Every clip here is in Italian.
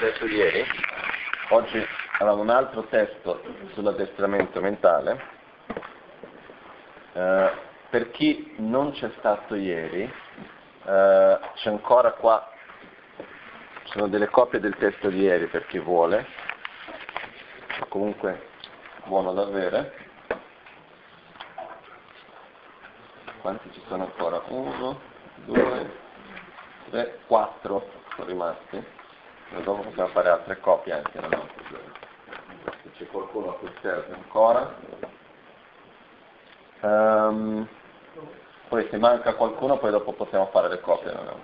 detto ieri, oggi avevamo un altro testo sull'addestramento mentale. Eh, per chi non c'è stato ieri, eh, c'è ancora qua, sono delle copie del testo di ieri per chi vuole, comunque buono da avere. Quanti ci sono ancora? Uno, due, tre, quattro sono rimasti. E dopo possiamo fare altre copie anche, non è. Se c'è qualcuno a cui serve ancora. Um, poi se manca qualcuno poi dopo possiamo fare le copie, non è un?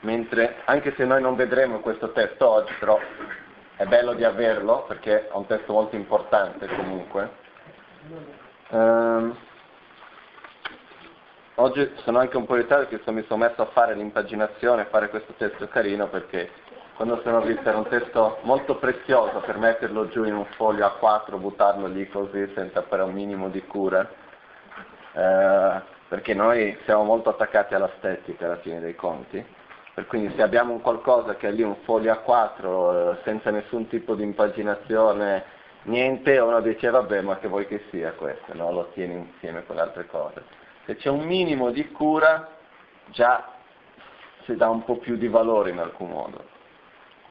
Mentre, anche se noi non vedremo questo testo oggi, però è bello di averlo perché è un testo molto importante comunque. Um, oggi sono anche un po' in ritardo perché mi sono messo a fare l'impaginazione, a fare questo testo carino perché quando sono visto era un testo molto prezioso per metterlo giù in un foglio A4, buttarlo lì così senza fare un minimo di cura. Uh, perché noi siamo molto attaccati all'estetica alla fine dei conti per quindi se abbiamo un qualcosa che è lì un foglio a 4 eh, senza nessun tipo di impaginazione, niente, uno dice vabbè ma che vuoi che sia questo, no? lo tieni insieme con le altre cose. Se c'è un minimo di cura già si dà un po' più di valore in alcun modo.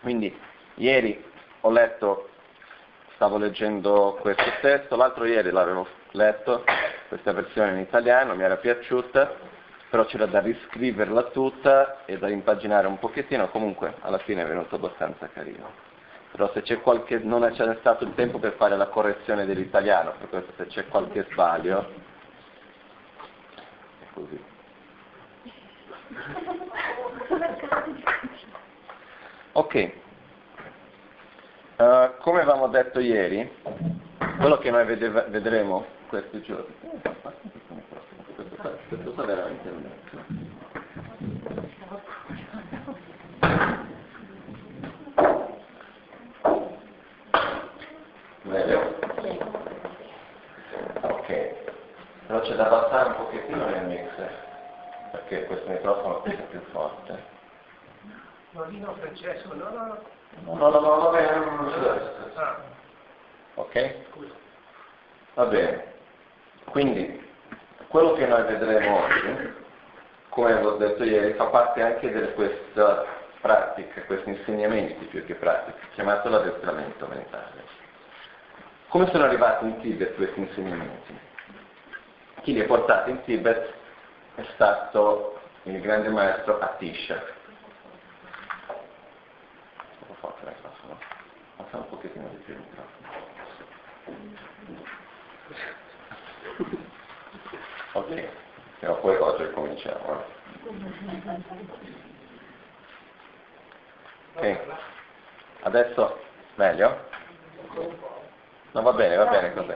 Quindi ieri ho letto, stavo leggendo questo testo, l'altro ieri l'avevo letto, questa versione in italiano, mi era piaciuta, però c'era da riscriverla tutta e da impaginare un pochettino, comunque alla fine è venuto abbastanza carino. Però se c'è qualche, non c'è stato il tempo per fare la correzione dell'italiano, per questo se c'è qualche sbaglio, è così. Ok, uh, come avevamo detto ieri, quello che noi vedeva, vedremo questi giorni, questo fa veramente un Meglio? Ok, però c'è da abbassare un pochettino il mixer, perché questo microfono è più forte. No, lì no, Francesco, no, no, no. No, no, no, va bene, non Ah, Ok? scusa. Va bene. Quindi, quello che noi vedremo oggi, come avevo detto ieri, fa parte anche di questa pratica, questi insegnamenti più che pratiche, chiamato l'addestramento mentale. Come sono arrivati in Tibet questi insegnamenti? Chi li ha portati in Tibet è stato il grande maestro Atisha. Alza un pochettino di più il microfono. Ok, però poi oggi cominciamo. eh. Ok, adesso meglio? No, va bene, va bene così.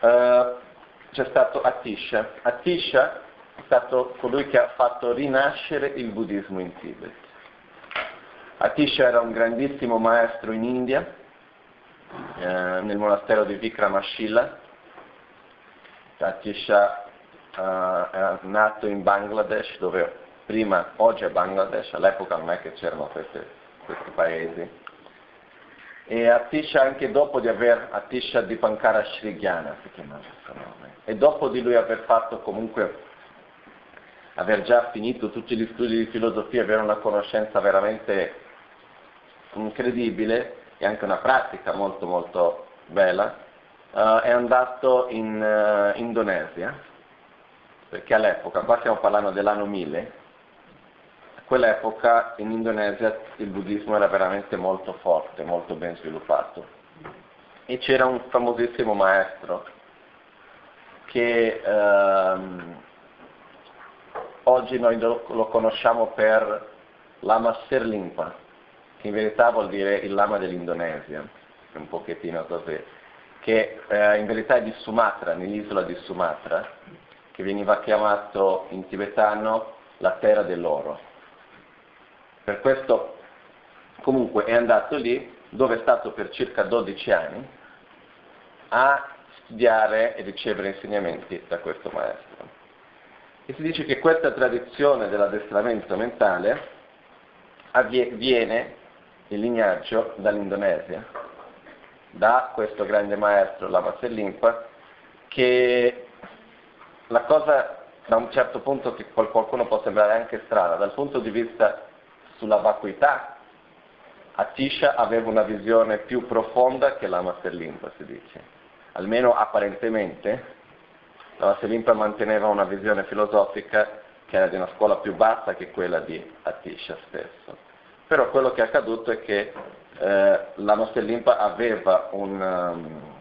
Eh, c'è stato Atisha. Atisha è stato colui che ha fatto rinascere il buddismo in Tibet. Atisha era un grandissimo maestro in India, eh, nel monastero di Vikramashila. Atisha eh, è nato in Bangladesh, dove prima, oggi è Bangladesh, all'epoca non è che c'erano queste, questi paesi. E Atisha anche dopo di aver, Atisha di Pankara Shrighyana si chiamava suo nome, e dopo di lui aver fatto comunque, aver già finito tutti gli studi di filosofia, avere una conoscenza veramente incredibile e anche una pratica molto molto bella, uh, è andato in uh, Indonesia, perché all'epoca, qua stiamo parlando dell'anno 1000, a quell'epoca in Indonesia il buddismo era veramente molto forte, molto ben sviluppato. E c'era un famosissimo maestro che ehm, oggi noi lo, lo conosciamo per Lama Serlimpa, che in verità vuol dire il lama dell'Indonesia, un pochettino così, che eh, in verità è di Sumatra, nell'isola di Sumatra, che veniva chiamato in tibetano la terra dell'oro. Per questo comunque è andato lì, dove è stato per circa 12 anni, a studiare e ricevere insegnamenti da questo maestro. E si dice che questa tradizione dell'addestramento mentale avviene il lignaggio dall'Indonesia, da questo grande maestro Lama Selimpa, che la cosa da un certo punto che qualcuno può sembrare anche strana, dal punto di vista sulla vacuità, Atisha aveva una visione più profonda che Lama Selimpa, si dice. Almeno apparentemente, Lama Selimpa manteneva una visione filosofica che era di una scuola più bassa che quella di Atisha stesso. Però quello che è accaduto è che eh, la nostra Limpa aveva un, um,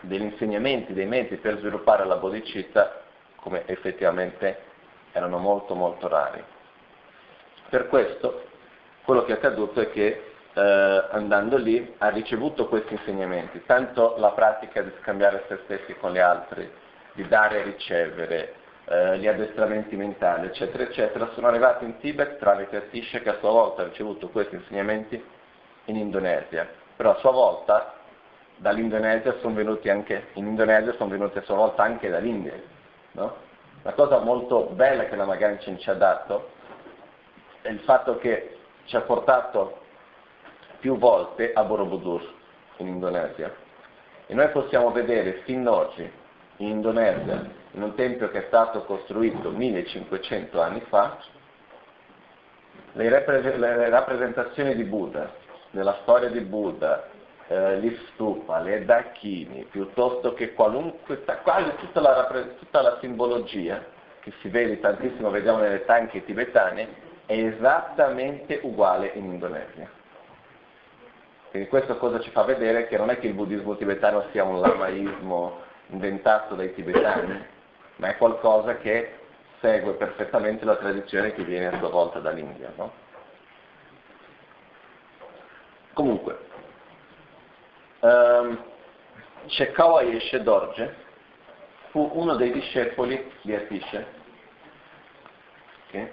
degli insegnamenti, dei mezzi per sviluppare la bodhicitta come effettivamente erano molto molto rari. Per questo quello che è accaduto è che eh, andando lì ha ricevuto questi insegnamenti, tanto la pratica di scambiare se stessi con gli altri, di dare e ricevere, eh, gli addestramenti mentali, eccetera, eccetera, sono arrivati in Tibet tramite Atisha che a sua volta ha ricevuto questi insegnamenti in Indonesia. Però a sua volta dall'Indonesia sono venuti anche, in Indonesia sono venuti a sua volta anche dall'India. No? La cosa molto bella che la Magancin ci ha dato è il fatto che ci ha portato più volte a Borobudur in Indonesia. E noi possiamo vedere fin oggi in Indonesia, in un tempio che è stato costruito 1500 anni fa, le, repre- le rappresentazioni di Buddha, della storia di Buddha, eh, gli stupa, le dachini, piuttosto che qualunque, quasi tutta la, tutta la simbologia che si vede tantissimo, vediamo nelle tanche tibetane, è esattamente uguale in Indonesia. Quindi questo cosa ci fa vedere? Che non è che il buddismo tibetano sia un lamaismo inventato dai tibetani, ma è qualcosa che segue perfettamente la tradizione che viene a sua volta dall'India. No? Comunque, um, Chekawa Yeshe Dorje fu uno dei discepoli di Atisha, okay?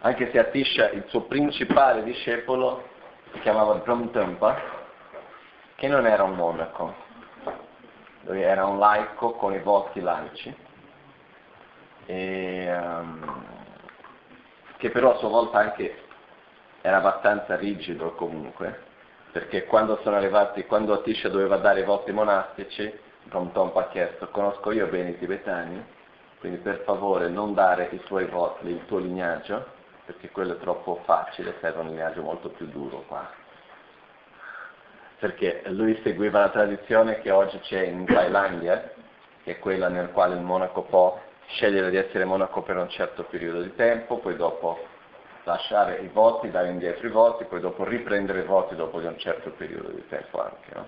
Anche se Atisha, il suo principale discepolo, si chiamava Brahmtampa, che non era un monaco, lui era un laico con i voti laici, e, um, che però a sua volta anche era abbastanza rigido comunque, perché quando sono arrivati, quando Atisha doveva dare i voti monastici, Bromtompa ha chiesto, conosco io bene i tibetani, quindi per favore non dare i tuoi voti, il tuo lignaggio, perché quello è troppo facile, serve un lignaggio molto più duro qua perché lui seguiva la tradizione che oggi c'è in Thailandia, che è quella nel quale il monaco può scegliere di essere monaco per un certo periodo di tempo, poi dopo lasciare i voti, dare indietro i voti, poi dopo riprendere i voti dopo di un certo periodo di tempo anche. No?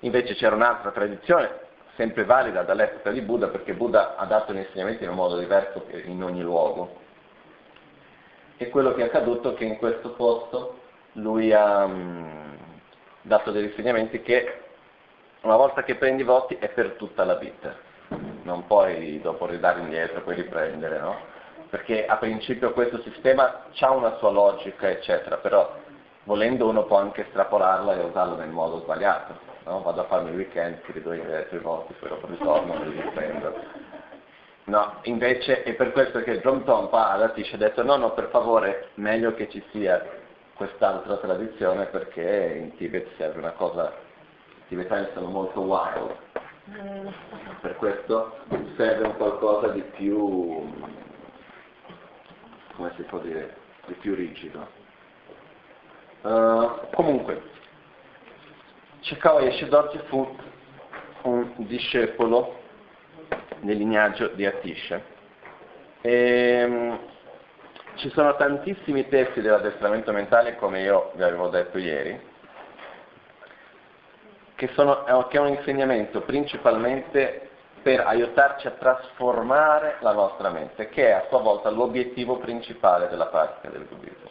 Invece c'era un'altra tradizione, sempre valida dall'epoca di Buddha, perché Buddha ha dato gli insegnamenti in un modo diverso in ogni luogo. E quello che è accaduto è che in questo posto lui ha, mm, dato degli insegnamenti che una volta che prendi i voti è per tutta la vita, non puoi dopo ridare indietro, puoi riprendere, no? Perché a principio questo sistema ha una sua logica, eccetera, però volendo uno può anche estrapolarla e usarlo nel modo sbagliato, no? Vado a farmi il weekend, ti ridò indietro i voti, poi dopo ritorno e riprendo. No, invece è per questo che John Tompa ad Atish ha detto no, no, per favore, meglio che ci sia quest'altra tradizione perché in Tibet serve una cosa, i tibetani sono molto wild, per questo serve un qualcosa di più, come si può dire, di più rigido. Uh, comunque, Chekawa Yeshidorji fu un discepolo nel lignaggio di Atisha. E, ci sono tantissimi testi dell'addestramento mentale, come io vi avevo detto ieri, che, sono, che è un insegnamento principalmente per aiutarci a trasformare la nostra mente, che è a sua volta l'obiettivo principale della pratica del buddismo.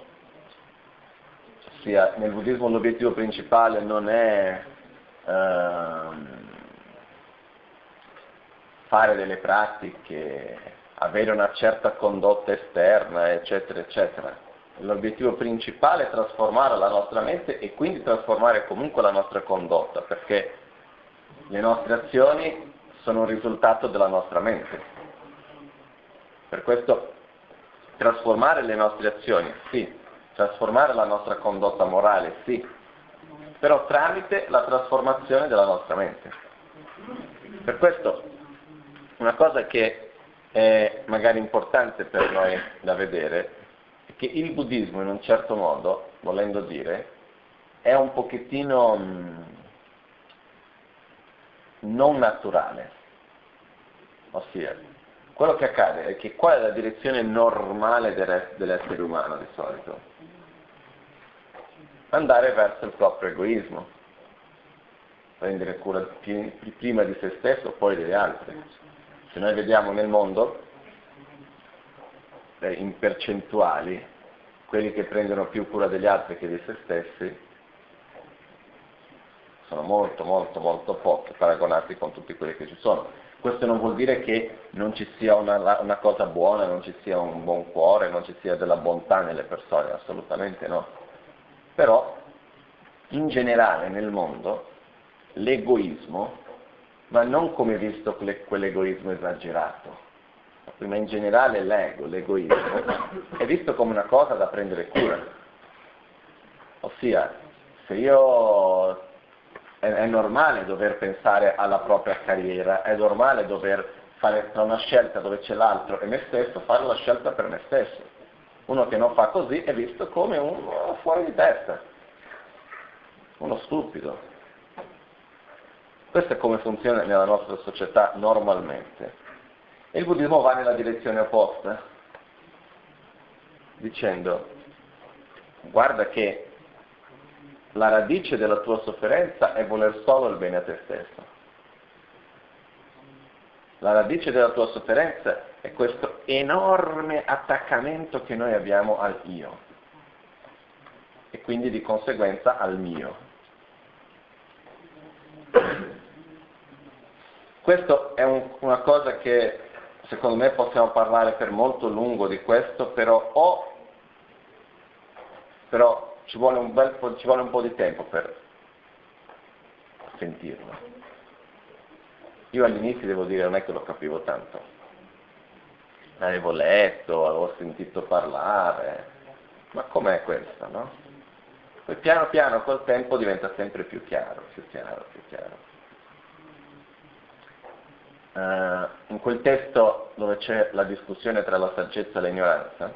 Ossia, nel buddismo l'obiettivo principale non è ehm, fare delle pratiche avere una certa condotta esterna, eccetera, eccetera. l'obiettivo principale è trasformare la nostra mente e quindi trasformare comunque la nostra condotta, perché le nostre azioni sono un risultato della nostra mente. Per questo trasformare le nostre azioni, sì, trasformare la nostra condotta morale, sì, però tramite la trasformazione della nostra mente. Per questo una cosa che è magari importante per noi da vedere è che il buddismo in un certo modo, volendo dire, è un pochettino mh, non naturale. Ossia, quello che accade è che qual è la direzione normale dell'essere umano di solito? Andare verso il proprio egoismo, prendere cura prima di se stesso, poi degli altri. Se noi vediamo nel mondo, eh, in percentuali, quelli che prendono più cura degli altri che di se stessi, sono molto molto molto pochi paragonati con tutti quelli che ci sono. Questo non vuol dire che non ci sia una, una, cosa buona, non ci sia un buon cuore, non ci sia della bontà nelle persone, assolutamente no. Però in generale nel mondo l'egoismo, ma non come visto quell'egoismo esagerato, ma in generale l'ego, l'egoismo, è visto come una cosa da prendere cura. Ossia, se io è, normale dover pensare alla propria carriera, è normale dover fare tra una scelta dove c'è l'altro e me stesso, fare la scelta per me stesso. Uno che non fa così è visto come uno fuori di testa, uno stupido. Questo è come funziona nella nostra società normalmente. E il buddismo va nella direzione opposta, dicendo guarda che la radice della tua sofferenza è voler solo il bene a te stesso. La radice della tua sofferenza è questo enorme attaccamento che noi abbiamo al io e quindi di conseguenza al mio. Questo è un, una cosa che secondo me possiamo parlare per molto lungo di questo, però, o, però ci vuole po', ci vuole un po' di tempo per sentirlo. Io all'inizio devo dire non è che lo capivo tanto. L'avevo letto, avevo sentito parlare, ma com'è questo, no? Poi piano piano col tempo diventa sempre più chiaro, più chiaro, più chiaro. Uh, in quel testo dove c'è la discussione tra la saggezza e l'ignoranza,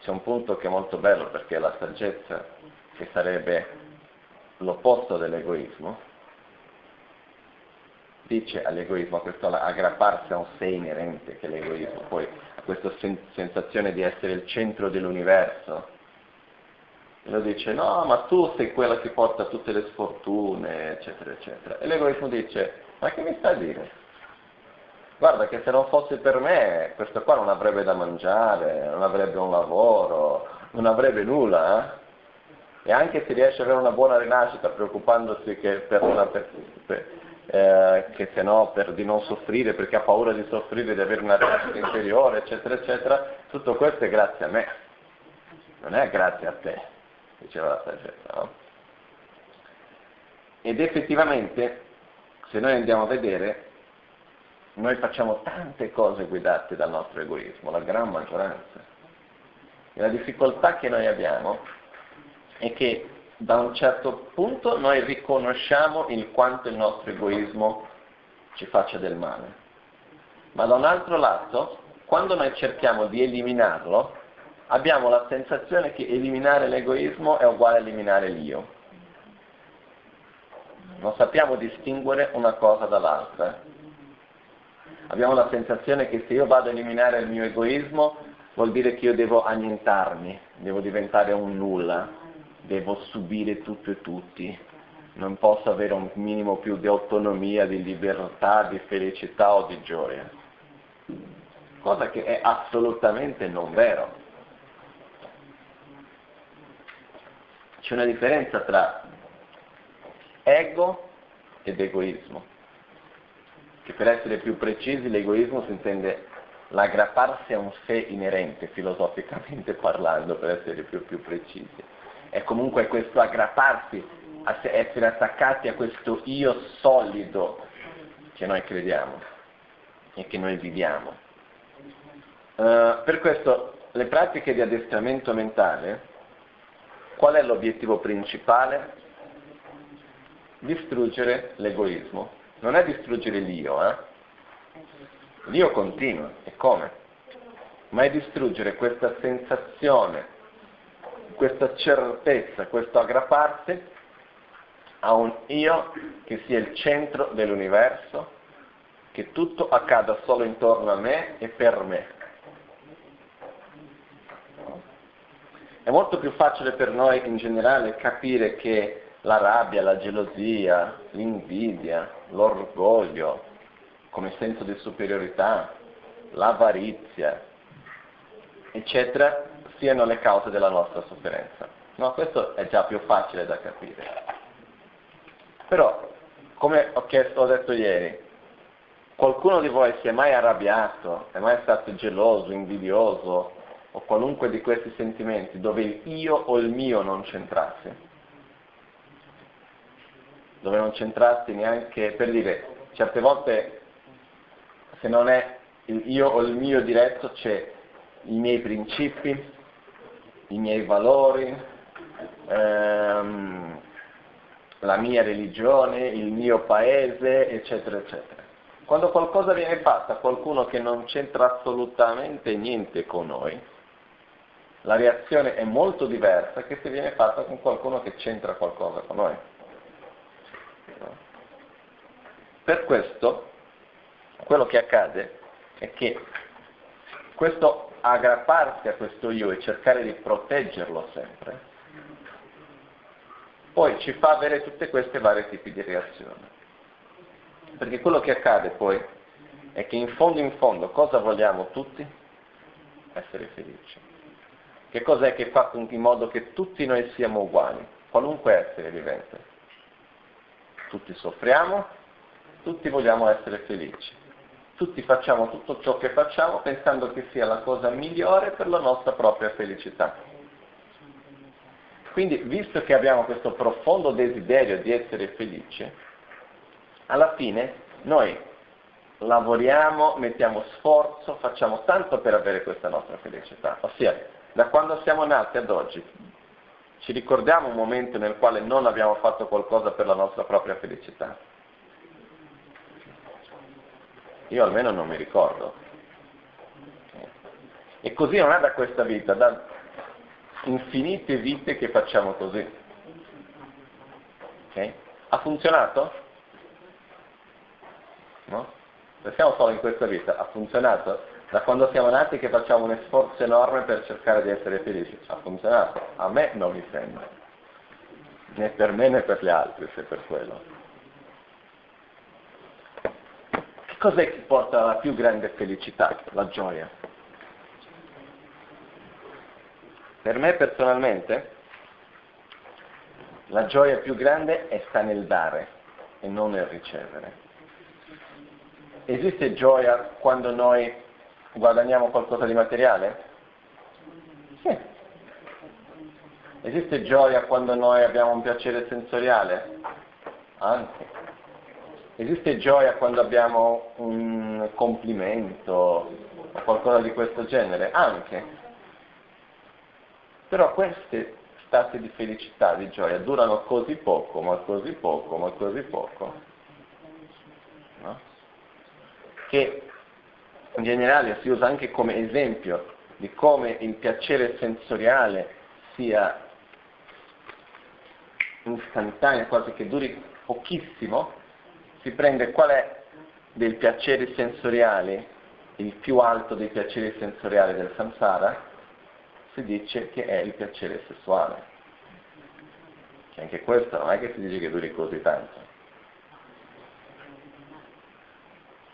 c'è un punto che è molto bello perché la saggezza, che sarebbe l'opposto dell'egoismo, dice all'egoismo, a questo aggrapparsi a un sé inerente che è l'egoismo, poi a questa sen- sensazione di essere il centro dell'universo. E lo dice, no, ma tu sei quella che porta tutte le sfortune, eccetera, eccetera. E l'egoismo dice, ma che mi sta a dire? Guarda che se non fosse per me questo qua non avrebbe da mangiare, non avrebbe un lavoro, non avrebbe nulla, eh? E anche se riesce ad avere una buona rinascita preoccupandosi che, per una, per, eh, che se no per, di non soffrire, perché ha paura di soffrire, di avere una rinascita interiore, eccetera, eccetera, tutto questo è grazie a me, non è grazie a te, diceva la saggezza, no? Ed effettivamente, se noi andiamo a vedere, noi facciamo tante cose guidate dal nostro egoismo, la gran maggioranza. E la difficoltà che noi abbiamo è che da un certo punto noi riconosciamo il quanto il nostro egoismo ci faccia del male. Ma da un altro lato, quando noi cerchiamo di eliminarlo, abbiamo la sensazione che eliminare l'egoismo è uguale a eliminare l'io. Non sappiamo distinguere una cosa dall'altra abbiamo la sensazione che se io vado a eliminare il mio egoismo vuol dire che io devo annientarmi, devo diventare un nulla, devo subire tutto e tutti, non posso avere un minimo più di autonomia, di libertà, di felicità o di gioia. Cosa che è assolutamente non vero. C'è una differenza tra ego ed egoismo che per essere più precisi l'egoismo si intende l'aggrapparsi a un sé inerente, filosoficamente parlando, per essere più, più precisi. È comunque questo aggrapparsi, essere attaccati a questo io solido che noi crediamo e che noi viviamo. Uh, per questo le pratiche di addestramento mentale, qual è l'obiettivo principale? Distruggere l'egoismo. Non è distruggere l'io, eh? L'io continua, e come? Ma è distruggere questa sensazione, questa certezza, questo aggrapparsi a un io che sia il centro dell'universo, che tutto accada solo intorno a me e per me. È molto più facile per noi in generale capire che la rabbia, la gelosia, l'invidia, l'orgoglio, come senso di superiorità, l'avarizia, eccetera, siano le cause della nostra sofferenza. No, questo è già più facile da capire. Però, come ho, chiesto, ho detto ieri, qualcuno di voi si è mai arrabbiato, è mai stato geloso, invidioso o qualunque di questi sentimenti dove io o il mio non c'entrasse? Dove non c'entrasse neanche, per dire, certe volte se non è io o il mio diretto, c'è i miei principi, i miei valori, ehm, la mia religione, il mio paese, eccetera, eccetera. Quando qualcosa viene fatto a qualcuno che non c'entra assolutamente niente con noi, la reazione è molto diversa che se viene fatta con qualcuno che c'entra qualcosa con noi. Per questo quello che accade è che questo aggrapparsi a questo io e cercare di proteggerlo sempre, poi ci fa avere tutte queste varie tipi di reazioni. Perché quello che accade poi è che in fondo in fondo cosa vogliamo tutti? Essere felici. Che cos'è che fa in modo che tutti noi siamo uguali, qualunque essere vivente? Tutti soffriamo, tutti vogliamo essere felici tutti facciamo tutto ciò che facciamo pensando che sia la cosa migliore per la nostra propria felicità. Quindi, visto che abbiamo questo profondo desiderio di essere felici, alla fine noi lavoriamo, mettiamo sforzo, facciamo tanto per avere questa nostra felicità. Ossia, da quando siamo nati ad oggi, ci ricordiamo un momento nel quale non abbiamo fatto qualcosa per la nostra propria felicità? Io almeno non mi ricordo. E così non è da questa vita, da infinite vite che facciamo così. Okay? Ha funzionato? No? Pensiamo solo in questa vita, ha funzionato? Da quando siamo nati che facciamo un sforzo enorme per cercare di essere felici. Ha funzionato? A me non mi sembra. Né per me né per gli altri, se per quello. Cos'è che porta alla più grande felicità, la gioia? Per me personalmente la gioia più grande è sta nel dare e non nel ricevere. Esiste gioia quando noi guadagniamo qualcosa di materiale? Sì. Esiste gioia quando noi abbiamo un piacere sensoriale? Anche. Esiste gioia quando abbiamo un complimento o qualcosa di questo genere? Anche. Però questi stati di felicità, di gioia, durano così poco, ma così poco, ma così poco, no? che in generale si usa anche come esempio di come il piacere sensoriale sia istantaneo, quasi che duri pochissimo, si prende qual è dei piaceri sensoriali il più alto dei piaceri sensoriali del samsara, si dice che è il piacere sessuale. Che anche questo non è che si dice che duri così tanto.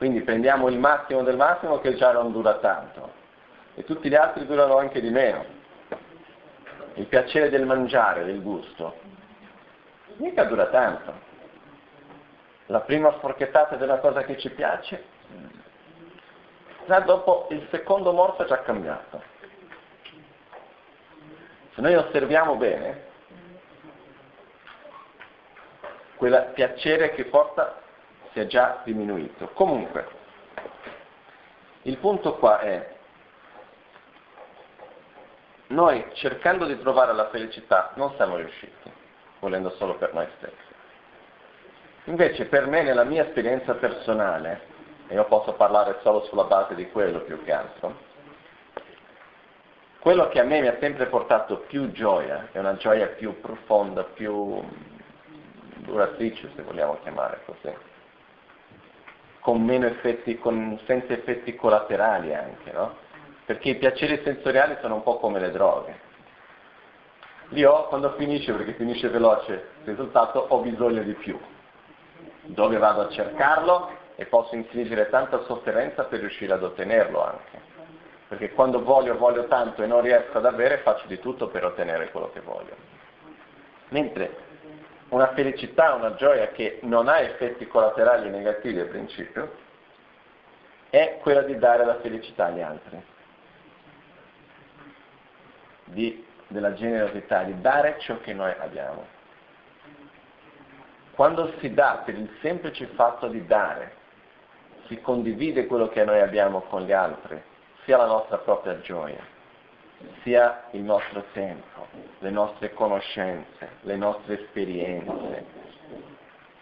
Quindi prendiamo il massimo del massimo che già non dura tanto e tutti gli altri durano anche di meno. Il piacere del mangiare, del gusto, mica dura tanto la prima forchettata della cosa che ci piace già dopo il secondo morso è già cambiato. Se noi osserviamo bene, quel piacere che porta si è già diminuito. Comunque, il punto qua è, noi cercando di trovare la felicità non siamo riusciti, volendo solo per noi stessi. Invece per me, nella mia esperienza personale, e io posso parlare solo sulla base di quello più che altro, quello che a me mi ha sempre portato più gioia, è una gioia più profonda, più duratrice se vogliamo chiamare così, con meno effetti, con, senza effetti collaterali anche, no? Perché i piaceri sensoriali sono un po' come le droghe. Lì ho, quando finisce, perché finisce veloce il risultato, ho bisogno di più. Dove vado a cercarlo e posso infliggere tanta sofferenza per riuscire ad ottenerlo anche perché quando voglio, voglio tanto e non riesco ad avere, faccio di tutto per ottenere quello che voglio. Mentre una felicità, una gioia che non ha effetti collaterali negativi al principio, è quella di dare la felicità agli altri, di, della generosità, di dare ciò che noi abbiamo. Quando si dà per il semplice fatto di dare, si condivide quello che noi abbiamo con gli altri, sia la nostra propria gioia, sia il nostro tempo, le nostre conoscenze, le nostre esperienze,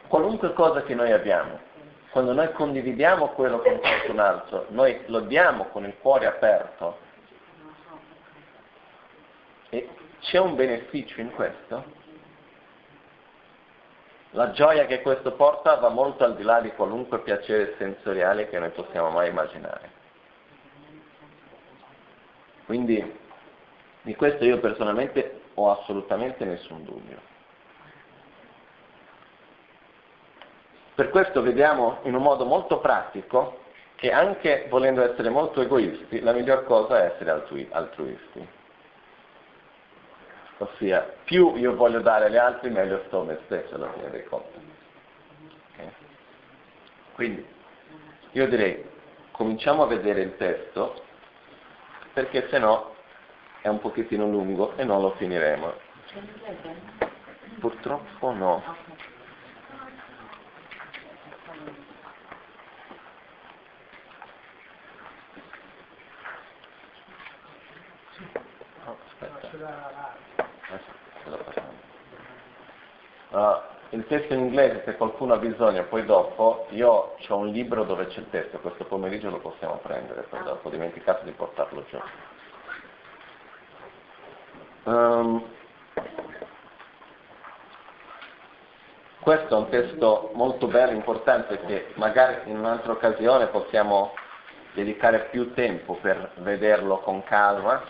qualunque cosa che noi abbiamo. Quando noi condividiamo quello con qualcun altro, noi lo diamo con il cuore aperto e c'è un beneficio in questo? La gioia che questo porta va molto al di là di qualunque piacere sensoriale che noi possiamo mai immaginare. Quindi di questo io personalmente ho assolutamente nessun dubbio. Per questo vediamo in un modo molto pratico che anche volendo essere molto egoisti, la miglior cosa è essere altruisti. Ossia, più io voglio dare agli altri, meglio sto me stesso alla fine dei conti. Okay? Quindi, io direi, cominciamo a vedere il testo perché se no è un pochettino lungo e non lo finiremo. Purtroppo no. Oh, uh, il testo in inglese, se qualcuno ha bisogno, poi dopo, io ho un libro dove c'è il testo, questo pomeriggio lo possiamo prendere, poi dopo ho dimenticato di portarlo giù. Um, questo è un testo molto bello, importante, che magari in un'altra occasione possiamo dedicare più tempo per vederlo con calma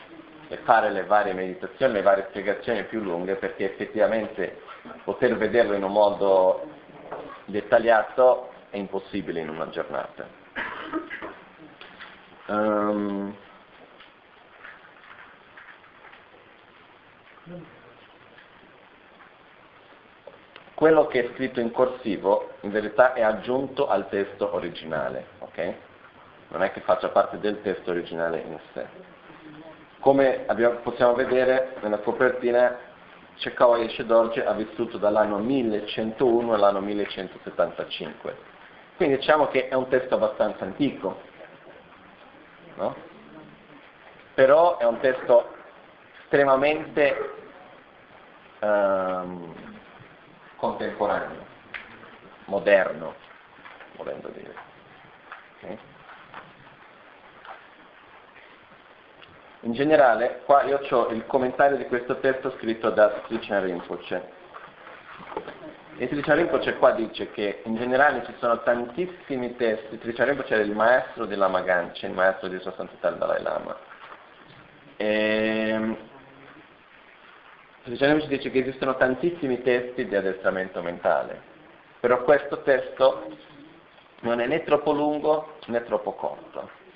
e fare le varie meditazioni, le varie spiegazioni più lunghe, perché effettivamente poter vederlo in un modo dettagliato è impossibile in una giornata. Um, quello che è scritto in corsivo in verità è aggiunto al testo originale, ok? Non è che faccia parte del testo originale in sé. Come abbiamo, possiamo vedere nella copertina Cekao Dorje ha vissuto dall'anno 1101 all'anno 1175. Quindi diciamo che è un testo abbastanza antico, no? però è un testo estremamente um, contemporaneo, moderno, volendo dire. Okay? In generale, qua io ho il commentario di questo testo scritto da Srichen Rinpoche. E Srichen Rinpoche qua dice che in generale ci sono tantissimi testi, Srichen Rinpoche era il maestro della Magancia, il maestro di Sua Santità il Dalai Lama. E Srichen Rinpoche dice che esistono tantissimi testi di addestramento mentale, però questo testo non è né troppo lungo né troppo corto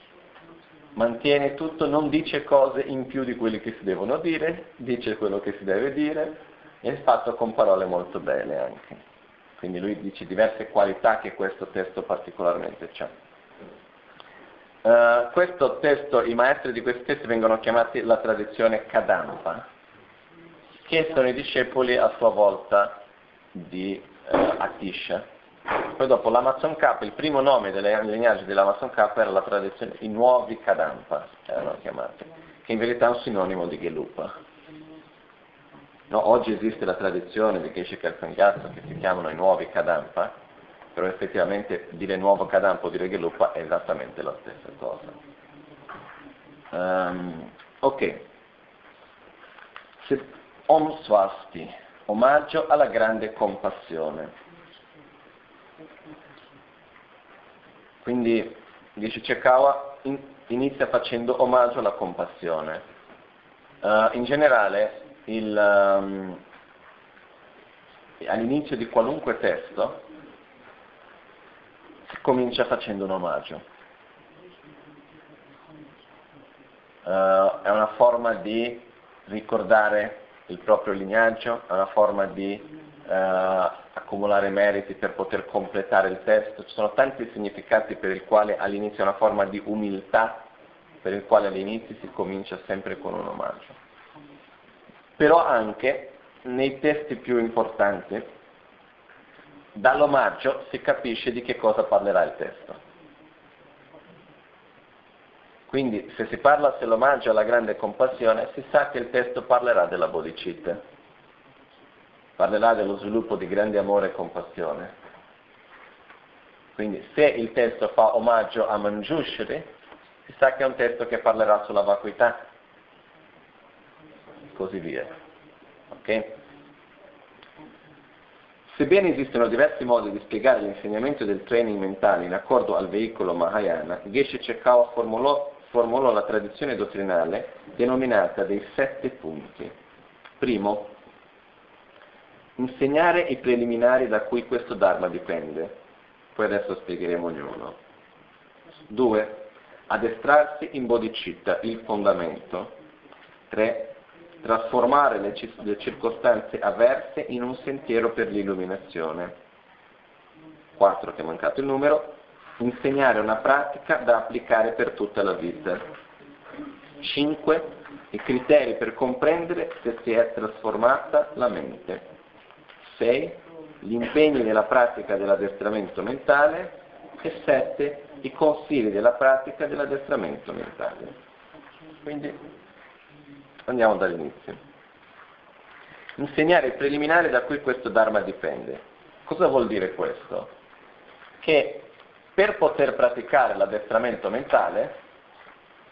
mantiene tutto, non dice cose in più di quelle che si devono dire, dice quello che si deve dire e è fatto con parole molto belle anche. Quindi lui dice diverse qualità che questo testo particolarmente ha. Uh, questo testo, i maestri di questi testi vengono chiamati la tradizione Kadampa, che sono i discepoli a sua volta di uh, Atisha. Poi dopo l'Amazon K, il primo nome delle lignaggi dell'Amazon K era la tradizione, i nuovi Kadampa erano chiamati, che in verità è un sinonimo di Gelupa. No, oggi esiste la tradizione di Geshe Kalkangatsu che si chiamano i nuovi Kadampa, però effettivamente dire nuovo Kadampa o dire Gelupa è esattamente la stessa cosa. Um, ok. Om Swasti, omaggio alla grande compassione. Quindi dice Chekawa in, inizia facendo omaggio alla compassione. Uh, in generale il, um, all'inizio di qualunque testo si comincia facendo un omaggio. Uh, è una forma di ricordare il proprio lignaggio, è una forma di uh, accumulare meriti per poter completare il testo. Ci sono tanti significati per il quale all'inizio è una forma di umiltà, per il quale all'inizio si comincia sempre con un omaggio però anche nei testi più importanti, dall'omaggio si capisce di che cosa parlerà il testo. Quindi se si parla dell'omaggio alla grande compassione, si sa che il testo parlerà della bodhicitta, parlerà dello sviluppo di grande amore e compassione. Quindi se il testo fa omaggio a Manjushri, si sa che è un testo che parlerà sulla vacuità, così via. Ok? Sebbene esistono diversi modi di spiegare l'insegnamento del training mentale in accordo al veicolo Mahayana, Geshe Chekawa formulò, formulò la tradizione dottrinale denominata dei sette punti. Primo, insegnare i preliminari da cui questo Dharma dipende. Poi adesso spiegheremo ognuno. Due, addestrarsi in bodhicitta, il fondamento. Tre, trasformare le, le circostanze avverse in un sentiero per l'illuminazione. 4 che è mancato il numero, insegnare una pratica da applicare per tutta la vita. 5. I criteri per comprendere se si è trasformata la mente. 6. Gli impegni nella pratica dell'addestramento mentale. E 7. I consigli della pratica dell'addestramento mentale. Quindi Andiamo dall'inizio. Insegnare il preliminare da cui questo Dharma dipende. Cosa vuol dire questo? Che per poter praticare l'addestramento mentale,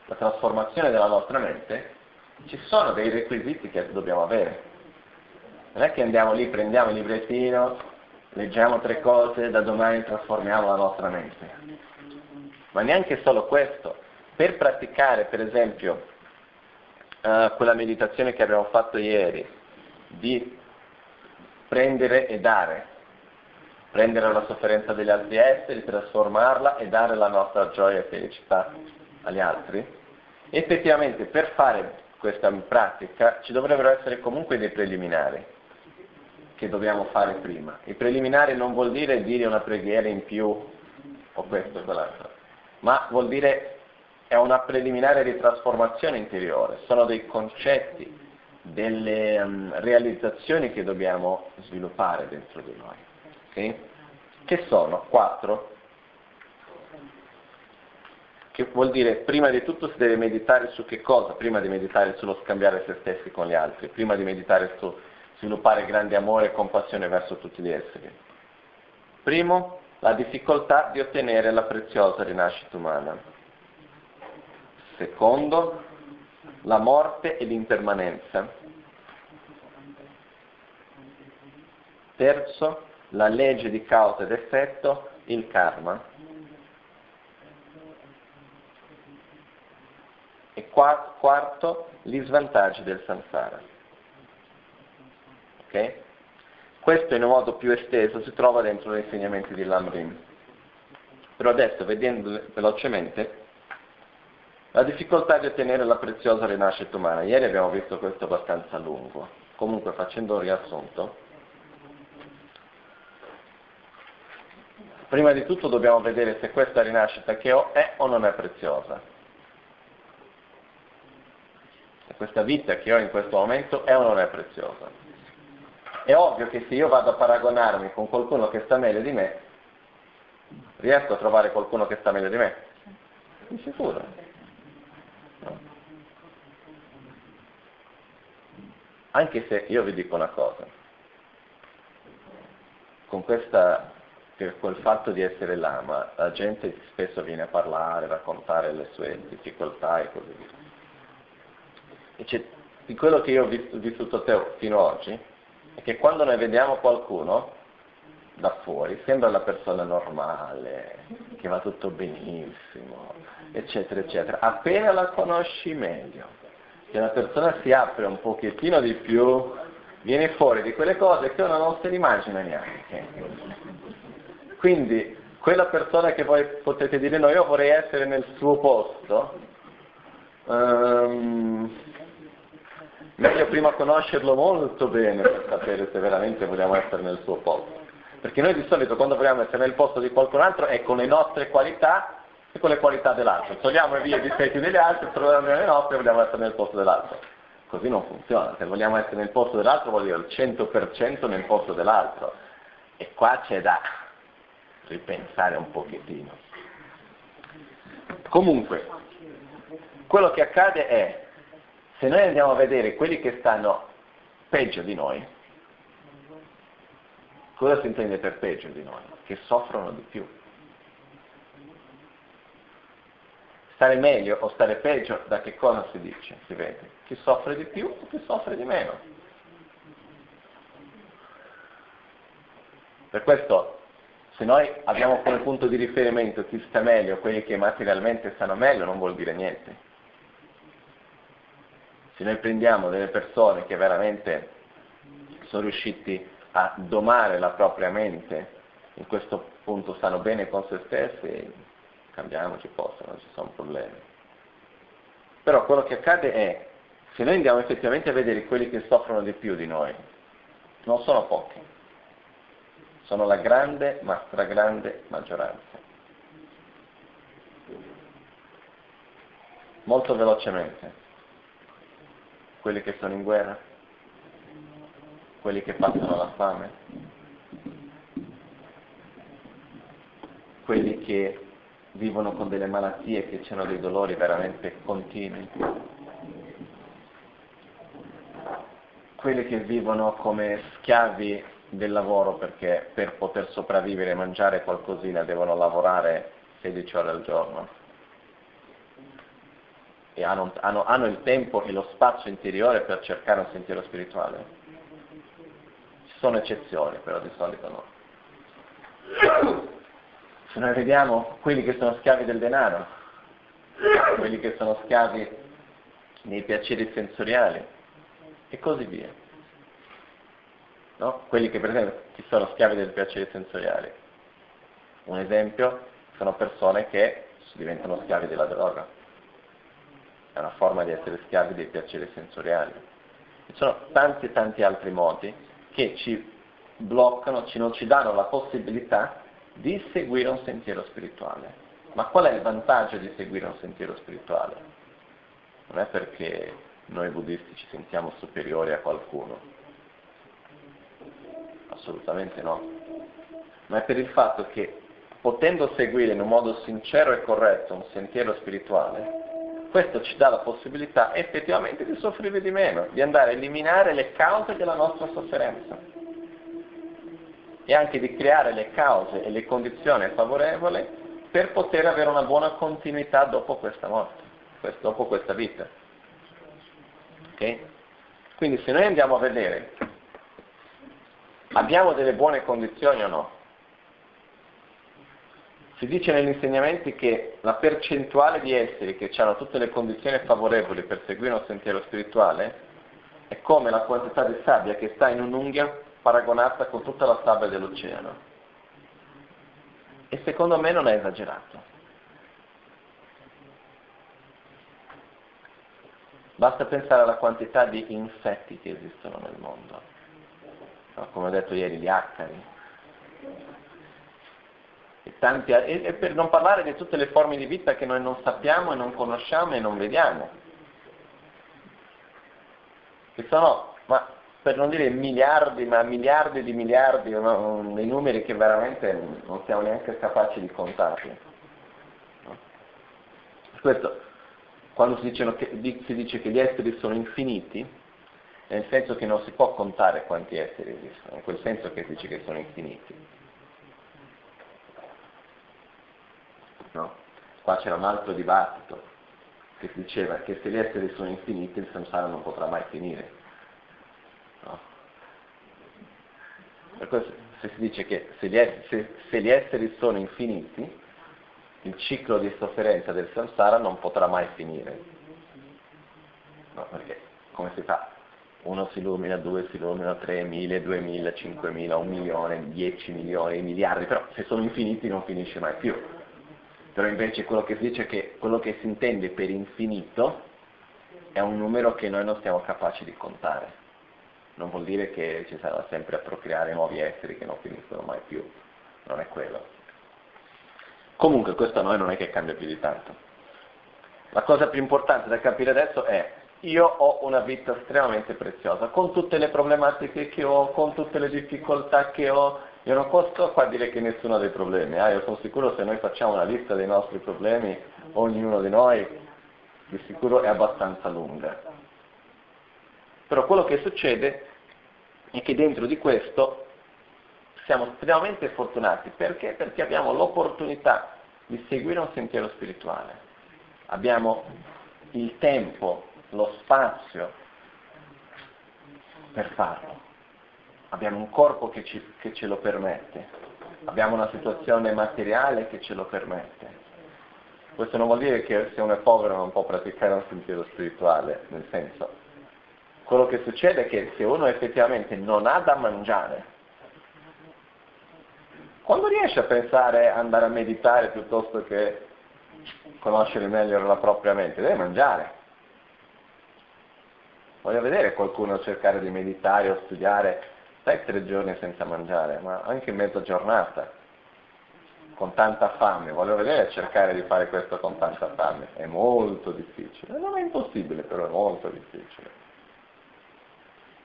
la trasformazione della nostra mente, ci sono dei requisiti che dobbiamo avere. Non è che andiamo lì, prendiamo il librettino, leggiamo tre cose, da domani trasformiamo la nostra mente. Ma neanche solo questo. Per praticare, per esempio, uh, quella meditazione che abbiamo fatto ieri, di prendere e dare, prendere la sofferenza degli altri esseri, trasformarla e dare la nostra gioia e felicità agli altri. Effettivamente per fare questa pratica ci dovrebbero essere comunque dei preliminari che dobbiamo fare prima. I preliminari non vuol dire dire una preghiera in più o questo o quell'altro, ma vuol dire è una preliminare di trasformazione interiore, sono dei concetti, delle um, realizzazioni che dobbiamo sviluppare dentro di noi. Okay? Che sono? Quattro. Che vuol dire, prima di tutto si deve meditare su che cosa? Prima di meditare sullo scambiare se stessi con gli altri, prima di meditare su sviluppare grande amore e compassione verso tutti gli esseri. Primo, la difficoltà di ottenere la preziosa rinascita umana. Secondo, la morte e l'impermanenza. Terzo, la legge di causa ed effetto, il karma. E quarto, gli svantaggi del samsara. Ok? Questo in un modo più esteso si trova dentro gli insegnamenti di Lamrim. Però adesso, vedendo velocemente, la difficoltà di ottenere la preziosa rinascita umana. Ieri abbiamo visto questo abbastanza lungo. Comunque, facendo un riassunto, Prima di tutto dobbiamo vedere se questa rinascita che ho è o non è preziosa. Se questa vita che ho in questo momento è o non è preziosa. È ovvio che se io vado a paragonarmi con qualcuno che sta meglio di me, riesco a trovare qualcuno che sta meglio di me? Di sicuro. Anche se io vi dico una cosa, con questa, quel fatto di essere lama, la gente spesso viene a parlare, a raccontare le sue difficoltà e così via. E di quello che io ho vissuto te fino ad oggi, è che quando noi vediamo qualcuno da fuori, sembra la persona normale, che va tutto benissimo, eccetera, eccetera. Appena la conosci meglio, se una persona si apre un pochettino di più, viene fuori di quelle cose che uno non se ne immagina neanche. Quindi quella persona che voi potete dire no, io vorrei essere nel suo posto, um, meglio prima conoscerlo molto bene per sapere se veramente vogliamo essere nel suo posto. Perché noi di solito quando vogliamo essere nel posto di qualcun altro è con le nostre qualità e con le qualità dell'altro. Togliamo via i difetti degli altri, troviamo le nostre e vogliamo essere nel posto dell'altro. Così non funziona, se vogliamo essere nel posto dell'altro vuol dire il 100% nel posto dell'altro. E qua c'è da ripensare un pochettino. Comunque, quello che accade è, se noi andiamo a vedere quelli che stanno peggio di noi, cosa si intende per peggio di noi? Che soffrono di più. Stare meglio o stare peggio, da che cosa si dice? Si vede. Chi soffre di più o chi soffre di meno. Per questo, se noi abbiamo come punto di riferimento chi sta meglio, quelli che materialmente stanno meglio, non vuol dire niente. Se noi prendiamo delle persone che veramente sono riusciti a domare la propria mente, in questo punto stanno bene con se stessi, cambiamoci posto, non ci sono problemi. Però quello che accade è, se noi andiamo effettivamente a vedere quelli che soffrono di più di noi, non sono pochi, sono la grande ma stragrande maggioranza. Molto velocemente, quelli che sono in guerra, quelli che passano la fame, quelli che vivono con delle malattie che hanno dei dolori veramente continui, quelli che vivono come schiavi del lavoro perché per poter sopravvivere e mangiare qualcosina devono lavorare 16 ore al giorno e hanno, hanno, hanno il tempo e lo spazio interiore per cercare un sentiero spirituale. Ci sono eccezioni, però di solito no. Se noi vediamo quelli che sono schiavi del denaro, quelli che sono schiavi nei piaceri sensoriali e così via. No? Quelli che per esempio ci sono schiavi del piacere sensoriali. Un esempio sono persone che diventano schiavi della droga. È una forma di essere schiavi dei piaceri sensoriali. Ci sono tanti e tanti altri modi che ci bloccano, ci non ci danno la possibilità di seguire un sentiero spirituale. Ma qual è il vantaggio di seguire un sentiero spirituale? Non è perché noi buddisti ci sentiamo superiori a qualcuno, assolutamente no, ma è per il fatto che potendo seguire in un modo sincero e corretto un sentiero spirituale, questo ci dà la possibilità effettivamente di soffrire di meno, di andare a eliminare le cause della nostra sofferenza e anche di creare le cause e le condizioni favorevoli per poter avere una buona continuità dopo questa morte, dopo questa vita. Okay? Quindi se noi andiamo a vedere, abbiamo delle buone condizioni o no? Si dice negli insegnamenti che la percentuale di esseri che hanno tutte le condizioni favorevoli per seguire un sentiero spirituale è come la quantità di sabbia che sta in un'unghia paragonata con tutta la sabbia dell'oceano. E secondo me non è esagerato. Basta pensare alla quantità di insetti che esistono nel mondo. Come ho detto ieri, gli acari. e, tanti, e, e per non parlare di tutte le forme di vita che noi non sappiamo e non conosciamo e non vediamo. Che sono, ma per non dire miliardi, ma miliardi di miliardi, no? dei numeri che veramente non siamo neanche capaci di contarli. No? Questo, quando si, che, si dice che gli esseri sono infiniti, nel senso che non si può contare quanti esseri esistono, in quel senso che si dice che sono infiniti. No? Qua c'era un altro dibattito che diceva che se gli esseri sono infiniti il samsara non potrà mai finire. No? Per questo se si dice che se gli, esseri, se, se gli esseri sono infiniti, il ciclo di sofferenza del samsara non potrà mai finire. No, perché come si fa? Uno si illumina, due si illumina, tre, mille, duemila, cinquemila, un milione, dieci milioni, miliardi, però se sono infiniti non finisce mai più. Però invece quello che si dice è che quello che si intende per infinito è un numero che noi non siamo capaci di contare non vuol dire che ci sarà sempre a procreare nuovi esseri che non finiscono mai più, non è quello. Comunque questo a noi non è che cambia più di tanto. La cosa più importante da capire adesso è io ho una vita estremamente preziosa, con tutte le problematiche che ho, con tutte le difficoltà che ho, io non posso qua dire che nessuno ha dei problemi, eh? io sono sicuro se noi facciamo una lista dei nostri problemi, ognuno di noi di sicuro è abbastanza lunga. Però quello che succede è che dentro di questo siamo estremamente fortunati. Perché? Perché abbiamo l'opportunità di seguire un sentiero spirituale. Abbiamo il tempo, lo spazio per farlo. Abbiamo un corpo che, ci, che ce lo permette. Abbiamo una situazione materiale che ce lo permette. Questo non vuol dire che se uno è povero non può praticare un sentiero spirituale, nel senso, quello che succede è che se uno effettivamente non ha da mangiare, quando riesce a pensare andare a meditare piuttosto che conoscere meglio la propria mente, deve mangiare. Voglio vedere qualcuno cercare di meditare o studiare, stai tre giorni senza mangiare, ma anche mezza giornata, con tanta fame. Voglio vedere cercare di fare questo con tanta fame. È molto difficile. Non è impossibile, però è molto difficile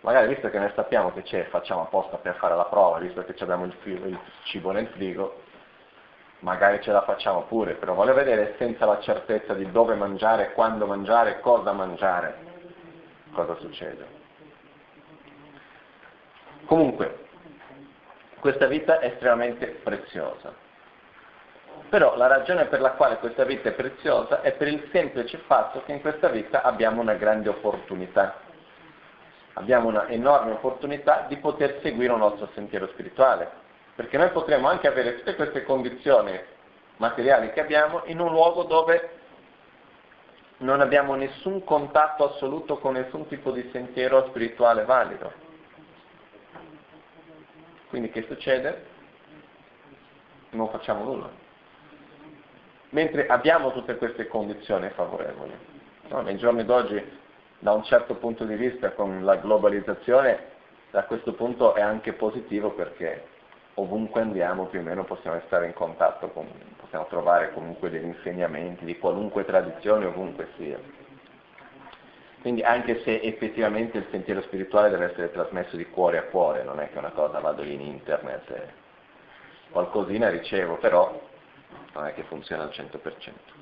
magari visto che noi sappiamo che c'è, facciamo apposta per fare la prova, visto che abbiamo il, frigo, il cibo nel frigo, magari ce la facciamo pure, però voglio vedere senza la certezza di dove mangiare, quando mangiare, cosa mangiare, cosa succede. Comunque, questa vita è estremamente preziosa. Però la ragione per la quale questa vita è preziosa è per il semplice fatto che in questa vita abbiamo una grande opportunità abbiamo una enorme opportunità di poter seguire un nostro sentiero spirituale, perché noi potremo anche avere tutte queste condizioni materiali che abbiamo in un luogo dove non abbiamo nessun contatto assoluto con nessun tipo di sentiero spirituale valido. Quindi che succede? Non facciamo nulla. Mentre abbiamo tutte queste condizioni favorevoli. No? Nei giorni d'oggi da un certo punto di vista con la globalizzazione da questo punto è anche positivo perché ovunque andiamo più o meno possiamo stare in contatto con, possiamo trovare comunque degli insegnamenti di qualunque tradizione ovunque sia. Quindi anche se effettivamente il sentiero spirituale deve essere trasmesso di cuore a cuore, non è che una cosa vado in internet e qualcosina ricevo, però non è che funziona al 100%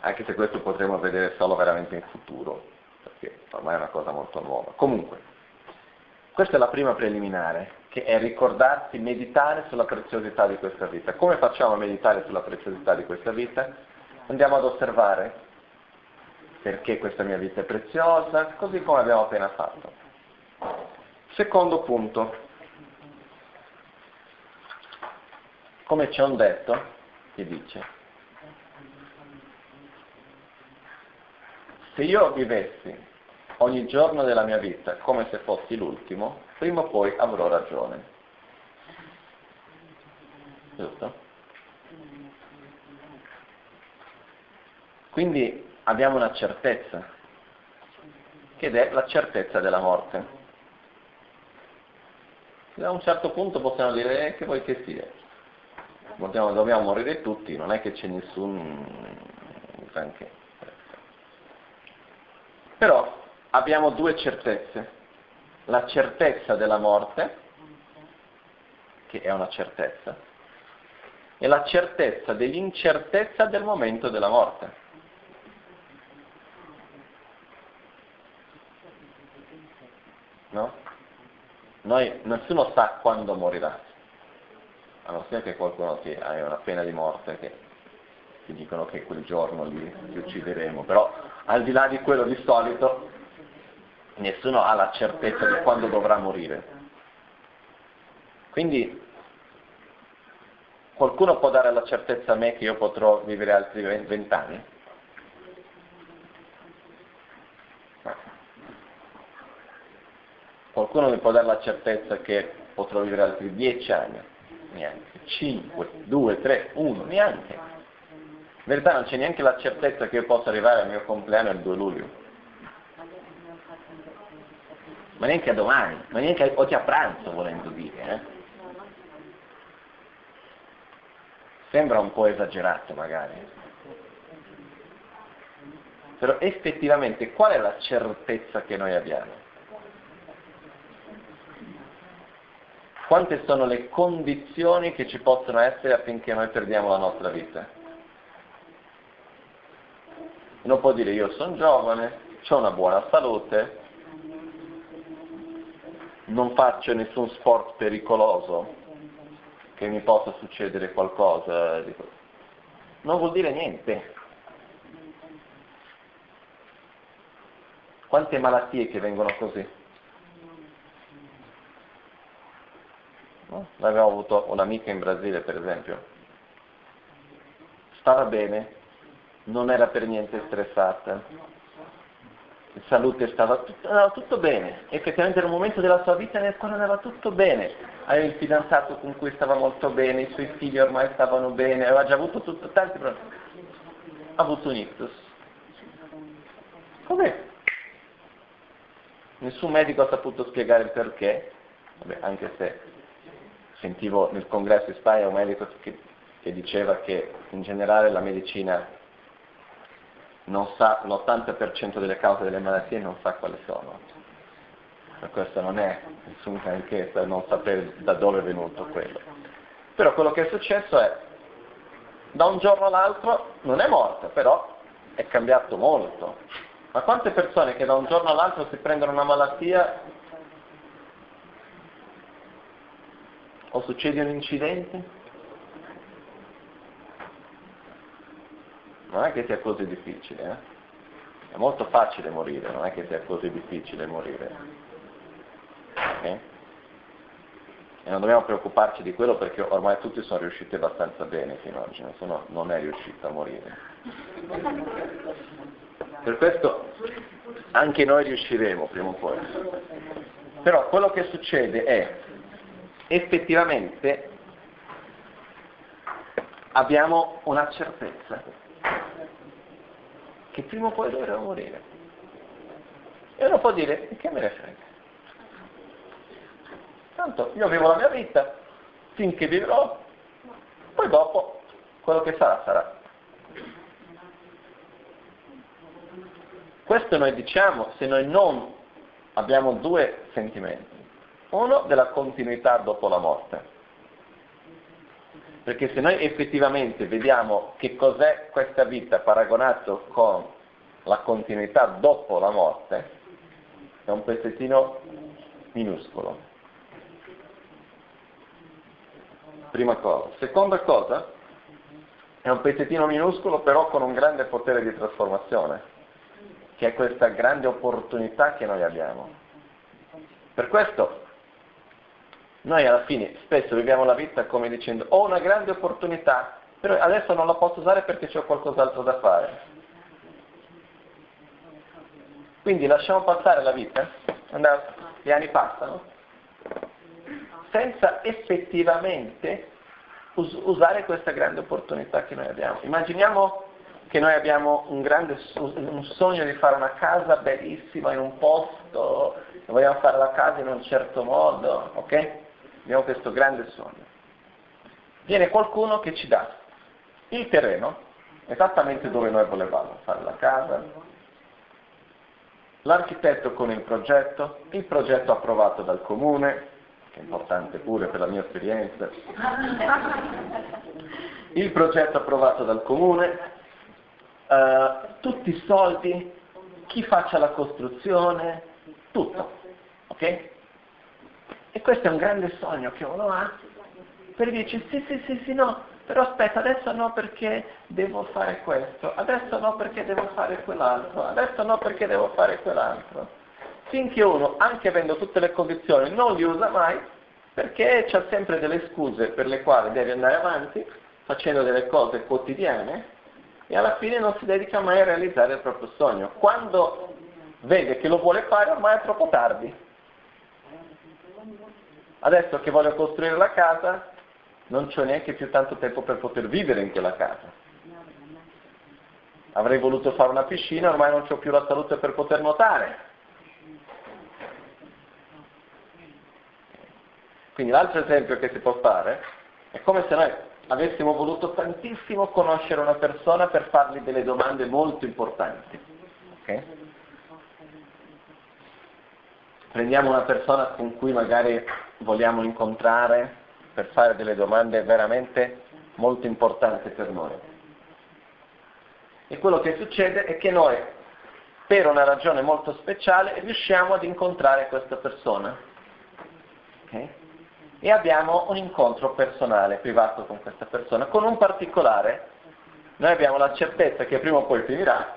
anche se questo potremo vedere solo veramente in futuro, perché ormai è una cosa molto nuova. Comunque, questa è la prima preliminare, che è ricordarsi, meditare sulla preziosità di questa vita. Come facciamo a meditare sulla preziosità di questa vita? Andiamo ad osservare perché questa mia vita è preziosa, così come abbiamo appena fatto. Secondo punto, come c'è un detto che dice, Se io vivessi ogni giorno della mia vita come se fossi l'ultimo, prima o poi avrò ragione. Giusto? Quindi abbiamo una certezza, che è la certezza della morte. a un certo punto possiamo dire eh, che vuoi che sia. Dobbiamo, dobbiamo morire tutti, non è che c'è nessun. Però abbiamo due certezze. La certezza della morte, che è una certezza, e la certezza dell'incertezza del momento della morte. No? Noi, nessuno sa quando morirà, a non ser che qualcuno ti ha una pena di morte che ti dicono che quel giorno lì ti uccideremo, però al di là di quello di solito nessuno ha la certezza di quando dovrà morire. Quindi qualcuno può dare la certezza a me che io potrò vivere altri vent'anni? Qualcuno mi può dare la certezza che potrò vivere altri dieci anni? Neanche. Cinque, due, tre, uno, neanche. In verità non c'è neanche la certezza che io possa arrivare al mio compleanno il 2 luglio. Ma neanche a domani, ma neanche oggi a pranzo volendo dire. Eh? Sembra un po' esagerato magari. Però effettivamente qual è la certezza che noi abbiamo? quante sono le condizioni che ci possono essere affinché noi perdiamo la nostra vita. Uno può dire io sono giovane, ho una buona salute, non faccio nessun sport pericoloso che mi possa succedere qualcosa. Non vuol dire niente. Quante malattie che vengono così? No? Abbiamo avuto un'amica in Brasile, per esempio. Stava bene, non era per niente stressata, salute stava tutto, andava tutto bene. Effettivamente era un momento della sua vita nel quale andava tutto bene. Aveva il fidanzato con cui stava molto bene, i suoi figli ormai stavano bene, aveva già avuto tutto, tanti problemi. Ha avuto un ictus. Com'è? Nessun medico ha saputo spiegare il perché, Vabbè, anche se sentivo nel congresso in Spagna un medico che, che diceva che in generale la medicina sa, l'80% delle cause delle malattie non sa quali sono. Questo non è nessun granché per non sapere da dove è venuto quello. Però quello che è successo è, da un giorno all'altro non è morta, però è cambiato molto. Ma quante persone che da un giorno all'altro si prendono una malattia o succede un incidente, non è che sia così difficile, eh? è molto facile morire, non è che sia così difficile morire. Okay? E non dobbiamo preoccuparci di quello perché ormai tutti sono riusciti abbastanza bene fino ad oggi, nessuno non è riuscito a morire. Per questo anche noi riusciremo prima o poi. Però quello che succede è effettivamente abbiamo una certezza che prima o poi dovremo morire. E uno può dire, che me ne frega? Tanto io vivo la mia vita finché vivrò, poi dopo quello che sarà sarà. Questo noi diciamo se noi non abbiamo due sentimenti. Uno della continuità dopo la morte. Perché se noi effettivamente vediamo che cos'è questa vita paragonato con la continuità dopo la morte, è un pezzettino minuscolo. Prima cosa. Seconda cosa, è un pezzettino minuscolo però con un grande potere di trasformazione, che è questa grande opportunità che noi abbiamo. Per questo noi alla fine spesso viviamo la vita come dicendo ho una grande opportunità, però adesso non la posso usare perché ho qualcos'altro da fare. Quindi lasciamo passare la vita, andare, gli anni passano, senza effettivamente us- usare questa grande opportunità che noi abbiamo. Immaginiamo che noi abbiamo un grande un sogno di fare una casa bellissima in un posto, vogliamo fare la casa in un certo modo, ok? Abbiamo questo grande sogno. Viene qualcuno che ci dà il terreno, esattamente dove noi volevamo fare la casa, l'architetto con il progetto, il progetto approvato dal comune, che è importante pure per la mia esperienza, il progetto approvato dal comune, eh, tutti i soldi, chi faccia la costruzione, tutto. Ok? E questo è un grande sogno che uno ha per dirci sì, sì, sì, sì, no, però aspetta, adesso no perché devo fare questo, adesso no perché devo fare quell'altro, adesso no perché devo fare quell'altro. Finché uno, anche avendo tutte le condizioni, non li usa mai, perché c'ha sempre delle scuse per le quali deve andare avanti, facendo delle cose quotidiane, e alla fine non si dedica mai a realizzare il proprio sogno. Quando vede che lo vuole fare, ormai è troppo tardi. Adesso che voglio costruire la casa, non c'ho neanche più tanto tempo per poter vivere in quella casa. Avrei voluto fare una piscina, ormai non ho più la salute per poter nuotare. Quindi l'altro esempio che si può fare è come se noi avessimo voluto tantissimo conoscere una persona per fargli delle domande molto importanti. Okay? Prendiamo una persona con cui magari vogliamo incontrare per fare delle domande veramente molto importanti per noi. E quello che succede è che noi, per una ragione molto speciale, riusciamo ad incontrare questa persona. Okay? e abbiamo un incontro personale, privato con questa persona, con un particolare. Noi abbiamo la certezza che prima o poi finirà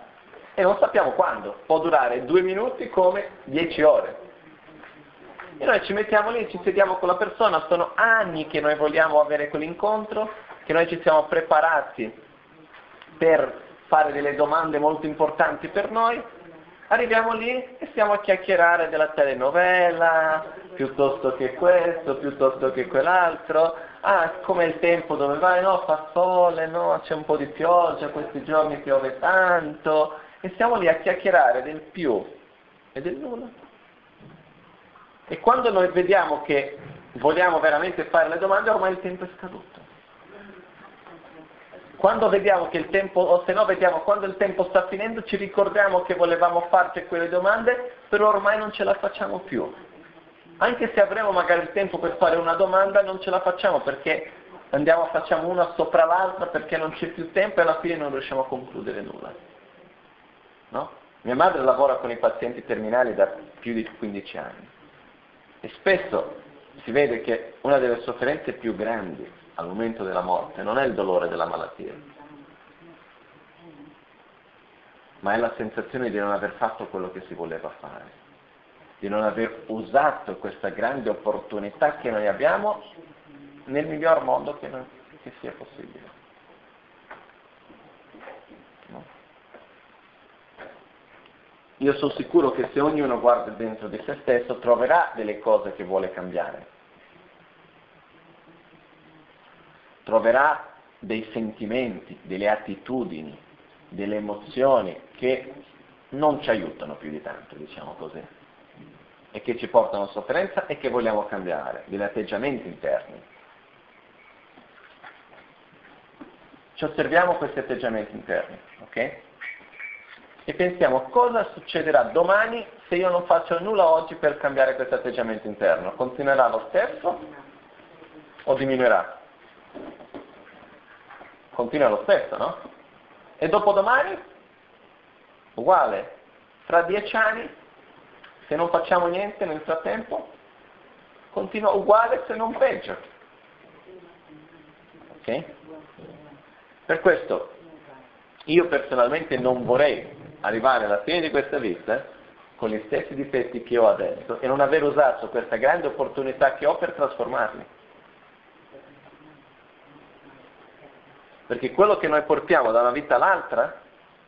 e non sappiamo quando, può durare due minuti come dieci ore. E noi ci mettiamo lì, ci sediamo con la persona, sono anni che noi vogliamo avere quell'incontro, che noi ci siamo preparati per fare delle domande molto importanti per noi, arriviamo lì e stiamo a chiacchierare della telenovela, piuttosto che questo, piuttosto che quell'altro, ah, come il tempo dove vai, no, fa sole, no, c'è un po' di pioggia, questi giorni piove tanto, e stiamo lì a chiacchierare del più e del nulla. E quando noi vediamo che vogliamo veramente fare le domande, ormai il tempo è scaduto. Quando vediamo che il tempo, o se no vediamo quando il tempo sta finendo, ci ricordiamo che volevamo farci quelle domande, però ormai non ce la facciamo più. Anche se avremo magari il tempo per fare una domanda, non ce la facciamo perché andiamo, facciamo una sopra l'altra perché non c'è più tempo e alla fine non riusciamo a concludere nulla. No? Mia madre lavora con i pazienti terminali da più di 15 anni e spesso si vede che una delle sofferenze più grandi al momento della morte non è il dolore della malattia, ma è la sensazione di non aver fatto quello che si voleva fare, di non aver usato questa grande opportunità che noi abbiamo nel miglior modo che, non, che sia possibile. Io sono sicuro che se ognuno guarda dentro di se stesso troverà delle cose che vuole cambiare troverà dei sentimenti, delle attitudini, delle emozioni che non ci aiutano più di tanto, diciamo così, e che ci portano a sofferenza e che vogliamo cambiare, degli atteggiamenti interni. Ci osserviamo questi atteggiamenti interni, ok? E pensiamo cosa succederà domani se io non faccio nulla oggi per cambiare questo atteggiamento interno. Continuerà lo stesso o diminuirà? continua lo stesso, no? E dopodomani? Uguale. Fra dieci anni, se non facciamo niente nel frattempo, continua uguale se non peggio. Ok? Per questo io personalmente non vorrei arrivare alla fine di questa vita con gli stessi difetti che ho adesso e non aver usato questa grande opportunità che ho per trasformarli. Perché quello che noi portiamo da una vita all'altra,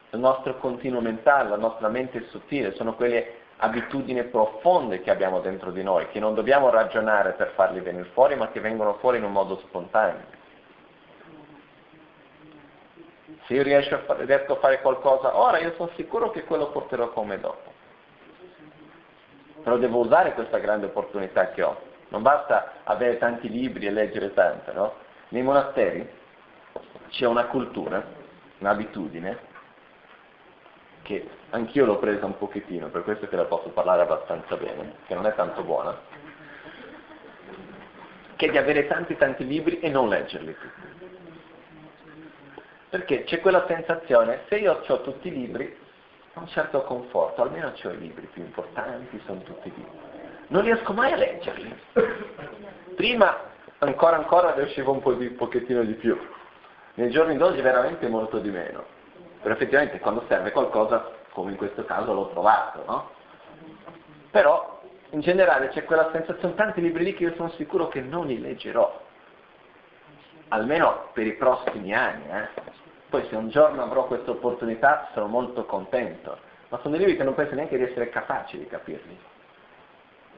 il nostro continuo mentale, la nostra mente sottile, sono quelle abitudini profonde che abbiamo dentro di noi, che non dobbiamo ragionare per farli venire fuori, ma che vengono fuori in un modo spontaneo. Se io riesco a fare, riesco a fare qualcosa ora, io sono sicuro che quello porterò come dopo. Però devo usare questa grande opportunità che ho. non basta avere tanti libri e leggere tanto, no? Nei monasteri c'è una cultura, un'abitudine, che anch'io l'ho presa un pochettino, per questo che la posso parlare abbastanza bene, che non è tanto buona, che è di avere tanti tanti libri e non leggerli tutti. Perché c'è quella sensazione, se io ho tutti i libri, ho un certo conforto, almeno ho i libri più importanti, sono tutti libri. Non riesco mai a leggerli. Prima ancora ancora riuscivo un po di, un pochettino di più. Nei giorni d'oggi veramente molto di meno. Però effettivamente quando serve qualcosa, come in questo caso l'ho trovato, no? Però in generale c'è quella sensazione, tanti libri lì che io sono sicuro che non li leggerò, almeno per i prossimi anni. Eh? Poi se un giorno avrò questa opportunità sarò molto contento, ma sono libri che non penso neanche di essere capaci di capirli.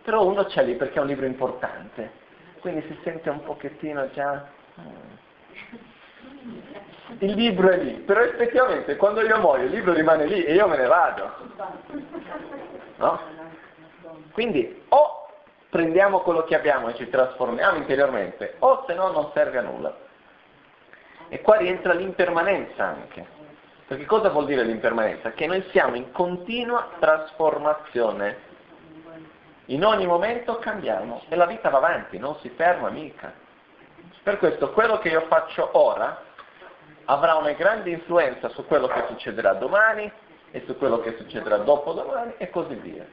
Però uno c'è lì perché è un libro importante, quindi si sente un pochettino già... Il libro è lì, però effettivamente quando io muoio il libro rimane lì e io me ne vado. No? Quindi o prendiamo quello che abbiamo e ci trasformiamo interiormente, o se no non serve a nulla. E qua rientra l'impermanenza anche. Perché cosa vuol dire l'impermanenza? Che noi siamo in continua trasformazione. In ogni momento cambiamo e la vita va avanti, non si ferma mica. Per questo quello che io faccio ora avrà una grande influenza su quello che succederà domani e su quello che succederà dopodomani e così via.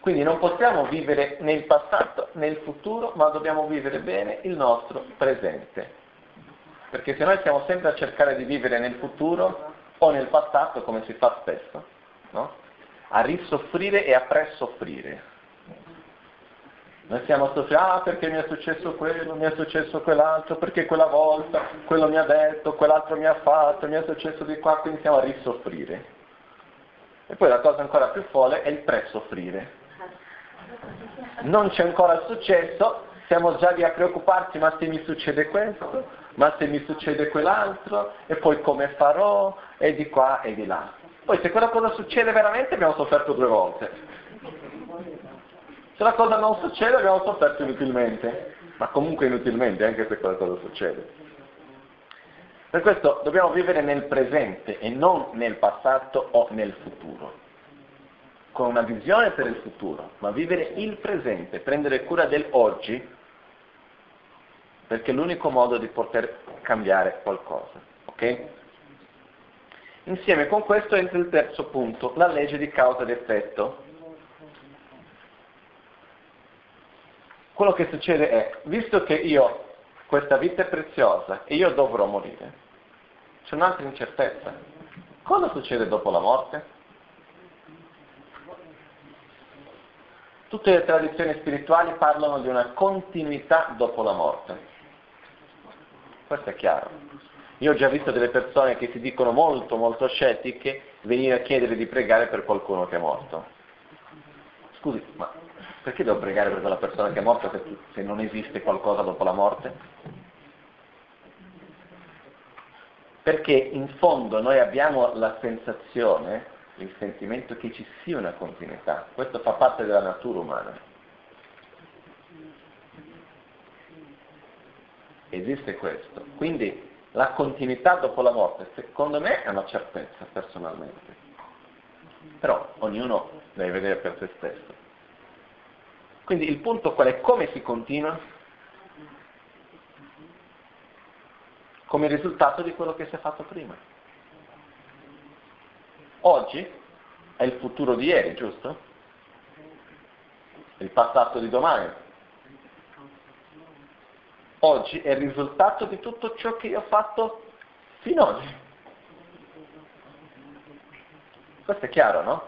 Quindi non possiamo vivere nel passato, nel futuro, ma dobbiamo vivere bene il nostro presente. Perché se noi stiamo sempre a cercare di vivere nel futuro o nel passato, come si fa spesso, no? a risoffrire e a presoffrire. Noi stiamo soffrire, ah perché mi è successo quello, mi è successo quell'altro, perché quella volta, quello mi ha detto, quell'altro mi ha fatto, mi è successo di qua, quindi stiamo a risoffrire. E poi la cosa ancora più folle è il presoffrire. Non c'è ancora successo, siamo già lì a preoccuparci, ma se mi succede questo, ma se mi succede quell'altro, e poi come farò, e di qua e di là. Poi se quella cosa succede veramente abbiamo sofferto due volte. Se la cosa non succede abbiamo sofferto inutilmente, ma comunque inutilmente anche se quella cosa succede. Per questo dobbiamo vivere nel presente e non nel passato o nel futuro con una visione per il futuro, ma vivere il presente, prendere cura dell'oggi perché è l'unico modo di poter cambiare qualcosa. Ok? Insieme con questo entra il terzo punto, la legge di causa ed effetto. Quello che succede è, visto che io, questa vita è preziosa e io dovrò morire, c'è un'altra incertezza. Cosa succede dopo la morte? Tutte le tradizioni spirituali parlano di una continuità dopo la morte. Questo è chiaro. Io ho già visto delle persone che si dicono molto, molto scettiche venire a chiedere di pregare per qualcuno che è morto. Scusi, ma perché devo pregare per quella persona che è morta se, se non esiste qualcosa dopo la morte? Perché in fondo noi abbiamo la sensazione, il sentimento che ci sia una continuità. Questo fa parte della natura umana. Esiste questo. Quindi la continuità dopo la morte, secondo me, è una certezza personalmente. Però ognuno deve vedere per se stesso. Quindi il punto qual è? Come si continua? Come risultato di quello che si è fatto prima. Oggi è il futuro di ieri, giusto? Il passato di domani, oggi è il risultato di tutto ciò che io ho fatto fino ad oggi. Questo è chiaro, no?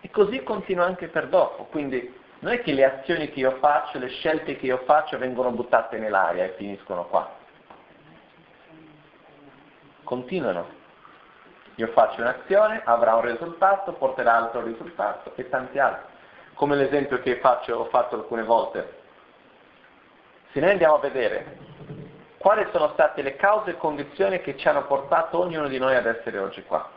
E così continua anche per dopo, quindi non è che le azioni che io faccio, le scelte che io faccio vengono buttate nell'aria e finiscono qua. Continuano. Io faccio un'azione, avrà un risultato, porterà altro risultato e tanti altri. Come l'esempio che faccio, ho fatto alcune volte se noi andiamo a vedere quali sono state le cause e condizioni che ci hanno portato ognuno di noi ad essere oggi qua.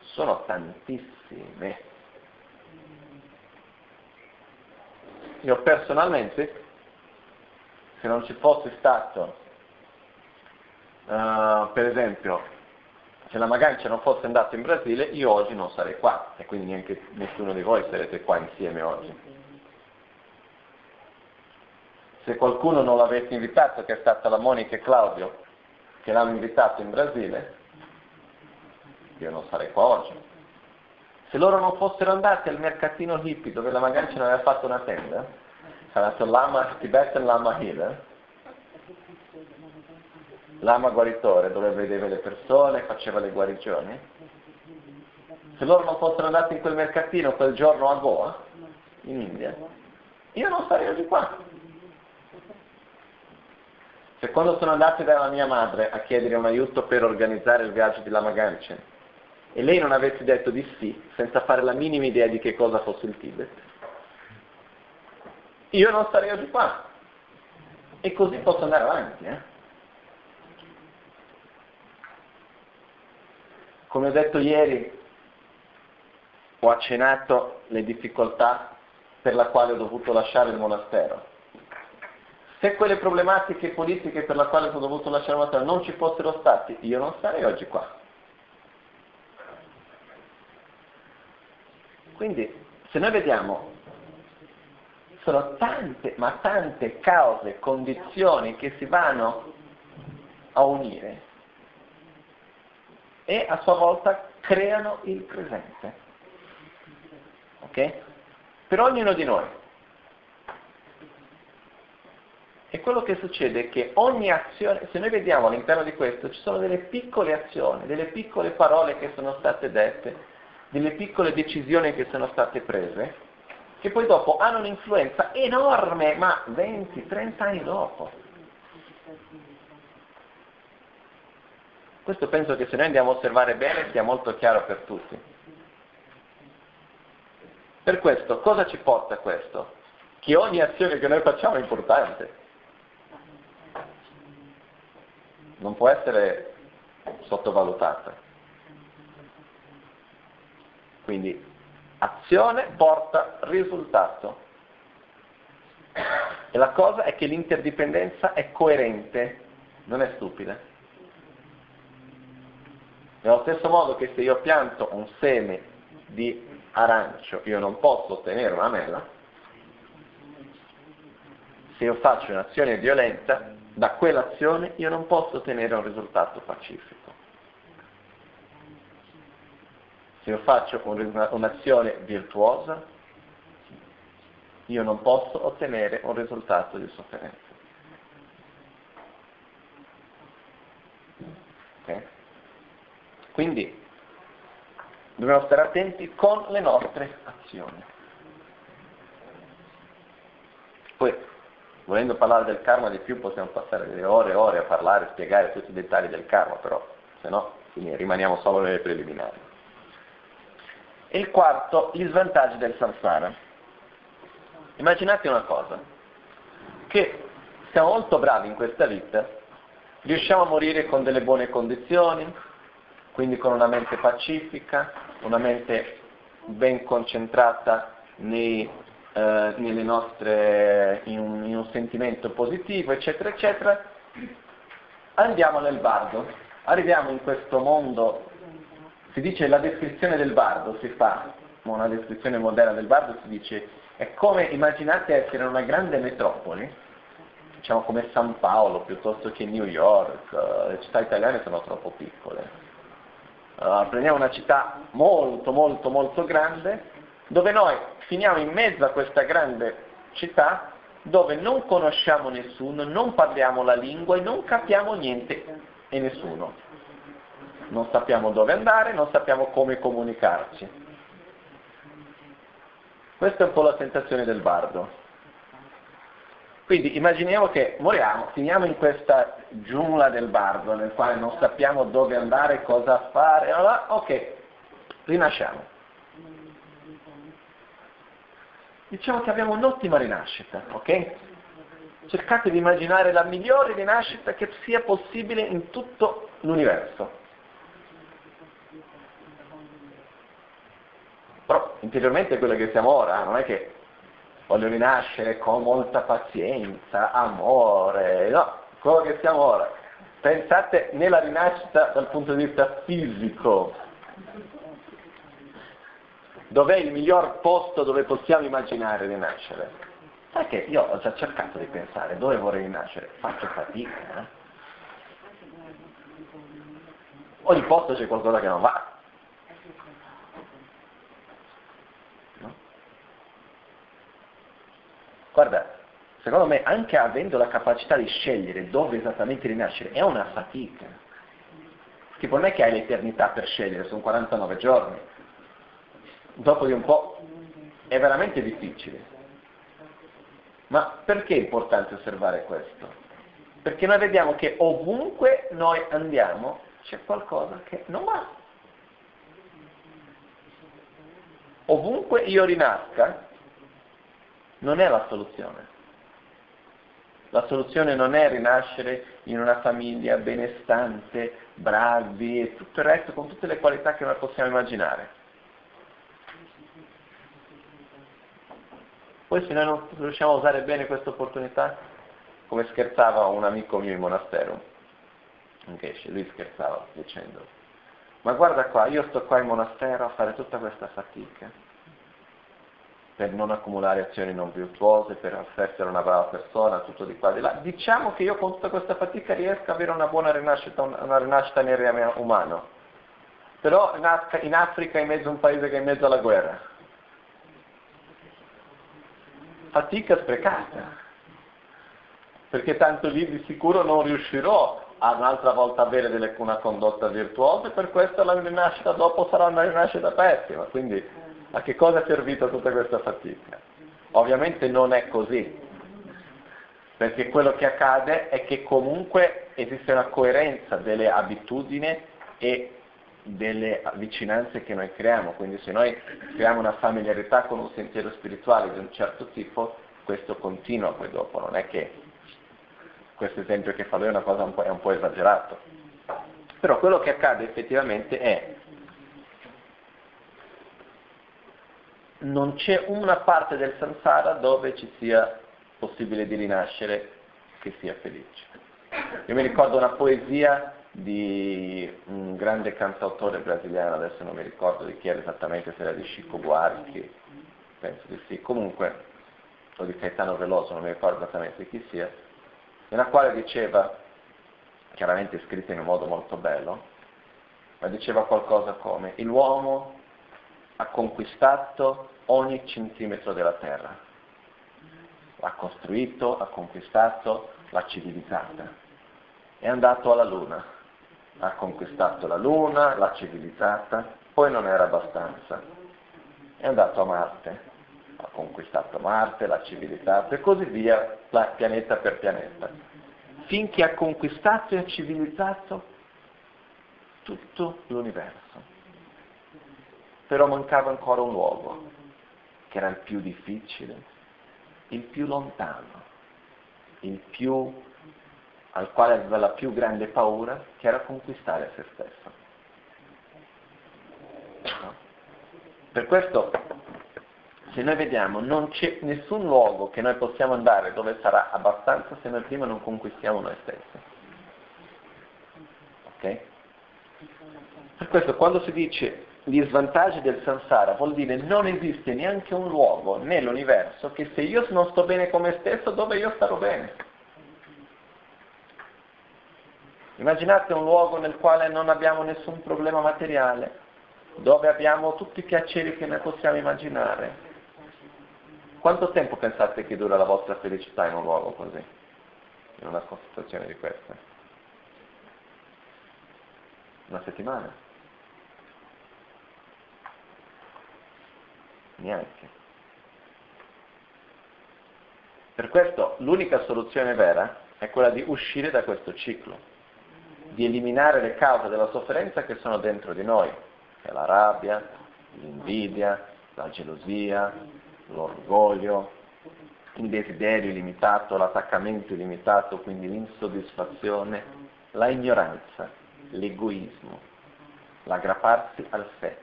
Sono tantissime. io personalmente, se non ci fosse stato, uh, per esempio, se la Magancia non fosse andata in Brasile, io oggi non sarei qua e quindi neanche nessuno di voi sarete qua insieme oggi. Se qualcuno non l'avesse invitato, che è stata la Monica e Claudio, che l'hanno invitato in Brasile, io non sarei qua oggi. Se loro non fossero andati al mercatino hippie dove la Magancia non aveva fatto una tenda, sarebbe Lama Tibetan Lama Healer, l'ama guaritore dove vedeva le persone, faceva le guarigioni. Se loro non fossero andati in quel mercatino quel giorno a Goa, in India, io non sarei oggi qua. Se quando sono andati dalla mia madre a chiedere un aiuto per organizzare il viaggio di Lama Ganchen e lei non avesse detto di sì, senza fare la minima idea di che cosa fosse il Tibet, io non sarei oggi qua. E così posso andare avanti. Eh? Come ho detto ieri, ho accennato le difficoltà per la quale ho dovuto lasciare il monastero. Se quelle problematiche politiche per la quale ho dovuto lasciare monastero non ci fossero state, io non sarei oggi qua. Quindi, se noi vediamo, sono tante, ma tante cause, condizioni che si vanno a unire e a sua volta creano il presente. Ok? Per ognuno di noi. E quello che succede è che ogni azione, se noi vediamo all'interno di questo, ci sono delle piccole azioni, delle piccole parole che sono state dette, delle piccole decisioni che sono state prese, che poi dopo hanno un'influenza enorme, ma 20-30 anni dopo. Questo penso che se noi andiamo a osservare bene sia molto chiaro per tutti. Per questo, cosa ci porta questo? Che ogni azione che noi facciamo è importante. Non può essere sottovalutata. Quindi azione porta risultato. E la cosa è che l'interdipendenza è coerente, non è stupida. Nello stesso modo che se io pianto un seme di arancio io non posso ottenere una mela, se io faccio un'azione violenta, da quell'azione io non posso ottenere un risultato pacifico. Se io faccio un'azione virtuosa, io non posso ottenere un risultato di sofferenza. Okay? Quindi dobbiamo stare attenti con le nostre azioni. Poi, volendo parlare del karma di più, possiamo passare delle ore e ore a parlare, a spiegare tutti i dettagli del karma, però se no rimaniamo solo nelle preliminari. Il quarto, gli svantaggi del samsara. Immaginate una cosa, che siamo molto bravi in questa vita, riusciamo a morire con delle buone condizioni, quindi con una mente pacifica, una mente ben concentrata nei, eh, nostre, in, un, in un sentimento positivo, eccetera, eccetera, andiamo nel bardo, arriviamo in questo mondo, si dice la descrizione del bardo, si fa, una descrizione moderna del bardo si dice, è come immaginate essere una grande metropoli, diciamo come San Paolo piuttosto che New York, le città italiane sono troppo piccole, Uh, prendiamo una città molto molto molto grande, dove noi finiamo in mezzo a questa grande città, dove non conosciamo nessuno, non parliamo la lingua e non capiamo niente e nessuno. Non sappiamo dove andare, non sappiamo come comunicarci. Questa è un po' la sensazione del bardo. Quindi immaginiamo che moriamo, finiamo in questa giungla del bardo nel quale non sappiamo dove andare, cosa fare, allora, ok, rinasciamo. Diciamo che abbiamo un'ottima rinascita, ok? Cercate di immaginare la migliore rinascita che sia possibile in tutto l'universo. Però interiormente quello che siamo ora, non è che voglio rinascere con molta pazienza, amore, no, quello che siamo ora. Pensate nella rinascita dal punto di vista fisico. Dov'è il miglior posto dove possiamo immaginare rinascere? Perché io ho già cercato di pensare dove vorrei rinascere, faccio fatica. Eh? Ogni posto c'è qualcosa che non va. No? Guarda, secondo me anche avendo la capacità di scegliere dove esattamente rinascere è una fatica. Tipo non è che hai l'eternità per scegliere, sono 49 giorni. Dopo di un po' è veramente difficile. Ma perché è importante osservare questo? Perché noi vediamo che ovunque noi andiamo c'è qualcosa che non va. Ovunque io rinasca non è la soluzione. La soluzione non è rinascere in una famiglia benestante, bravi e tutto il resto con tutte le qualità che noi possiamo immaginare. Poi se noi non riusciamo a usare bene questa opportunità, come scherzava un amico mio in monastero, anche lui scherzava dicendo, ma guarda qua, io sto qua in monastero a fare tutta questa fatica per non accumulare azioni non virtuose, per essere una brava persona, tutto di qua e di là. Diciamo che io con tutta questa fatica riesco ad avere una buona rinascita, una rinascita nel reame umano. Però in Africa, in mezzo a un paese che è in mezzo alla guerra. Fatica sprecata. Perché tanto lì di sicuro non riuscirò a un'altra volta avere delle, una condotta virtuosa e per questo la rinascita dopo sarà una rinascita pessima. Quindi a che cosa è servita tutta questa fatica? Ovviamente non è così, perché quello che accade è che comunque esiste una coerenza delle abitudini e delle vicinanze che noi creiamo, quindi se noi creiamo una familiarità con un sentiero spirituale di un certo tipo, questo continua poi dopo, non è che questo esempio che fa lui è una cosa un po', un po esagerato. Però quello che accade effettivamente è non c'è una parte del samsara dove ci sia possibile di rinascere che sia felice. Io mi ricordo una poesia di un grande cantautore brasiliano, adesso non mi ricordo di chi era esattamente, se era di Chico Buarque, penso di sì, comunque, o di Caetano Veloso, non mi ricordo esattamente chi sia, nella quale diceva, chiaramente scritta in un modo molto bello, ma diceva qualcosa come l'uomo ha conquistato ogni centimetro della terra, l'ha costruito, ha conquistato, l'ha civilizzata, è andato alla luna, ha conquistato la luna, l'ha civilizzata, poi non era abbastanza, è andato a Marte, ha conquistato Marte, l'ha civilizzato e così via, pianeta per pianeta, finché ha conquistato e ha civilizzato tutto l'universo. Però mancava ancora un luogo, che era il più difficile, il più lontano, il più al quale aveva la più grande paura, che era conquistare se stesso. No? Per questo se noi vediamo non c'è nessun luogo che noi possiamo andare dove sarà abbastanza se noi prima non conquistiamo noi stessi. Ok? Per questo quando si dice gli svantaggi del samsara vuol dire non esiste neanche un luogo nell'universo che se io non sto bene con me stesso dove io starò bene. Immaginate un luogo nel quale non abbiamo nessun problema materiale, dove abbiamo tutti i piaceri che noi possiamo immaginare, quanto tempo pensate che dura la vostra felicità in un luogo così? In una situazione di questa? Una settimana? Neanche. Per questo l'unica soluzione vera è quella di uscire da questo ciclo, di eliminare le cause della sofferenza che sono dentro di noi, che è la rabbia, l'invidia, la gelosia, l'orgoglio, il desiderio illimitato, l'attaccamento illimitato, quindi l'insoddisfazione, la ignoranza, l'egoismo, l'aggrapparsi al sé,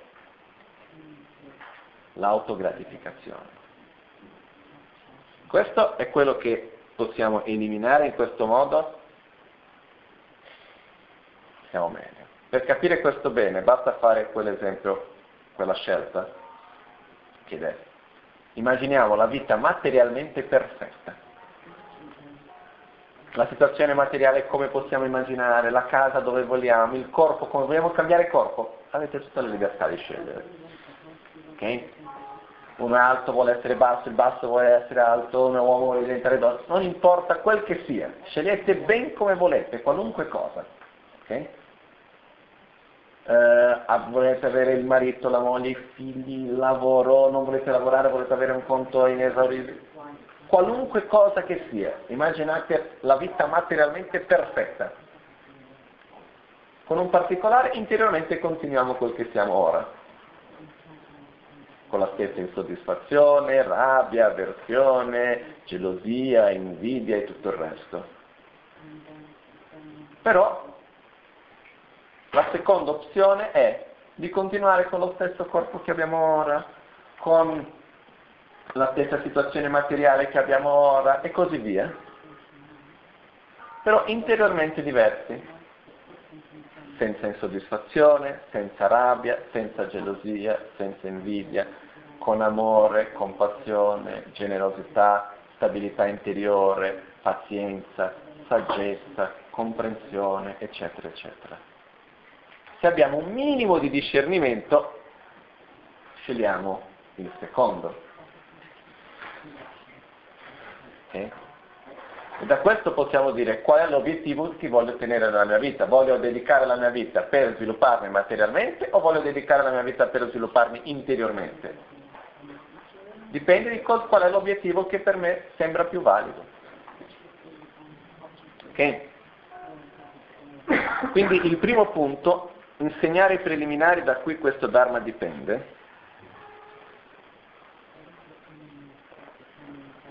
l'autogratificazione. Questo è quello che possiamo eliminare in questo modo. Siamo meglio. Per capire questo bene basta fare quell'esempio, quella scelta, che è immaginiamo la vita materialmente perfetta. La situazione materiale come possiamo immaginare, la casa dove vogliamo, il corpo come vogliamo cambiare corpo, avete tutta la libertà di scegliere. Ok? Uno è alto vuole essere basso, il basso vuole essere alto, un uomo vuole diventare donna, non importa quel che sia, scegliete ben come volete, qualunque cosa. Ok? Uh, volete avere il marito, la moglie, i figli, il lavoro, non volete lavorare, volete avere un conto inesauribile. Qualunque cosa che sia, immaginate la vita materialmente perfetta. Con un particolare interiormente continuiamo quel che siamo ora con la stessa insoddisfazione, rabbia, avversione, gelosia, invidia e tutto il resto. Però la seconda opzione è di continuare con lo stesso corpo che abbiamo ora, con la stessa situazione materiale che abbiamo ora e così via, però interiormente diversi senza insoddisfazione, senza rabbia, senza gelosia, senza invidia, con amore, compassione, generosità, stabilità interiore, pazienza, saggezza, comprensione, eccetera, eccetera. Se abbiamo un minimo di discernimento, scegliamo il secondo. Okay? E da questo possiamo dire qual è l'obiettivo che voglio ottenere nella mia vita. Voglio dedicare la mia vita per svilupparmi materialmente o voglio dedicare la mia vita per svilupparmi interiormente? Dipende di qual è l'obiettivo che per me sembra più valido. Ok? Quindi il primo punto, insegnare i preliminari da cui questo Dharma dipende,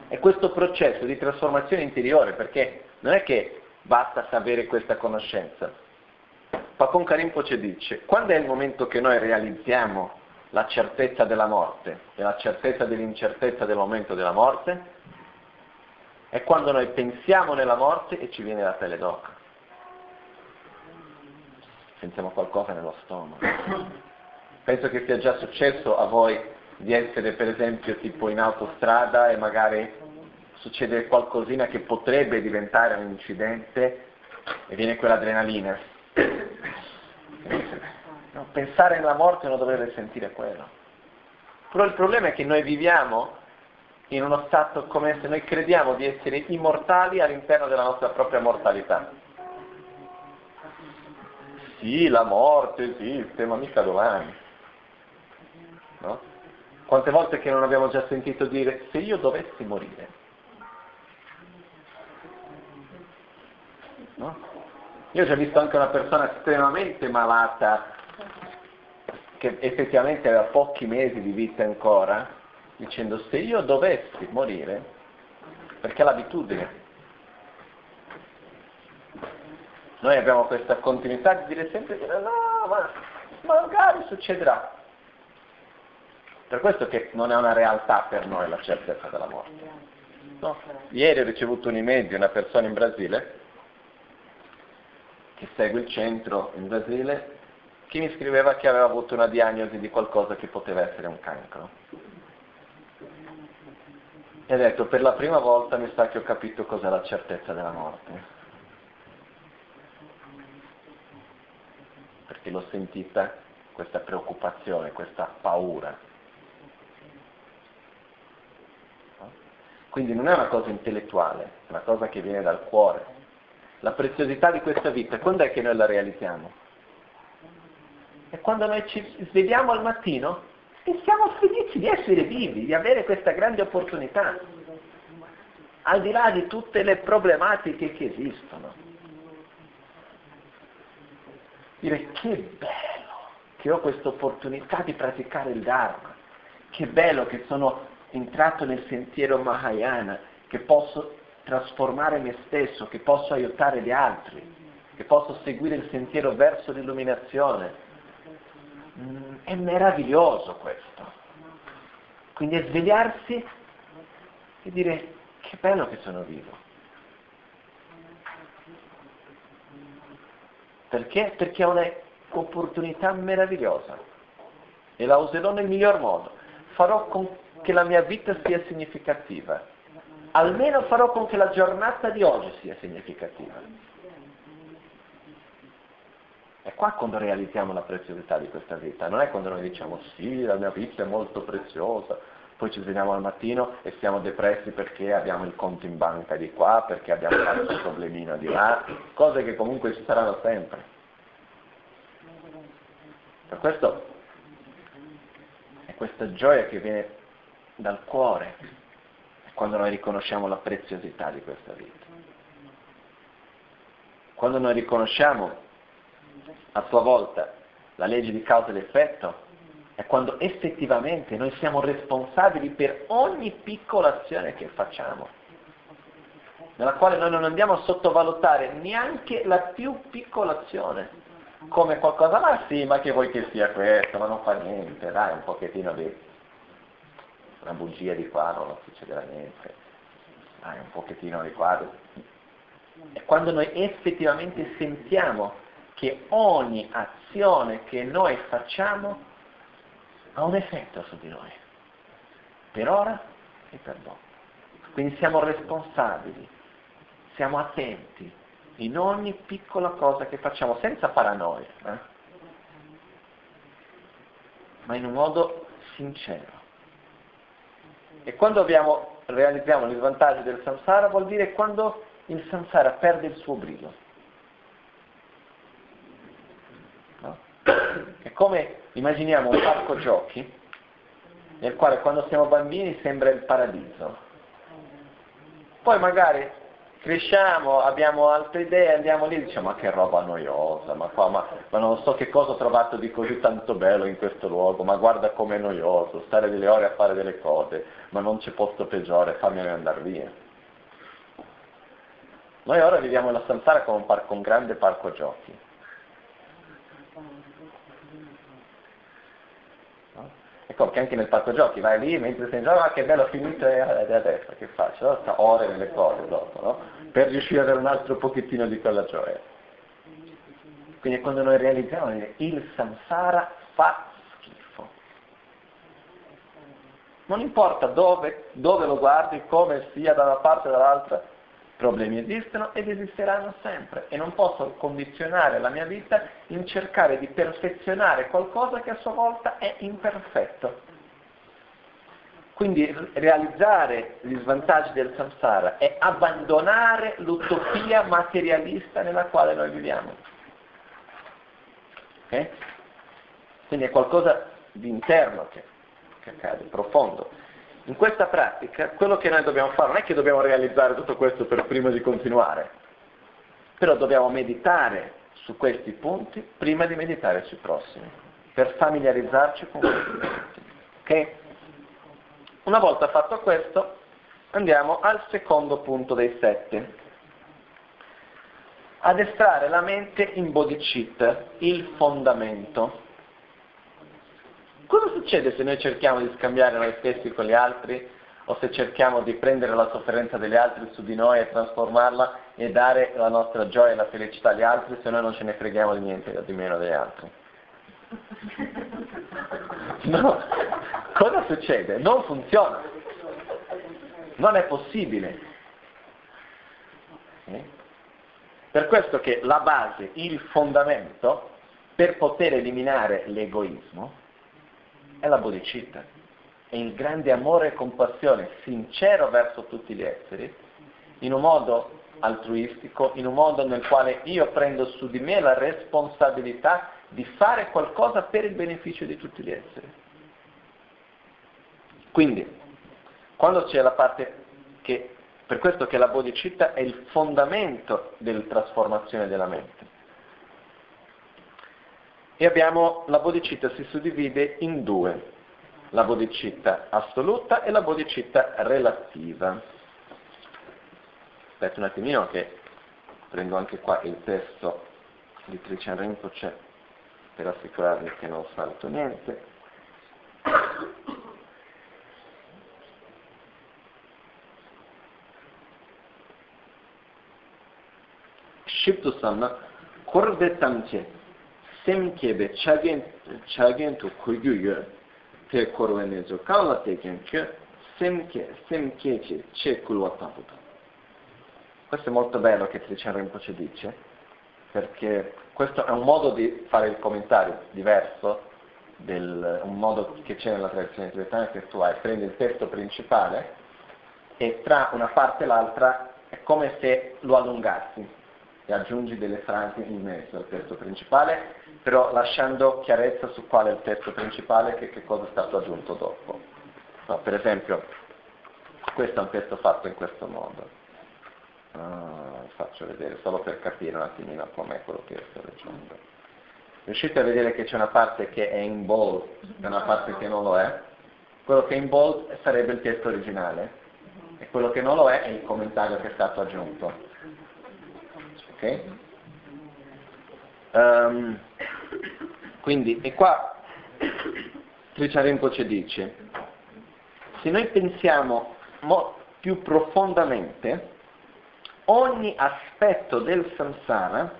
è questo processo di trasformazione interiore, perché non è che basta sapere questa conoscenza. Papon Karimpo ci dice, quando è il momento che noi realizziamo la certezza della morte e la certezza dell'incertezza del momento della morte? È quando noi pensiamo nella morte e ci viene la pelle d'oca. Sentiamo qualcosa nello stomaco. Penso che sia già successo a voi di essere per esempio tipo in autostrada e magari succede qualcosina che potrebbe diventare un incidente e viene quell'adrenalina. No, pensare nella morte non dovrebbe sentire quello. Però il problema è che noi viviamo in uno stato come se noi crediamo di essere immortali all'interno della nostra propria mortalità. Sì, la morte esiste, ma mica domani. No? Quante volte che non abbiamo già sentito dire se io dovessi morire? No? Io ho già visto anche una persona estremamente malata che effettivamente aveva pochi mesi di vita ancora, dicendo se io dovessi morire, perché l'abitudine. Noi abbiamo questa continuità di dire sempre no, ma magari succederà. Per questo che non è una realtà per noi la certezza della morte. No? Ieri ho ricevuto un'email di una persona in Brasile che segue il centro in Brasile che mi scriveva che aveva avuto una diagnosi di qualcosa che poteva essere un cancro. E ha detto, per la prima volta mi sa che ho capito cos'è la certezza della morte. Perché l'ho sentita questa preoccupazione, questa paura. Quindi non è una cosa intellettuale, è una cosa che viene dal cuore. La preziosità di questa vita, quando è che noi la realizziamo? È quando noi ci svegliamo al mattino e siamo felici di essere vivi, di avere questa grande opportunità, al di là di tutte le problematiche che esistono. Dire che bello che ho questa opportunità di praticare il Dharma, che bello che sono entrato nel sentiero Mahayana, che posso trasformare me stesso, che posso aiutare gli altri, che posso seguire il sentiero verso l'illuminazione. Mm, è meraviglioso questo. Quindi è svegliarsi e dire che bello che sono vivo. Perché? Perché ho un'opportunità meravigliosa e la userò nel miglior modo. Farò con che la mia vita sia significativa. Almeno farò con che la giornata di oggi sia significativa. È qua quando realizziamo la preziosità di questa vita, non è quando noi diciamo sì, la mia vita è molto preziosa, poi ci svegliamo al mattino e siamo depressi perché abbiamo il conto in banca di qua, perché abbiamo un problemino di là, cose che comunque ci saranno sempre. Per questo è questa gioia che viene dal cuore, quando noi riconosciamo la preziosità di questa vita. Quando noi riconosciamo a sua volta la legge di causa ed effetto, è quando effettivamente noi siamo responsabili per ogni piccola azione che facciamo, nella quale noi non andiamo a sottovalutare neanche la più piccola azione, come qualcosa, ma sì, ma che vuoi che sia questo, ma non fa niente, dai, un pochettino di una bugia di qua, non succederà niente, dai, un pochettino di qua. È quando noi effettivamente sentiamo che ogni azione che noi facciamo ha un effetto su di noi, per ora e per dopo. Quindi siamo responsabili, siamo attenti in ogni piccola cosa che facciamo, senza paranoia, eh? ma in un modo sincero. E quando abbiamo, realizziamo gli svantaggi del samsara vuol dire quando il samsara perde il suo brillo. No? È come immaginiamo un parco giochi nel quale quando siamo bambini sembra il paradiso. Poi magari cresciamo, abbiamo altre idee, andiamo lì e diciamo ma che roba noiosa, ma, qua, ma, ma, non so che cosa ho trovato di così tanto bello in questo luogo, ma guarda com'è noioso, stare delle ore a fare delle cose, ma non c'è posto peggiore, fammi andare via. Noi ora viviamo la Samsara come un, parco, un grande parco giochi. Che anche nel parco giochi vai lì mentre sei in gioco, ah che bello finito e adesso che faccio? Sta ore nelle cose dopo, no? Per riuscire ad avere un altro pochettino di quella gioia. Quindi quando noi realizziamo il samsara fa schifo. Non importa dove, dove lo guardi, come sia da una parte o dall'altra, problemi esistono ed esisteranno sempre e non posso condizionare la mia vita in cercare di perfezionare qualcosa che a sua volta è imperfetto. Quindi realizzare gli svantaggi del samsara è abbandonare l'utopia materialista nella quale noi viviamo. Okay? Quindi è qualcosa di interno che, che accade, profondo. In questa pratica quello che noi dobbiamo fare non è che dobbiamo realizzare tutto questo per prima di continuare, però dobbiamo meditare su questi punti prima di meditare sui prossimi, per familiarizzarci con questi punti. Okay? Una volta fatto questo, andiamo al secondo punto dei sette. Addestrare la mente in bodhicitta, il fondamento. Cosa succede se noi cerchiamo di scambiare noi stessi con gli altri o se cerchiamo di prendere la sofferenza degli altri su di noi e trasformarla e dare la nostra gioia e la felicità agli altri se noi non ce ne freghiamo di niente di meno degli altri? No, cosa succede? Non funziona. Non è possibile. Per questo che la base, il fondamento, per poter eliminare l'egoismo, è la bodhicitta, è il grande amore e compassione sincero verso tutti gli esseri, in un modo altruistico, in un modo nel quale io prendo su di me la responsabilità di fare qualcosa per il beneficio di tutti gli esseri. Quindi, quando c'è la parte che, per questo che la bodhicitta è il fondamento della trasformazione della mente, e abbiamo la bodhicitta si suddivide in due, la bodhicitta assoluta e la bodhicitta relativa. Aspetta un attimino che prendo anche qua il testo di Trichan Rinpoche per assicurarvi che non salto niente. Shibdusan Kurvetamche semkebe chagen chagen tu kuyuyo te korvenezo kala teken che semke semkece che kulwataputa questo è molto bello che Trichan Rinpoche dice perché questo è un modo di fare il commentario diverso del, un modo che c'è nella tradizione tibetana che tu hai, prendi il testo principale e tra una parte e l'altra è come se lo allungassi e aggiungi delle frasi in mezzo al testo principale, però lasciando chiarezza su qual è il testo principale e che cosa è stato aggiunto dopo. No, per esempio, questo è un testo fatto in questo modo. Uh, faccio vedere solo per capire un attimino com'è quello che sto leggendo. Riuscite a vedere che c'è una parte che è in bold e una parte che non lo è? Quello che è in bold sarebbe il testo originale e quello che non lo è è il commentario che è stato aggiunto. Ok? Um, quindi, e qua Tricia ci dice, se noi pensiamo mo- più profondamente, ogni aspetto del samsara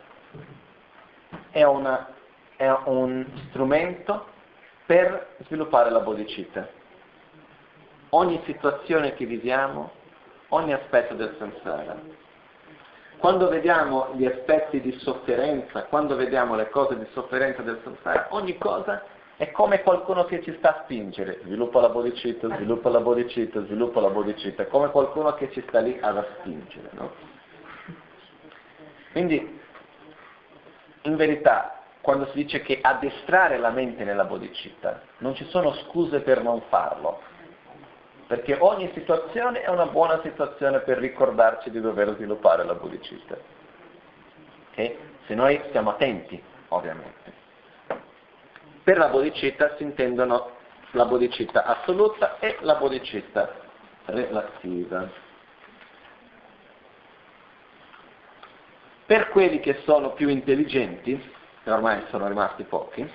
è, una, è un strumento per sviluppare la bodhicitta. Ogni situazione che viviamo, ogni aspetto del samsara quando vediamo gli aspetti di sofferenza, quando vediamo le cose di sofferenza del samsara, ogni cosa è come qualcuno che ci sta a spingere, sviluppa la bodhicitta, sviluppa la bodhicitta, sviluppa la bodhicitta, è come qualcuno che ci sta lì ad spingere. No? Quindi, in verità, quando si dice che addestrare la mente nella bodhicitta, non ci sono scuse per non farlo, perché ogni situazione è una buona situazione per ricordarci di dover sviluppare la bodhicitta. Okay? Se noi stiamo attenti, ovviamente. Per la bodhicitta si intendono la bodhicitta assoluta e la bodhicitta relativa. Per quelli che sono più intelligenti, che ormai sono rimasti pochi,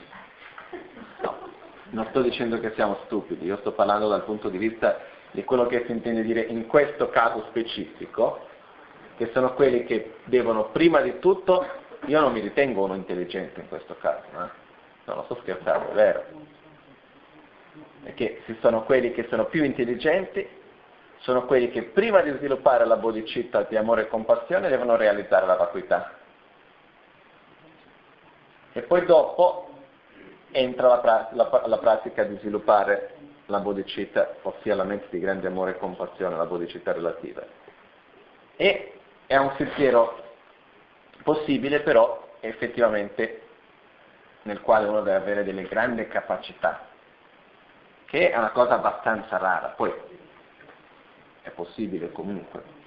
non sto dicendo che siamo stupidi, io sto parlando dal punto di vista di quello che si intende dire in questo caso specifico, che sono quelli che devono prima di tutto, io non mi ritengo uno intelligente in questo caso, eh? no, non sto scherzando, è vero, perché se sono quelli che sono più intelligenti, sono quelli che prima di sviluppare la bodhicitta di amore e compassione devono realizzare la vacuità. E poi dopo entra la, pra- la, la pratica di sviluppare la bodhicitta, ossia la mente di grande amore e compassione, la bodhicitta relativa. E è un sentiero possibile però effettivamente nel quale uno deve avere delle grandi capacità, che è una cosa abbastanza rara, poi è possibile comunque.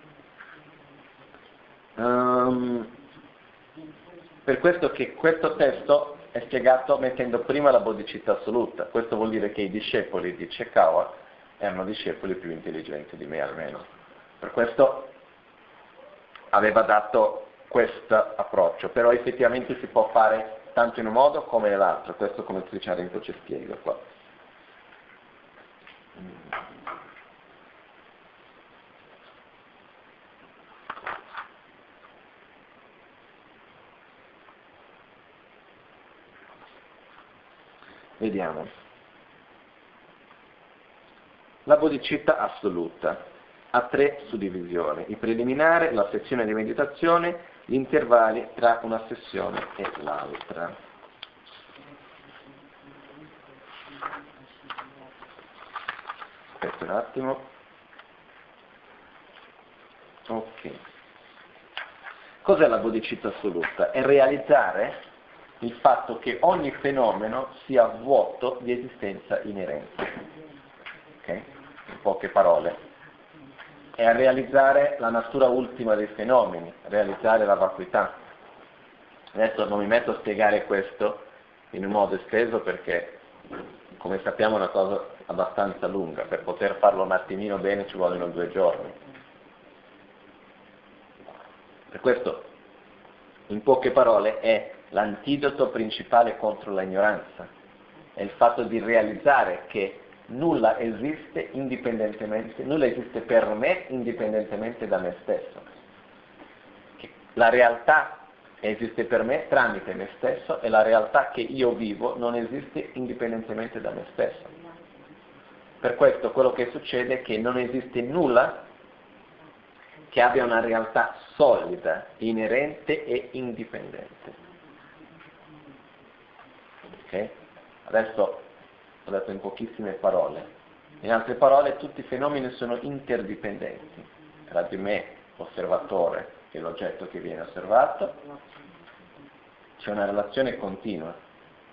Um, per questo che questo testo è spiegato mettendo prima la bodhicitta assoluta. Questo vuol dire che i discepoli di Chekawa erano discepoli più intelligenti di me almeno. Per questo aveva dato questo approccio, però effettivamente si può fare tanto in un modo come nell'altro, questo come il Tricharenko ci spiega qua. Vediamo. La bodhicitta assoluta ha tre suddivisioni, il preliminare, la sezione di meditazione, gli intervalli tra una sessione e l'altra. Aspetta un attimo. Ok. Cos'è la bodhicitta assoluta? È realizzare il fatto che ogni fenomeno sia vuoto di esistenza inerente. Okay? In poche parole. È a realizzare la natura ultima dei fenomeni, realizzare la vacuità. Adesso non mi metto a spiegare questo in un modo esteso perché, come sappiamo, è una cosa abbastanza lunga. Per poter farlo un attimino bene ci vogliono due giorni. Per questo, in poche parole, è l'antidoto principale contro l'ignoranza, è il fatto di realizzare che nulla esiste indipendentemente, nulla esiste per me indipendentemente da me stesso. Che la realtà esiste per me tramite me stesso e la realtà che io vivo non esiste indipendentemente da me stesso. Per questo quello che succede è che non esiste nulla che abbia una realtà solida, inerente e indipendente. Ok? Adesso ho detto in pochissime parole. In altre parole, tutti i fenomeni sono interdipendenti tra di me, osservatore, e l'oggetto che viene osservato. C'è una relazione continua,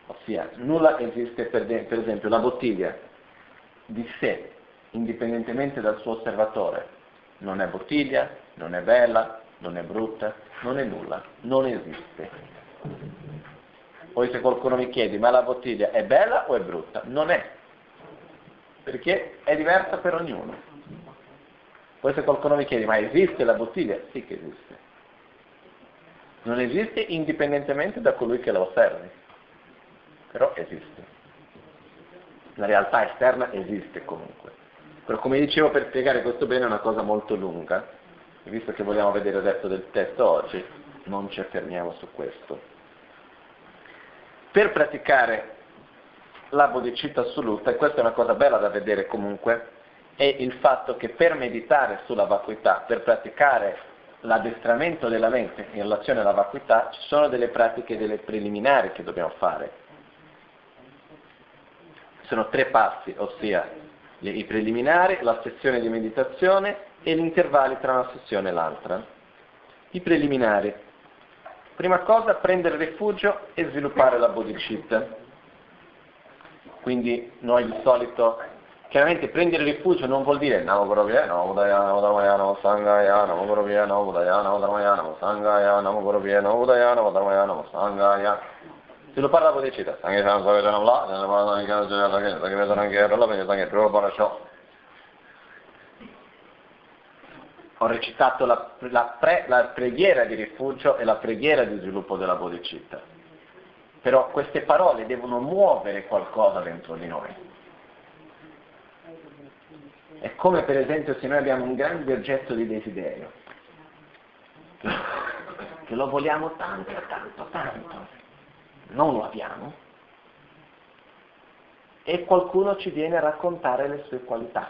ossia nulla esiste per, de- per esempio la bottiglia di sé, indipendentemente dal suo osservatore. Non è bottiglia, non è bella, non è brutta, non è nulla, non esiste. Poi se qualcuno mi chiede, ma la bottiglia è bella o è brutta? Non è, perché è diversa per ognuno. Poi se qualcuno mi chiede, ma esiste la bottiglia? Sì che esiste. Non esiste indipendentemente da colui che la osservi, però esiste. La realtà esterna esiste comunque. Però come dicevo, per spiegare questo bene è una cosa molto lunga, visto che vogliamo vedere il resto del testo oggi, non ci affermiamo su questo. Per praticare la bodhicitta assoluta, e questa è una cosa bella da vedere comunque, è il fatto che per meditare sulla vacuità, per praticare l'addestramento della mente in relazione alla vacuità, ci sono delle pratiche, delle preliminari che dobbiamo fare. Sono tre passi, ossia i preliminari, la sessione di meditazione e gli intervalli tra una sessione e l'altra. I preliminari. Prima cosa, prendere rifugio e sviluppare la bodhicitta. Quindi noi di solito, chiaramente prendere rifugio non vuol dire Namo Gorovia, Namo Udaya, Namo Dharmaya, Namo Sangaya, Namo Gorovia, Namo Udaya, Namo Dharmaya, Namo Sangaya, Namo Gorovia, Namo Udaya, Namo Dharmaya, Namo Sangaya. Sviluppare la bodhicitta. Anche se non so che c'è un la, se non so che c'è un la, se non so che c'è un la, se non so che c'è un la, se non so che c'è un la, ho recitato la, la, pre, la, preghiera di rifugio e la preghiera di sviluppo della bodhicitta. Però queste parole devono muovere qualcosa dentro di noi. È come per esempio se noi abbiamo un grande oggetto di desiderio, che lo vogliamo tanto, tanto, tanto, non lo abbiamo, e qualcuno ci viene a raccontare le sue qualità,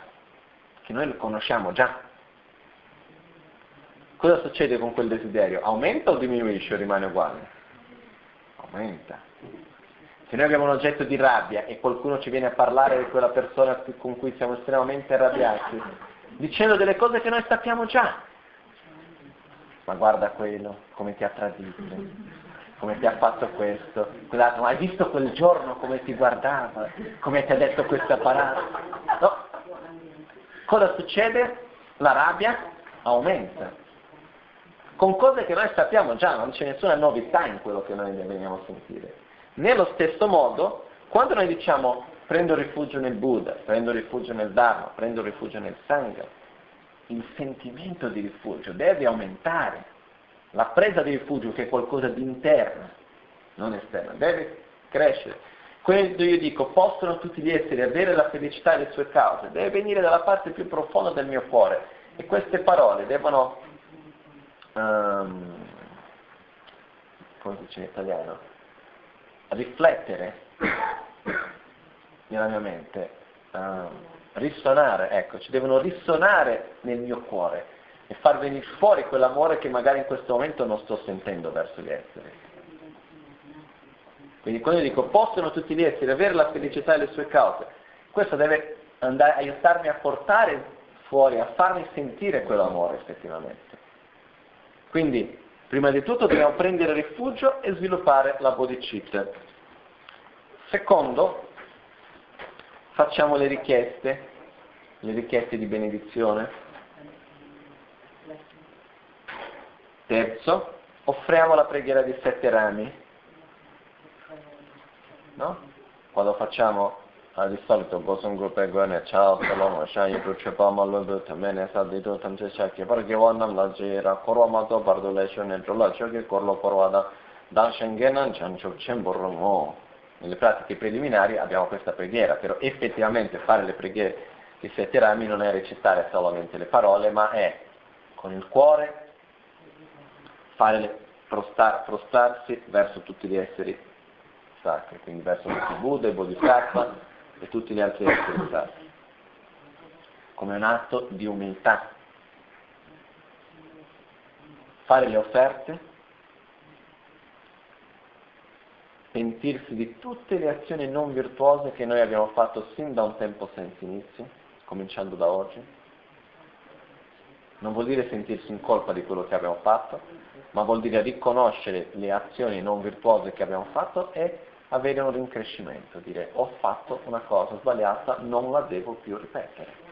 che noi le conosciamo già, cosa succede con quel desiderio? Aumenta o diminuisce o rimane uguale? Aumenta. Se noi abbiamo un oggetto di rabbia e qualcuno ci viene a parlare di quella persona con cui siamo estremamente arrabbiati, dicendo delle cose che noi sappiamo già, ma guarda quello, come ti ha tradito, come ti ha fatto questo, quell'altro, ma hai visto quel giorno come ti guardava, come ti ha detto questa parata? No. Cosa succede? La rabbia aumenta con cose che noi sappiamo già, non c'è nessuna novità in quello che noi veniamo a sentire. Nello stesso modo, quando noi diciamo prendo rifugio nel Buddha, prendo rifugio nel Dharma, prendo rifugio nel Sangha, il sentimento di rifugio deve aumentare. La presa di rifugio, che è qualcosa di interno, non esterno, deve crescere. Quando io dico possono tutti gli esseri avere la felicità e le sue cause, deve venire dalla parte più profonda del mio cuore. E queste parole devono um, come si dice in italiano, riflettere nella mia mente, um, risuonare, ecco, ci devono risuonare nel mio cuore e far venire fuori quell'amore che magari in questo momento non sto sentendo verso gli esseri. Quindi quando io dico possono tutti gli esseri avere la felicità e le sue cause, questo deve andare, aiutarmi a portare fuori, a farmi sentire quell'amore effettivamente. Quindi, prima di tutto dobbiamo prendere rifugio e sviluppare la bodhicitta. Secondo, facciamo le richieste, le richieste di benedizione. Terzo, offriamo la preghiera di sette rami. No? Quando facciamo a di solito gosung grupe gane cha salam sha yu tu chepa ma lo do tame ne sa di do tam che cha ke par ge wanam la je ra korwa ma to par do le sho ne trola cho che corlo korwa da. Da shengenan chan chok chen borro mo. Nelle pratiche preliminari abbiamo questa preghiera però effettivamente fare le preghiere di sette rami non è recitare solamente le parole ma è con il cuore fare le, prostar, prostrarsi verso tutti gli esseri sacri quindi verso tutti i Buddha, i Bodhisattva e tutti gli altri esseri sacri, come un atto di umiltà. Fare le offerte pentirsi di tutte le azioni non virtuose che noi abbiamo fatto sin da un tempo senza inizio, cominciando da oggi. Non vuol dire sentirsi in colpa di quello che abbiamo fatto, ma vuol dire riconoscere le azioni non virtuose che abbiamo fatto e avere un rincrescimento, dire ho fatto una cosa sbagliata, non la devo più ripetere.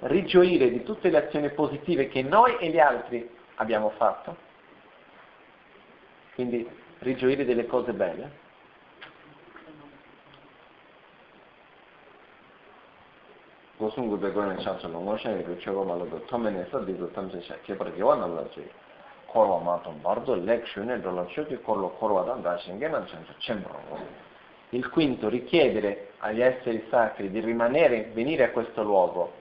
Rigioire di tutte le azioni positive che noi e gli altri abbiamo fatto. Quindi rigioire delle cose belle? 고승구 배관의 차서 농어샤의 그 최고 말로도 터면에서 디도 탐세샤 개버게 와날라지 corvamaton bardo lezione dollo che corlo corvadan dashinge non c'è cembro. Il quinto, richiedere agli esseri sacri di rimanere, venire a questo luogo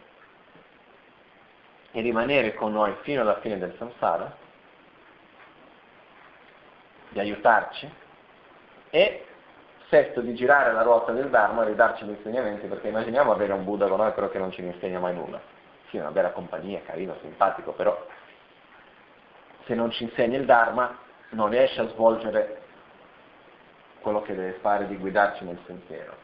e rimanere con noi fino alla fine del samsara, di aiutarci, e sesto, di girare la ruota del Dharma e di darci gli insegnamenti, perché immaginiamo avere un Buddha con noi però che non ci insegna mai nulla. Sì, una bella compagnia, carino, simpatico, però se non ci insegna il Dharma non riesce a svolgere quello che deve fare di guidarci nel sentiero.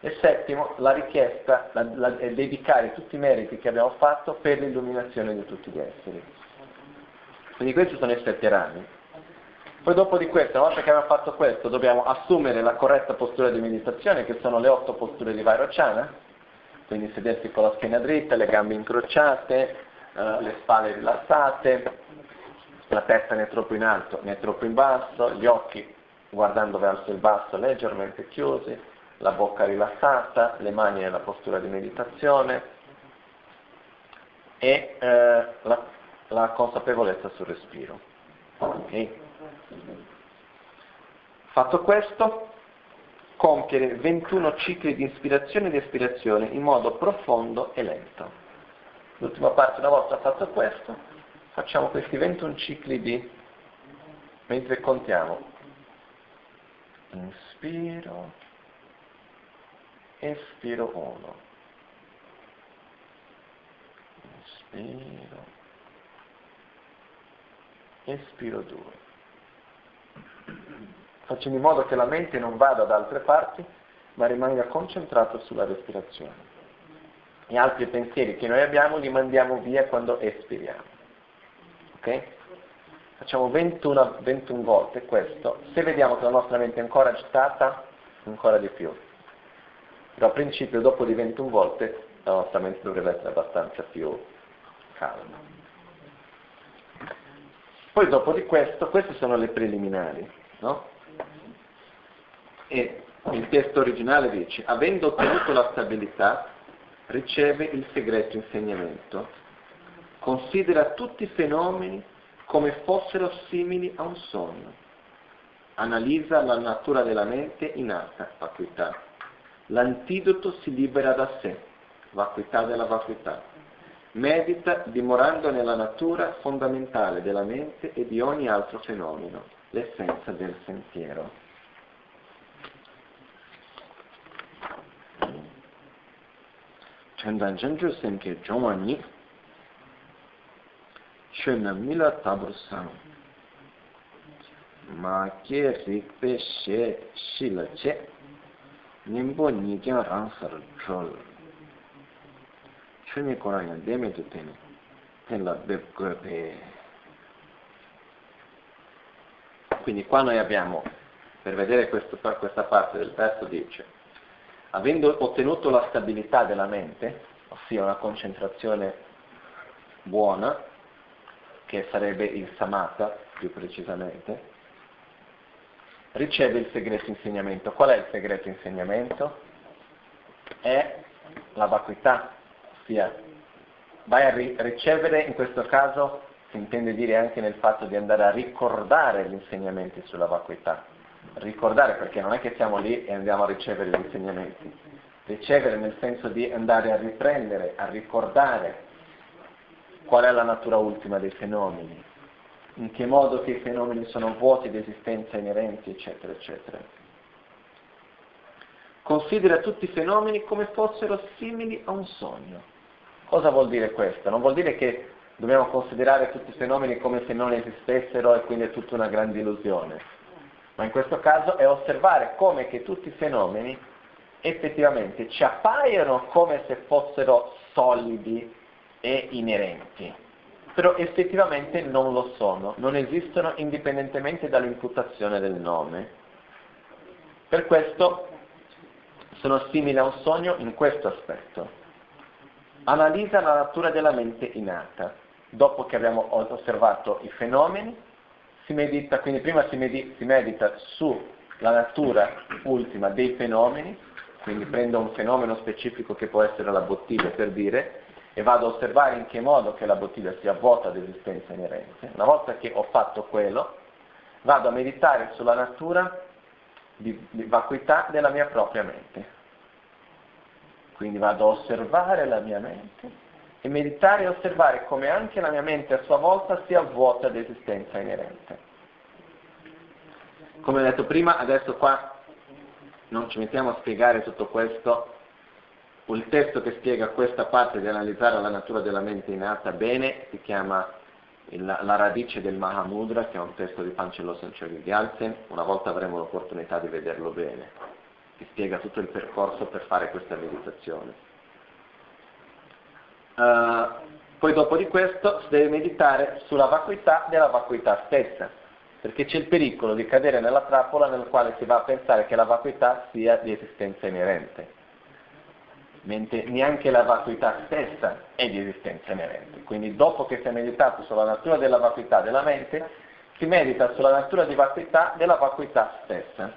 E settimo, la richiesta la, la, è dedicare tutti i meriti che abbiamo fatto per l'illuminazione di tutti gli esseri. Quindi questi sono i sette rami. Poi dopo di questo, una volta che abbiamo fatto questo, dobbiamo assumere la corretta postura di meditazione, che sono le otto posture di Vairocana, quindi sedersi con la schiena dritta, le gambe incrociate, eh, le spalle rilassate, la testa né troppo in alto né troppo in basso, gli occhi guardando verso il basso leggermente chiusi, la bocca rilassata, le mani nella postura di meditazione e eh, la, la consapevolezza sul respiro. Okay? Fatto questo, compiere 21 cicli di ispirazione ed espirazione in modo profondo e lento. L'ultima parte, una volta fatto questo, facciamo questi 21 cicli di, mentre contiamo. Inspiro, espiro 1. Inspiro, espiro 2 facendo in modo che la mente non vada da altre parti, ma rimanga concentrata sulla respirazione. Gli altri pensieri che noi abbiamo li mandiamo via quando espiriamo. Ok? Facciamo 21, 21 volte questo. Se vediamo che la nostra mente è ancora agitata, ancora di più. Però a principio, dopo di 21 volte, la nostra mente dovrebbe essere abbastanza più calma. Poi dopo di questo, queste sono le preliminari, no? E il testo originale dice, avendo ottenuto la stabilità, riceve il segreto insegnamento. Considera tutti i fenomeni come fossero simili a un sogno. Analizza la natura della mente in alta vacuità. L'antidoto si libera da sé, vacuità della vacuità. Medita dimorando nella natura fondamentale della mente e di ogni altro fenomeno, l'essenza del sentiero. chandan chanchu semke chongwa ni shwe mila tabur sang ma ke rikpe she shi la che nimbo ni kyang rang sar chol shwe kora yan deme tu teni ten la beb pe. Quindi qua noi abbiamo per vedere questo, questa parte del testo dice avendo ottenuto la stabilità della mente, ossia una concentrazione buona, che sarebbe il samatha più precisamente, riceve il segreto insegnamento. Qual è il segreto insegnamento? È la vacuità, ossia vai a ri- ricevere, in questo caso si intende dire anche nel fatto di andare a ricordare gli insegnamenti sulla vacuità ricordare perché non è che siamo lì e andiamo a ricevere gli insegnamenti, ricevere nel senso di andare a riprendere, a ricordare qual è la natura ultima dei fenomeni, in che modo che i fenomeni sono vuoti di esistenza inerenti, eccetera, eccetera. Considera tutti i fenomeni come fossero simili a un sogno. Cosa vuol dire questo? Non vuol dire che dobbiamo considerare tutti i fenomeni come se non esistessero e quindi è tutta una grande illusione, ma in questo caso è osservare come che tutti i fenomeni effettivamente ci appaiono come se fossero solidi e inerenti, però effettivamente non lo sono, non esistono indipendentemente dall'imputazione del nome. Per questo sono simili a un sogno in questo aspetto. Analizza la natura della mente innata. Dopo che abbiamo osservato i fenomeni, si medita, quindi prima si, medita, si medita sulla natura ultima dei fenomeni, quindi prendo un fenomeno specifico che può essere la bottiglia per dire, e vado a osservare in che modo che la bottiglia sia vuota di esistenza inerente. Una volta che ho fatto quello, vado a meditare sulla natura di, di vacuità della mia propria mente. Quindi vado a osservare la mia mente e meditare e osservare come anche la mia mente a sua volta sia vuota di esistenza inerente. Come ho detto prima, adesso qua non ci mettiamo a spiegare tutto questo, il testo che spiega questa parte di analizzare la natura della mente innata bene si chiama il, La radice del Mahamudra, che è un testo di Pancello Sancioli di Alten, una volta avremo l'opportunità di vederlo bene, che spiega tutto il percorso per fare questa meditazione. Uh, poi dopo di questo si deve meditare sulla vacuità della vacuità stessa, perché c'è il pericolo di cadere nella trappola nel quale si va a pensare che la vacuità sia di esistenza inerente, mentre neanche la vacuità stessa è di esistenza inerente. Quindi dopo che si è meditato sulla natura della vacuità della mente, si medita sulla natura di vacuità della vacuità stessa.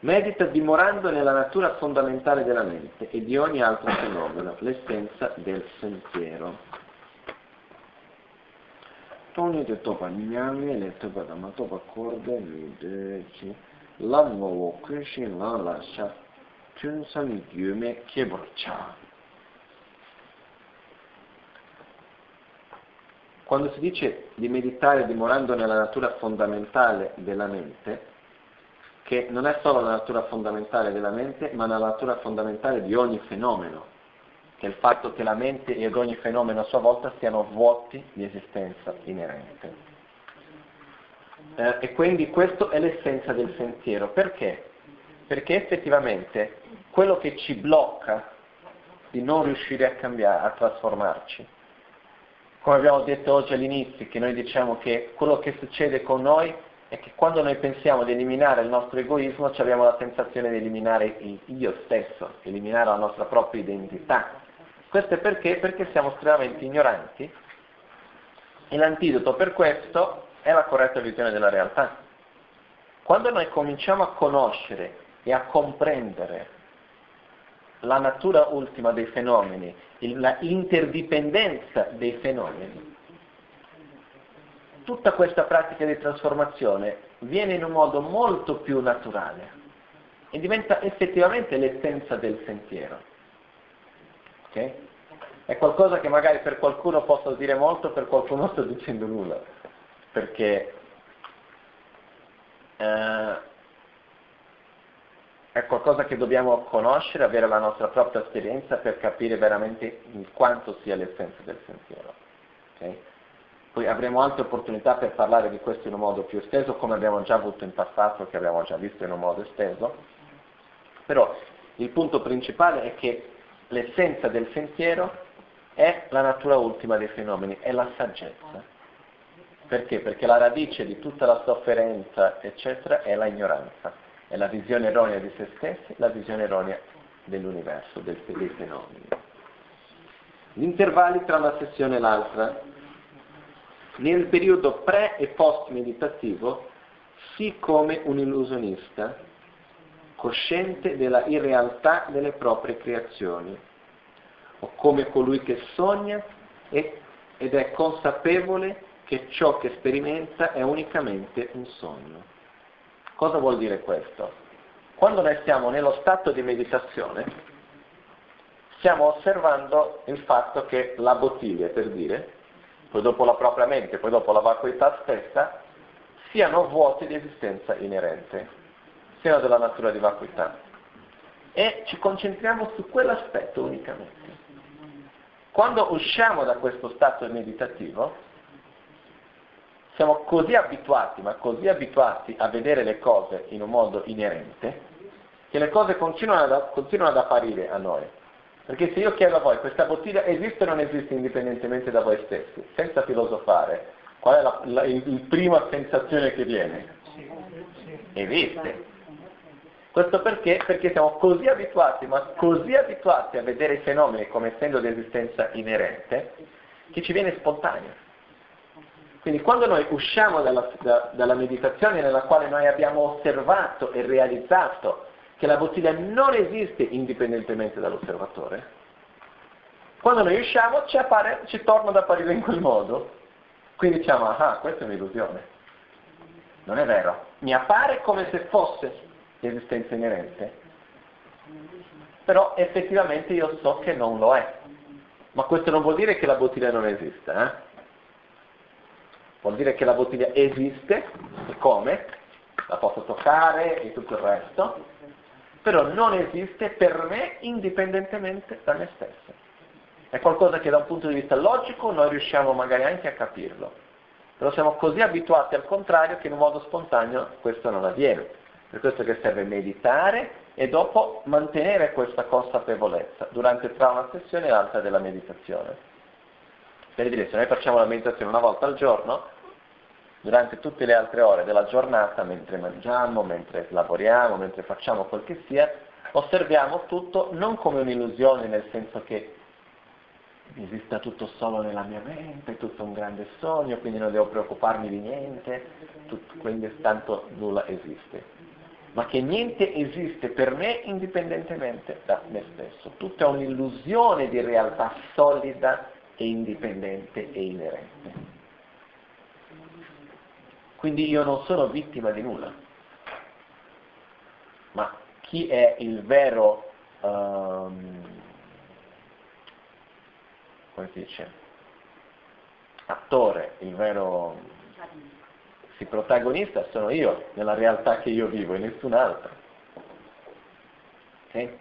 Medita dimorando nella natura fondamentale della mente e di ogni altro fenomeno, l'essenza del sentiero. tōni te topa nyāngi le topa dama topa kōrda mi de chi lāng ngō wō kūshī ngāng lā shā tūn sami gyūme kebur chā. Quando si dice di meditare dimorando nella natura fondamentale della mente, che non è solo la natura fondamentale della mente, ma la natura fondamentale di ogni fenomeno, che è il fatto che la mente ed ogni fenomeno a sua volta siano vuoti di esistenza inerente. Eh, e quindi questo è l'essenza del sentiero. Perché? Perché effettivamente quello che ci blocca di non riuscire a cambiare, a trasformarci, come abbiamo detto oggi all'inizio, che noi diciamo che quello che succede con noi è che quando noi pensiamo di eliminare il nostro egoismo abbiamo la sensazione di eliminare il io stesso, eliminare la nostra propria identità, questo è perché? Perché siamo estremamente ignoranti e l'antidoto per questo è la corretta visione della realtà. Quando noi cominciamo a conoscere e a comprendere la natura ultima dei fenomeni, l'interdipendenza dei fenomeni, tutta questa pratica di trasformazione viene in un modo molto più naturale e diventa effettivamente l'essenza del sentiero. Okay? È qualcosa che magari per qualcuno posso dire molto, per qualcuno sto dicendo nulla, perché eh, è qualcosa che dobbiamo conoscere, avere la nostra propria esperienza per capire veramente quanto sia l'essenza del sentiero. Okay? Poi avremo altre opportunità per parlare di questo in un modo più esteso, come abbiamo già avuto in passato, che abbiamo già visto in un modo esteso. Però il punto principale è che l'essenza del sentiero è la natura ultima dei fenomeni, è la saggezza. Perché? Perché la radice di tutta la sofferenza, eccetera, è la ignoranza, è la visione erronea di se stessi, la visione erronea dell'universo, del, dei fenomeni. Gli intervalli tra una sessione e l'altra. Nel periodo pre e post meditativo, sì come un illusionista cosciente della irrealtà delle proprie creazioni, o come colui che sogna ed è consapevole che ciò che sperimenta è unicamente un sogno. Cosa vuol dire questo? Quando noi siamo nello stato di meditazione, stiamo osservando il fatto che la bottiglia, per dire, poi dopo la propria mente, poi dopo la vacuità stessa, siano vuoti di esistenza inerente, siano della natura di vacuità. E ci concentriamo su quell'aspetto unicamente. Quando usciamo da questo stato meditativo, siamo così abituati, ma così abituati a vedere le cose in un modo inerente, che le cose continuano ad, continuano ad apparire a noi. Perché se io chiedo a voi, questa bottiglia esiste o non esiste indipendentemente da voi stessi, senza filosofare, qual è la, la il, il prima sensazione che viene? Esiste. Questo perché? Perché siamo così abituati, ma così abituati a vedere i fenomeni come essendo di esistenza inerente, che ci viene spontaneo. Quindi quando noi usciamo dalla, da, dalla meditazione nella quale noi abbiamo osservato e realizzato che la bottiglia non esiste indipendentemente dall'osservatore, quando noi usciamo ci, appare, ci torna ad apparire in quel modo. Quindi diciamo, ah, questa è un'illusione. Non è vero. Mi appare come se fosse l'esistenza inerente, però effettivamente io so che non lo è. Ma questo non vuol dire che la bottiglia non esiste, eh? Vuol dire che la bottiglia esiste, e come? La posso toccare e tutto il resto, però non esiste per me indipendentemente da me stesso. È qualcosa che da un punto di vista logico noi riusciamo magari anche a capirlo, però siamo così abituati al contrario che in un modo spontaneo questo non avviene. Per questo che serve meditare e dopo mantenere questa consapevolezza durante tra una sessione e l'altra della meditazione. Per dire, se noi facciamo la meditazione una volta al giorno, durante tutte le altre ore della giornata, mentre mangiamo, mentre lavoriamo, mentre facciamo quel che sia, osserviamo tutto non come un'illusione, nel senso che esista tutto solo nella mia mente, tutto un grande sogno, quindi non devo preoccuparmi di niente, tutto, quindi tanto nulla esiste. Ma che niente esiste per me indipendentemente da me stesso. Tutto è un'illusione di realtà solida e indipendente e inerente. Quindi io non sono vittima di nulla. Ma chi è il vero, um, come si dice, attore, il vero sì, protagonista sono io, nella realtà che io vivo e nessun altro. Okay?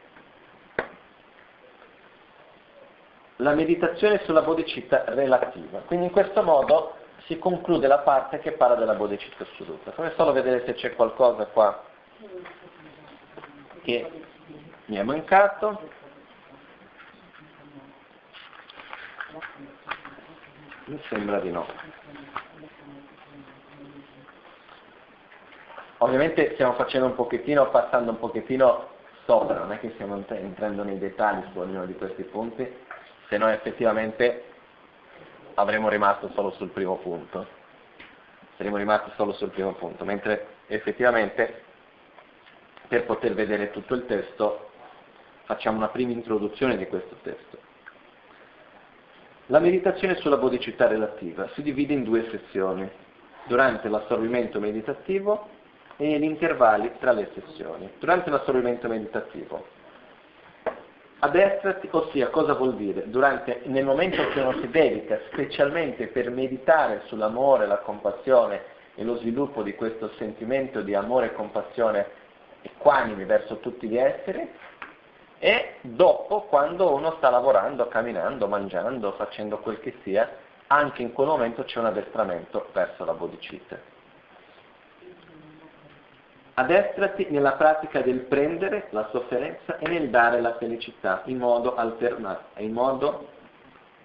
La meditazione sulla bodhicitta relativa. Quindi in questo modo si conclude la parte che parla della bodhicitta assoluta. Come solo vedere se c'è qualcosa qua che mi è mancato. Mi sembra di no. Ovviamente stiamo facendo un pochettino, passando un pochettino sopra, non è che stiamo entrando nei dettagli su ognuno di questi punti, se no effettivamente avremmo rimasto solo sul primo punto. Saremmo rimasti solo sul primo punto, mentre effettivamente per poter vedere tutto il testo facciamo una prima introduzione di questo testo. La meditazione sulla bodicità relativa si divide in due sezioni, durante l'assorbimento meditativo e gli intervalli tra le sessioni. Durante l'assorbimento meditativo Addestrati, ossia cosa vuol dire? Durante, nel momento che uno si dedica specialmente per meditare sull'amore, la compassione e lo sviluppo di questo sentimento di amore e compassione equanimi verso tutti gli esseri, e dopo quando uno sta lavorando, camminando, mangiando, facendo quel che sia, anche in quel momento c'è un addestramento verso la bodhicitta. Addestrati nella pratica del prendere la sofferenza e nel dare la felicità in modo, alterna- in modo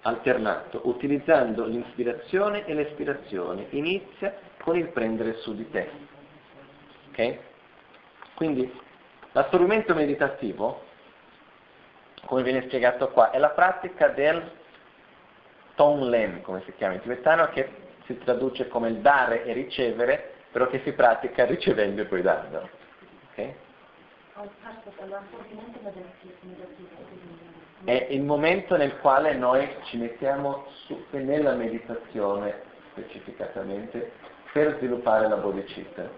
alternato, utilizzando l'inspirazione e l'espirazione. Inizia con il prendere su di te. Okay? Quindi l'assorbimento meditativo, come viene spiegato qua, è la pratica del Tonglen, come si chiama in tibetano, che si traduce come il dare e ricevere però che si pratica ricevendo e poi dando. Okay? È il momento nel quale noi ci mettiamo su, nella meditazione specificatamente per sviluppare la bodhicitta,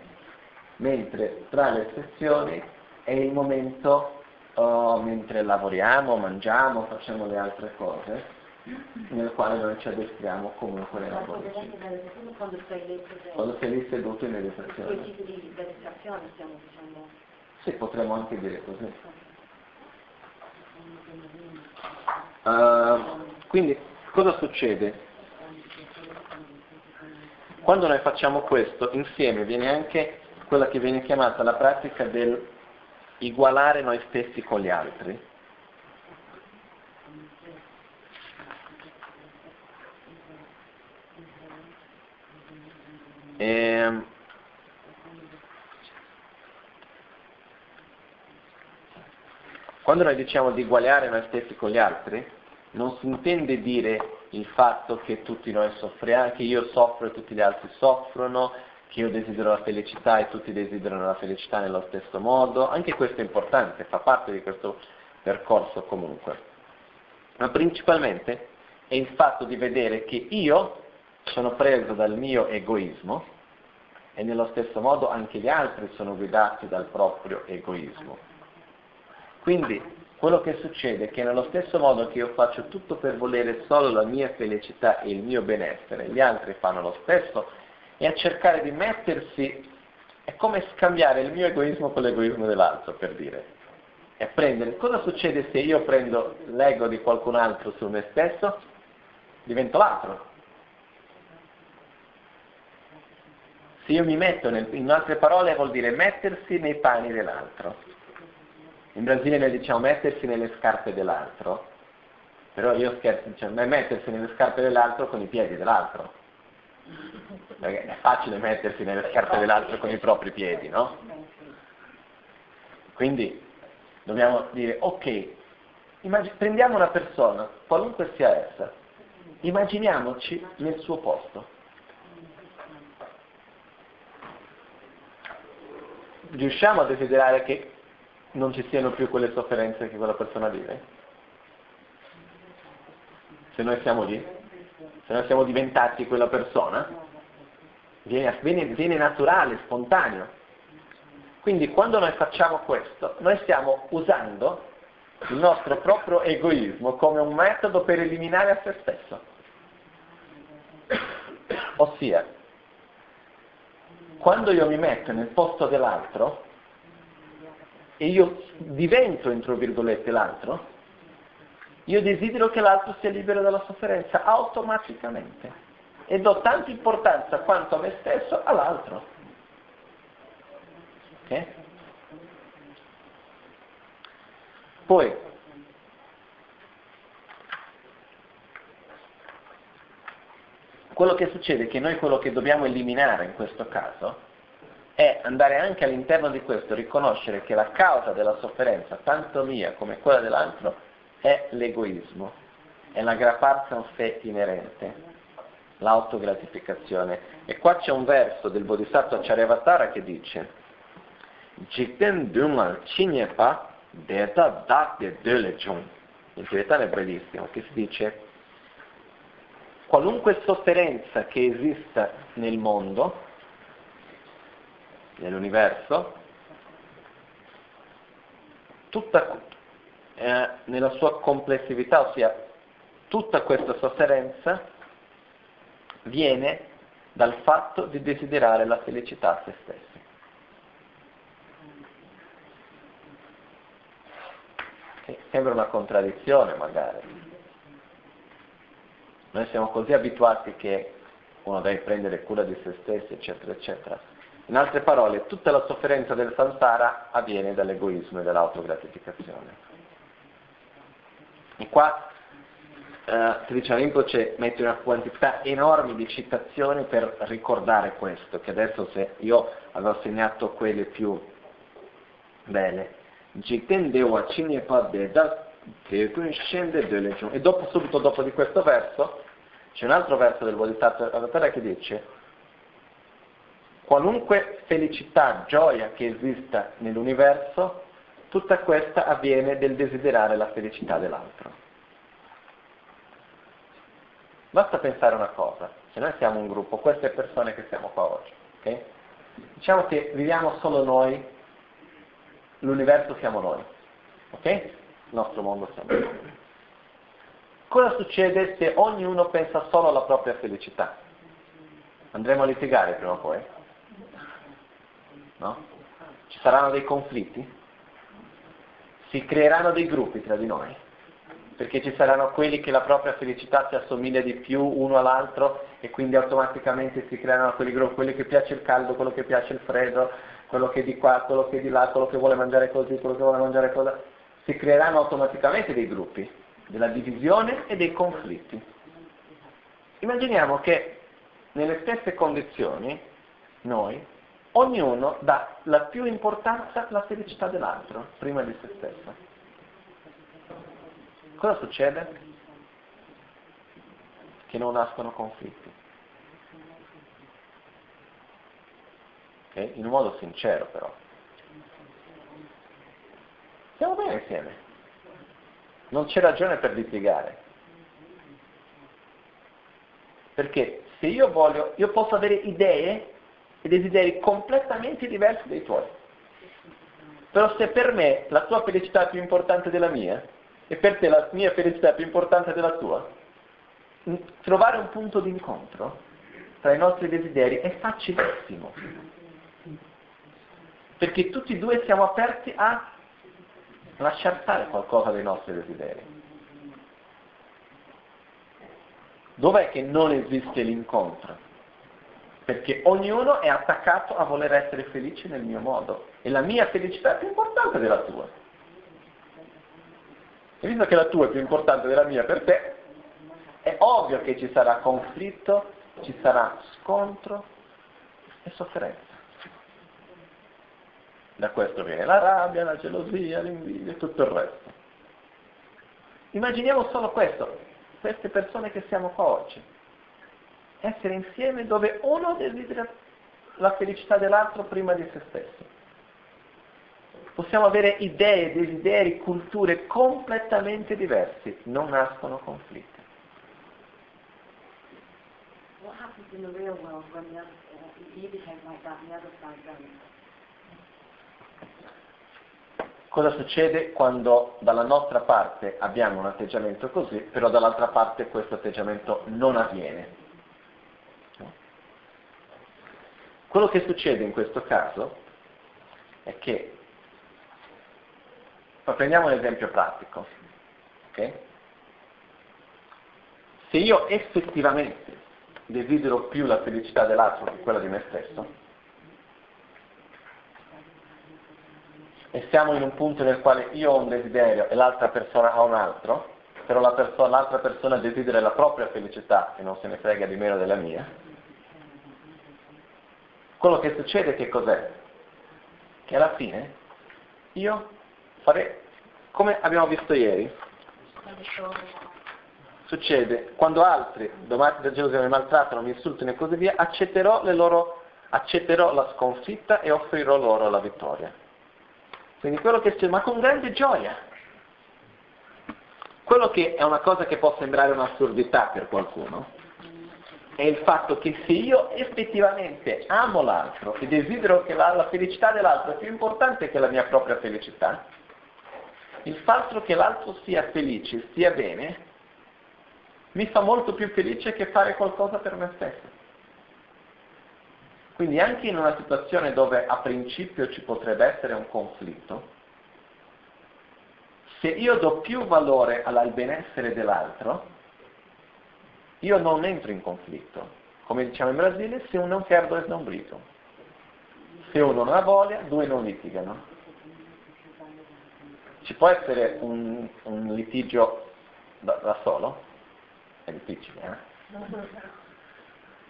mentre tra le sessioni è il momento, oh, mentre lavoriamo, mangiamo, facciamo le altre cose, nel quale noi ci addestriamo comunque nella nel secondo quando sei lì seduto in meditazione. tipi di meditazione stiamo dicendo. Sì, potremmo anche dire così. Uh, quindi cosa succede? Quando noi facciamo questo, insieme viene anche quella che viene chiamata la pratica del igualare noi stessi con gli altri. E, quando noi diciamo di uguagliare noi stessi con gli altri, non si intende dire il fatto che tutti noi soffriamo, che io soffro e tutti gli altri soffrono, che io desidero la felicità e tutti desiderano la felicità nello stesso modo, anche questo è importante, fa parte di questo percorso comunque. Ma principalmente è il fatto di vedere che io sono preso dal mio egoismo e nello stesso modo anche gli altri sono guidati dal proprio egoismo. Quindi quello che succede è che nello stesso modo che io faccio tutto per volere solo la mia felicità e il mio benessere, gli altri fanno lo stesso e a cercare di mettersi è come scambiare il mio egoismo con l'egoismo dell'altro, per dire. E prendere, cosa succede se io prendo l'ego di qualcun altro su me stesso? Divento l'altro. Se io mi metto, nel, in altre parole vuol dire mettersi nei panni dell'altro. In Brasile noi diciamo mettersi nelle scarpe dell'altro, però io scherzo, diciamo, mettersi nelle scarpe dell'altro con i piedi dell'altro. Perché è facile mettersi nelle scarpe dell'altro con i propri piedi, no? Quindi dobbiamo dire, ok, immag- prendiamo una persona, qualunque sia essa, immaginiamoci nel suo posto. Riusciamo a desiderare che non ci siano più quelle sofferenze che quella persona vive? Se noi siamo lì? Se noi siamo diventati quella persona? Viene, viene, viene naturale, spontaneo. Quindi quando noi facciamo questo, noi stiamo usando il nostro proprio egoismo come un metodo per eliminare a se stesso. Ossia, quando io mi metto nel posto dell'altro e io divento, entro virgolette, l'altro, io desidero che l'altro sia libero dalla sofferenza automaticamente e do tanta importanza quanto a me stesso all'altro. Okay? Poi, quello che succede è che noi quello che dobbiamo eliminare in questo caso è andare anche all'interno di questo, riconoscere che la causa della sofferenza, tanto mia come quella dell'altro, è l'egoismo, è l'aggrapparsi a un sé inerente, l'autogratificazione. E qua c'è un verso del Bodhisattva Charyavatara che dice. Il tibetano è bellissimo, che si dice qualunque sofferenza che esista nel mondo, nell'universo, tutta eh, nella sua complessività, ossia tutta questa sofferenza viene dal fatto di desiderare la felicità a se stessi. Sembra una contraddizione magari. Noi siamo così abituati che uno deve prendere cura di se stessi, eccetera, eccetera. In altre parole, tutta la sofferenza del samsara avviene dall'egoismo e dall'autogratificazione. E qua eh, Tricia Rinpoche mette una quantità enorme di citazioni per ricordare questo, che adesso se io avevo segnato quelle più belle. E dopo, subito dopo di questo verso, c'è un altro verso del Bodhisattva che dice qualunque felicità, gioia che esista nell'universo, tutta questa avviene del desiderare la felicità dell'altro. Basta pensare una cosa, se noi siamo un gruppo, queste persone che siamo qua oggi, ok? Diciamo che viviamo solo noi, l'universo siamo noi, ok? Il nostro mondo noi. Cosa succede se ognuno pensa solo alla propria felicità? Andremo a litigare prima o poi? No? Ci saranno dei conflitti? Si creeranno dei gruppi tra di noi? Perché ci saranno quelli che la propria felicità si assomiglia di più uno all'altro e quindi automaticamente si creano quelli gruppi, quelli che piace il caldo, quello che piace il freddo, quello che è di qua, quello che è di là, quello che vuole mangiare così, quello che vuole mangiare così. Si creeranno automaticamente dei gruppi, della divisione e dei conflitti. Immaginiamo che nelle stesse condizioni noi, ognuno dà la più importanza alla felicità dell'altro prima di se stesso. Cosa succede? Che non nascono conflitti. Okay? In un modo sincero però. Stiamo bene insieme. Non c'è ragione per litigare. Perché se io voglio, io posso avere idee e desideri completamente diversi dai tuoi. Però se per me la tua felicità è più importante della mia e per te la mia felicità è più importante della tua, trovare un punto di incontro tra i nostri desideri è facilissimo. Perché tutti e due siamo aperti a lasciar stare qualcosa dei nostri desideri. Dov'è che non esiste l'incontro? Perché ognuno è attaccato a voler essere felice nel mio modo e la mia felicità è più importante della tua. E visto che la tua è più importante della mia per te, è ovvio che ci sarà conflitto, ci sarà scontro e sofferenza. Da questo viene la rabbia, la gelosia, l'invidia e tutto il resto. Immaginiamo solo questo, queste persone che siamo qua oggi. Essere insieme dove uno desidera la felicità dell'altro prima di se stesso. Possiamo avere idee, desideri, culture completamente diversi, non nascono conflitti. What happens in the real world when the other, uh, you behave like that the other side doesn't? Cosa succede quando dalla nostra parte abbiamo un atteggiamento così, però dall'altra parte questo atteggiamento non avviene? Quello che succede in questo caso è che, prendiamo un esempio pratico, ok? Se io effettivamente desidero più la felicità dell'altro che quella di me stesso, e siamo in un punto nel quale io ho un desiderio e l'altra persona ha un altro, però la perso- l'altra persona desidera la propria felicità e non se ne frega di meno della mia, quello che succede che cos'è? Che alla fine io farei, come abbiamo visto ieri, succede quando altri, domati da gelosia, mi maltrattano, mi insultano e così via, accetterò, loro, accetterò la sconfitta e offrirò loro la vittoria. Quindi quello che succede, ma con grande gioia. Quello che è una cosa che può sembrare un'assurdità per qualcuno, è il fatto che se io effettivamente amo l'altro e desidero che la, la felicità dell'altro è più importante che la mia propria felicità, il fatto che l'altro sia felice, stia bene, mi fa molto più felice che fare qualcosa per me stesso. Quindi anche in una situazione dove a principio ci potrebbe essere un conflitto, se io do più valore al benessere dell'altro, io non entro in conflitto. Come diciamo in Brasile, se uno non quer, due non brito. Se uno non ha voglia, due non litigano. Ci può essere un, un litigio da, da, solo? È difficile, eh?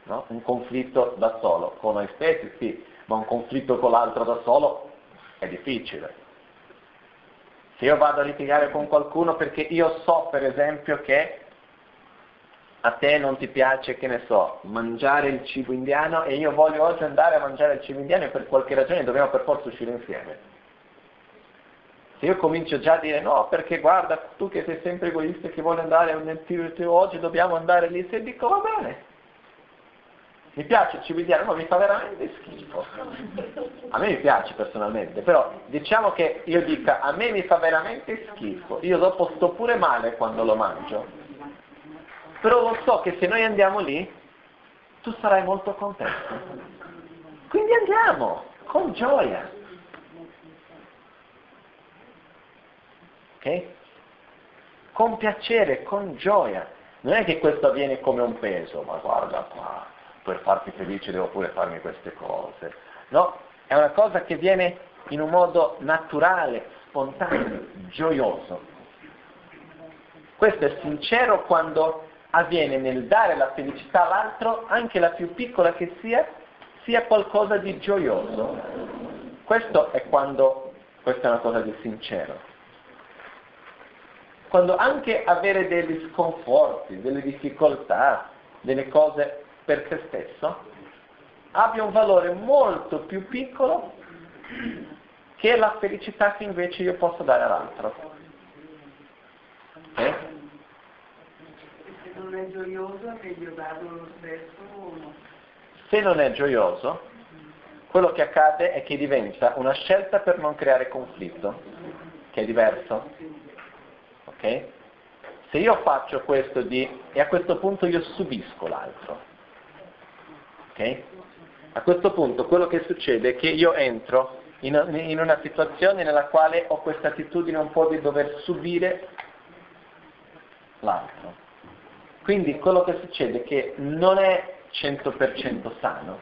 No? Un conflitto da solo, con noi stessi sì, ma un conflitto con l'altro da solo è difficile. Se io vado a litigare con qualcuno perché io so per esempio che a te non ti piace, che ne so, mangiare il cibo indiano e io voglio oggi andare a mangiare il cibo indiano e per qualche ragione dobbiamo per forza uscire insieme. Se io comincio già a dire no, perché guarda, tu che sei sempre egoista e che vuoi andare nel tiro oggi dobbiamo andare lì, se dico va bene, mi piace il indiano, ma mi fa veramente schifo. A me mi piace personalmente, però diciamo che io dica a me mi fa veramente schifo, io dopo sto pure male quando lo mangio. Però lo so che se noi andiamo lì, tu sarai molto contento. Quindi andiamo, con gioia. Ok? Con piacere, con gioia. Non è che questo avviene come un peso, ma guarda qua, per farti felice devo pure farmi queste cose. No, è una cosa che viene in un modo naturale, spontaneo, gioioso. Questo è sincero quando avviene nel dare la felicità all'altro, anche la più piccola che sia, sia qualcosa di gioioso. Questo è quando, questa è una cosa di sincero. Quando anche avere degli sconforti, delle difficoltà, delle cose per te stesso, abbia un valore molto più piccolo che la felicità che invece io posso dare all'altro. Eh? Se non è gioioso è meglio darlo lo stesso o no? Se non è gioioso, quello che accade è che diventa una scelta per non creare conflitto, che è diverso. Ok? Se io faccio questo di, e a questo punto io subisco l'altro. Ok? A questo punto quello che succede è che io entro in, in una situazione nella quale ho questa attitudine un po' di dover subire l'altro. Quindi quello che succede è che non è 100% sano.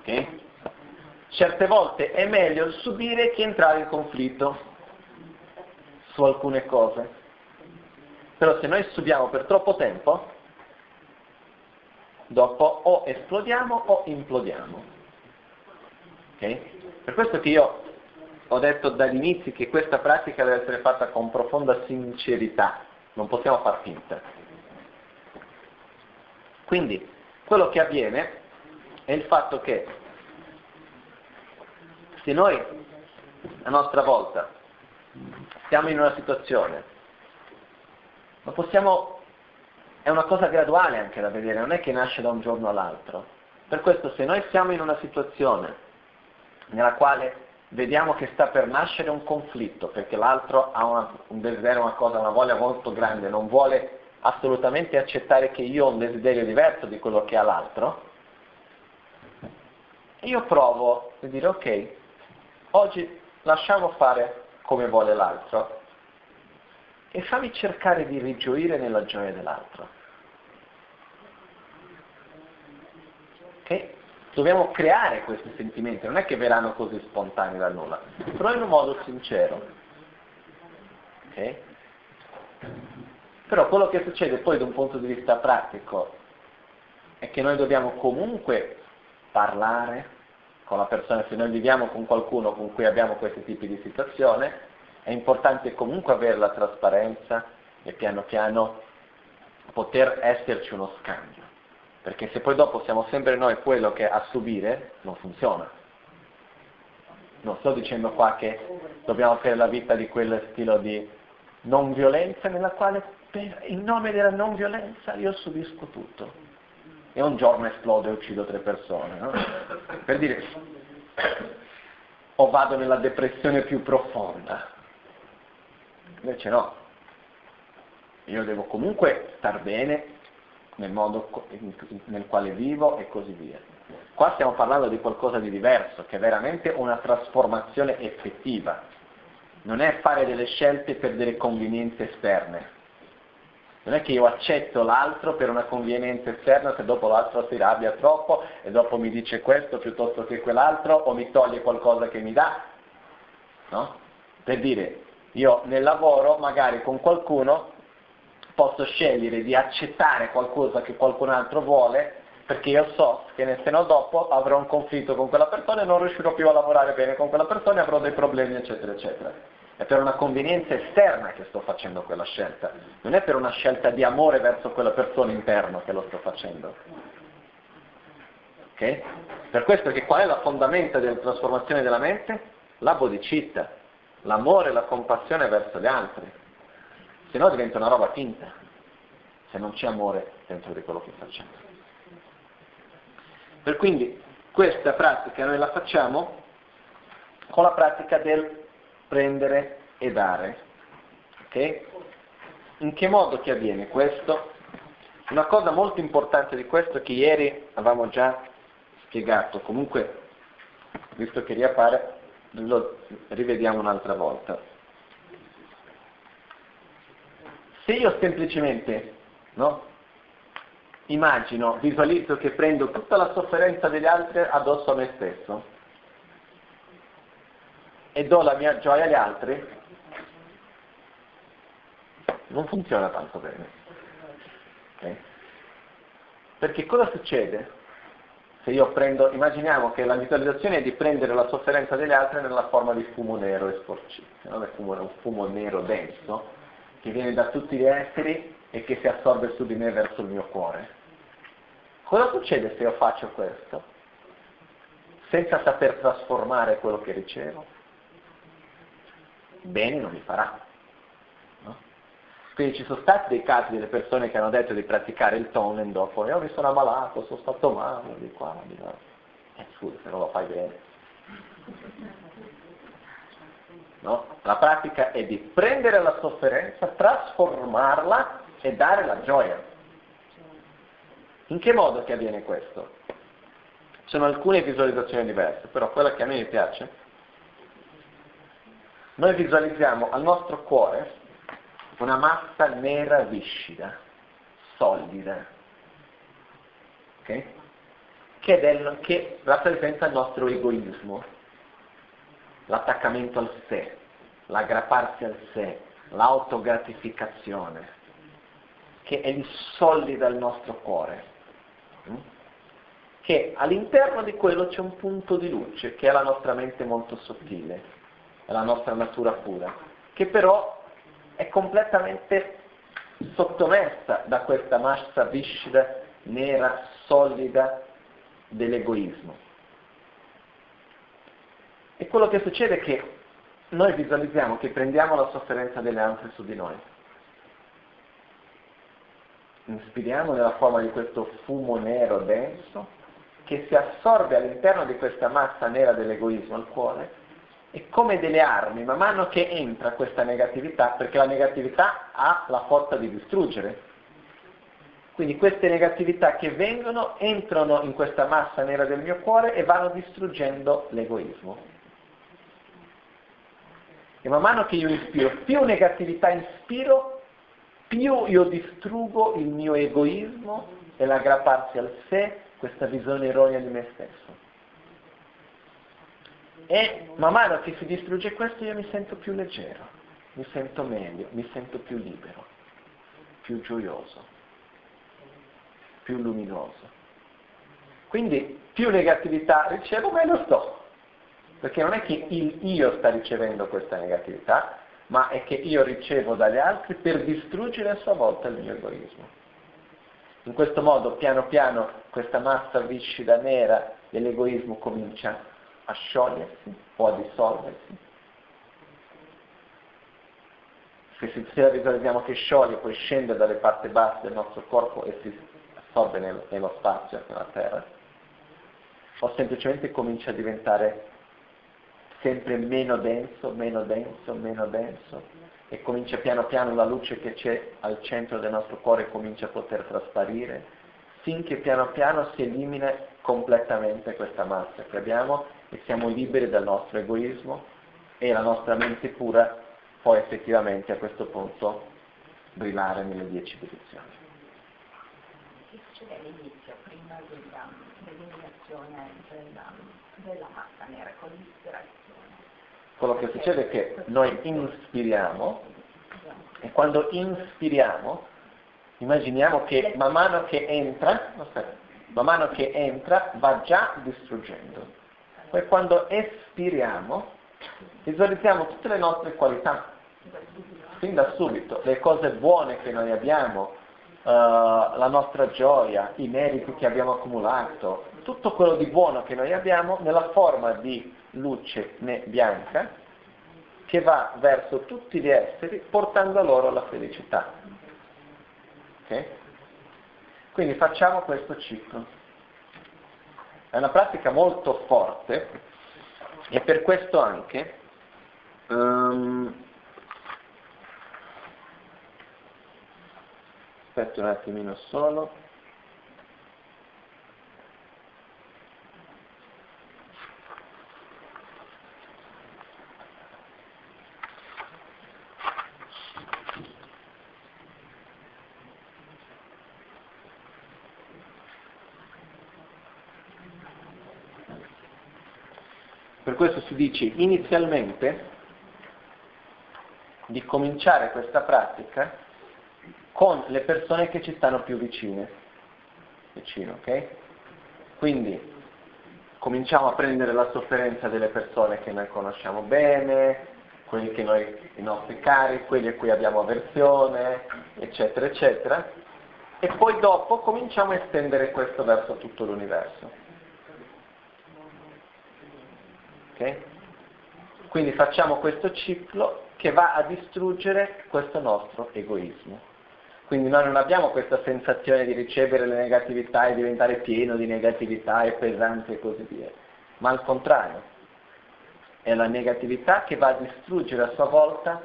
Okay? Certe volte è meglio subire che entrare in conflitto su alcune cose. Però se noi subiamo per troppo tempo, dopo o esplodiamo o implodiamo. Okay? Per questo che io ho detto dall'inizio che questa pratica deve essere fatta con profonda sincerità, non possiamo far finta. Quindi quello che avviene è il fatto che se noi a nostra volta siamo in una situazione, ma possiamo, è una cosa graduale anche da vedere, non è che nasce da un giorno all'altro. Per questo se noi siamo in una situazione nella quale vediamo che sta per nascere un conflitto, perché l'altro ha una, un desiderio, una cosa, una voglia molto grande, non vuole assolutamente accettare che io ho un desiderio diverso di quello che ha l'altro, io provo a dire ok, oggi lasciamo fare come vuole l'altro e fammi cercare di rigioire nella gioia dell'altro. Ok? Dobbiamo creare questi sentimenti, non è che verranno così spontanei dal nulla, però in un modo sincero. Ok? Però quello che succede poi da un punto di vista pratico è che noi dobbiamo comunque parlare con la persona, se noi viviamo con qualcuno con cui abbiamo questi tipi di situazione, è importante comunque avere la trasparenza e piano piano poter esserci uno scambio. Perché se poi dopo siamo sempre noi quello che a subire, non funziona. Non sto dicendo qua che dobbiamo avere la vita di quel stile di non violenza nella quale per, in nome della non violenza io subisco tutto. E un giorno esplodo e uccido tre persone. No? Per dire, o vado nella depressione più profonda. Invece no. Io devo comunque star bene nel modo nel quale vivo e così via. Qua stiamo parlando di qualcosa di diverso, che è veramente una trasformazione effettiva. Non è fare delle scelte per delle convenienze esterne. Non è che io accetto l'altro per una convenienza esterna se dopo l'altro si rabbia troppo e dopo mi dice questo piuttosto che quell'altro o mi toglie qualcosa che mi dà. No? Per dire, io nel lavoro magari con qualcuno posso scegliere di accettare qualcosa che qualcun altro vuole perché io so che se no dopo avrò un conflitto con quella persona e non riuscirò più a lavorare bene con quella persona e avrò dei problemi eccetera eccetera. È per una convenienza esterna che sto facendo quella scelta, non è per una scelta di amore verso quella persona interna che lo sto facendo. Okay? Per questo che qual è la fondamenta della trasformazione della mente? La bodhicitta, l'amore e la compassione verso gli altri se no diventa una roba finta, se non c'è amore dentro di quello che facciamo. Per quindi questa pratica noi la facciamo con la pratica del prendere e dare. Okay? In che modo che avviene questo? Una cosa molto importante di questo che ieri avevamo già spiegato, comunque, visto che riappare, lo rivediamo un'altra volta. Se io semplicemente no, immagino, visualizzo che prendo tutta la sofferenza degli altri addosso a me stesso e do la mia gioia agli altri, non funziona tanto bene. Okay? Perché cosa succede? Se io prendo, immaginiamo che la visualizzazione è di prendere la sofferenza degli altri nella forma di fumo nero e sporcizio, fumo, un fumo nero denso che viene da tutti gli esseri e che si assorbe su di me verso il mio cuore. Cosa succede se io faccio questo? Senza saper trasformare quello che ricevo? Bene non mi farà. Quindi ci sono stati dei casi delle persone che hanno detto di praticare il tonen dopo, io mi sono ammalato, sono stato male, di qua, di là. Eh scusa, se non lo fai bene. No? La pratica è di prendere la sofferenza, trasformarla e dare la gioia. In che modo che avviene questo? Ci sono alcune visualizzazioni diverse, però quella che a me mi piace, noi visualizziamo al nostro cuore una massa nera viscida, solida, okay? che, del, che rappresenta il nostro egoismo, l'attaccamento al sé, l'aggrapparsi al sé, l'autogratificazione, che è il solida il nostro cuore, mm? che all'interno di quello c'è un punto di luce, che è la nostra mente molto sottile, è la nostra natura pura, che però è completamente sottomessa da questa massa viscida, nera, solida dell'egoismo. E quello che succede è che noi visualizziamo che prendiamo la sofferenza delle altre su di noi. Inspiriamo nella forma di questo fumo nero denso che si assorbe all'interno di questa massa nera dell'egoismo al cuore e come delle armi, man mano che entra questa negatività, perché la negatività ha la forza di distruggere. Quindi queste negatività che vengono entrano in questa massa nera del mio cuore e vanno distruggendo l'egoismo. E man mano che io ispiro, più negatività ispiro, più io distruggo il mio egoismo e l'aggrapparsi al sé, questa visione erronea di me stesso. E man mano che si distrugge questo io mi sento più leggero, mi sento meglio, mi sento più libero, più gioioso, più luminoso. Quindi più negatività ricevo, meno sto. Perché non è che il io sta ricevendo questa negatività, ma è che io ricevo dagli altri per distruggere a sua volta il mio egoismo. In questo modo, piano piano, questa massa viscida nera dell'egoismo comincia a sciogliersi o a dissolversi. Se, si, la visualizziamo che scioglie, poi scende dalle parti basse del nostro corpo e si assorbe nel, nello spazio, nella terra, o semplicemente comincia a diventare sempre meno denso, meno denso, meno denso e comincia piano piano la luce che c'è al centro del nostro cuore comincia a poter trasparire finché piano piano si elimina completamente questa massa che abbiamo e siamo liberi dal nostro egoismo e la nostra mente pura può effettivamente a questo punto brillare nelle dieci direzioni. Che succede all'inizio, prima dell'eliminazione della, massa nera? Quello che succede è che noi inspiriamo e quando inspiriamo immaginiamo che man mano che entra, man mano che entra va già distruggendo. Poi quando espiriamo visualizziamo tutte le nostre qualità, fin da subito, le cose buone che noi abbiamo, uh, la nostra gioia, i meriti che abbiamo accumulato, tutto quello di buono che noi abbiamo nella forma di luce bianca che va verso tutti gli esseri portando loro la felicità. Okay? Quindi facciamo questo ciclo. È una pratica molto forte e per questo anche um, Aspetta un attimino solo. Questo si dice inizialmente di cominciare questa pratica con le persone che ci stanno più vicine. Vicino, ok? Quindi cominciamo a prendere la sofferenza delle persone che noi conosciamo bene, quelli che noi, i nostri cari, quelli a cui abbiamo avversione, eccetera, eccetera, e poi dopo cominciamo a estendere questo verso tutto l'universo. Ok? Quindi facciamo questo ciclo che va a distruggere questo nostro egoismo. Quindi noi non abbiamo questa sensazione di ricevere le negatività e diventare pieno di negatività e pesante e così via, ma al contrario, è la negatività che va a distruggere a sua volta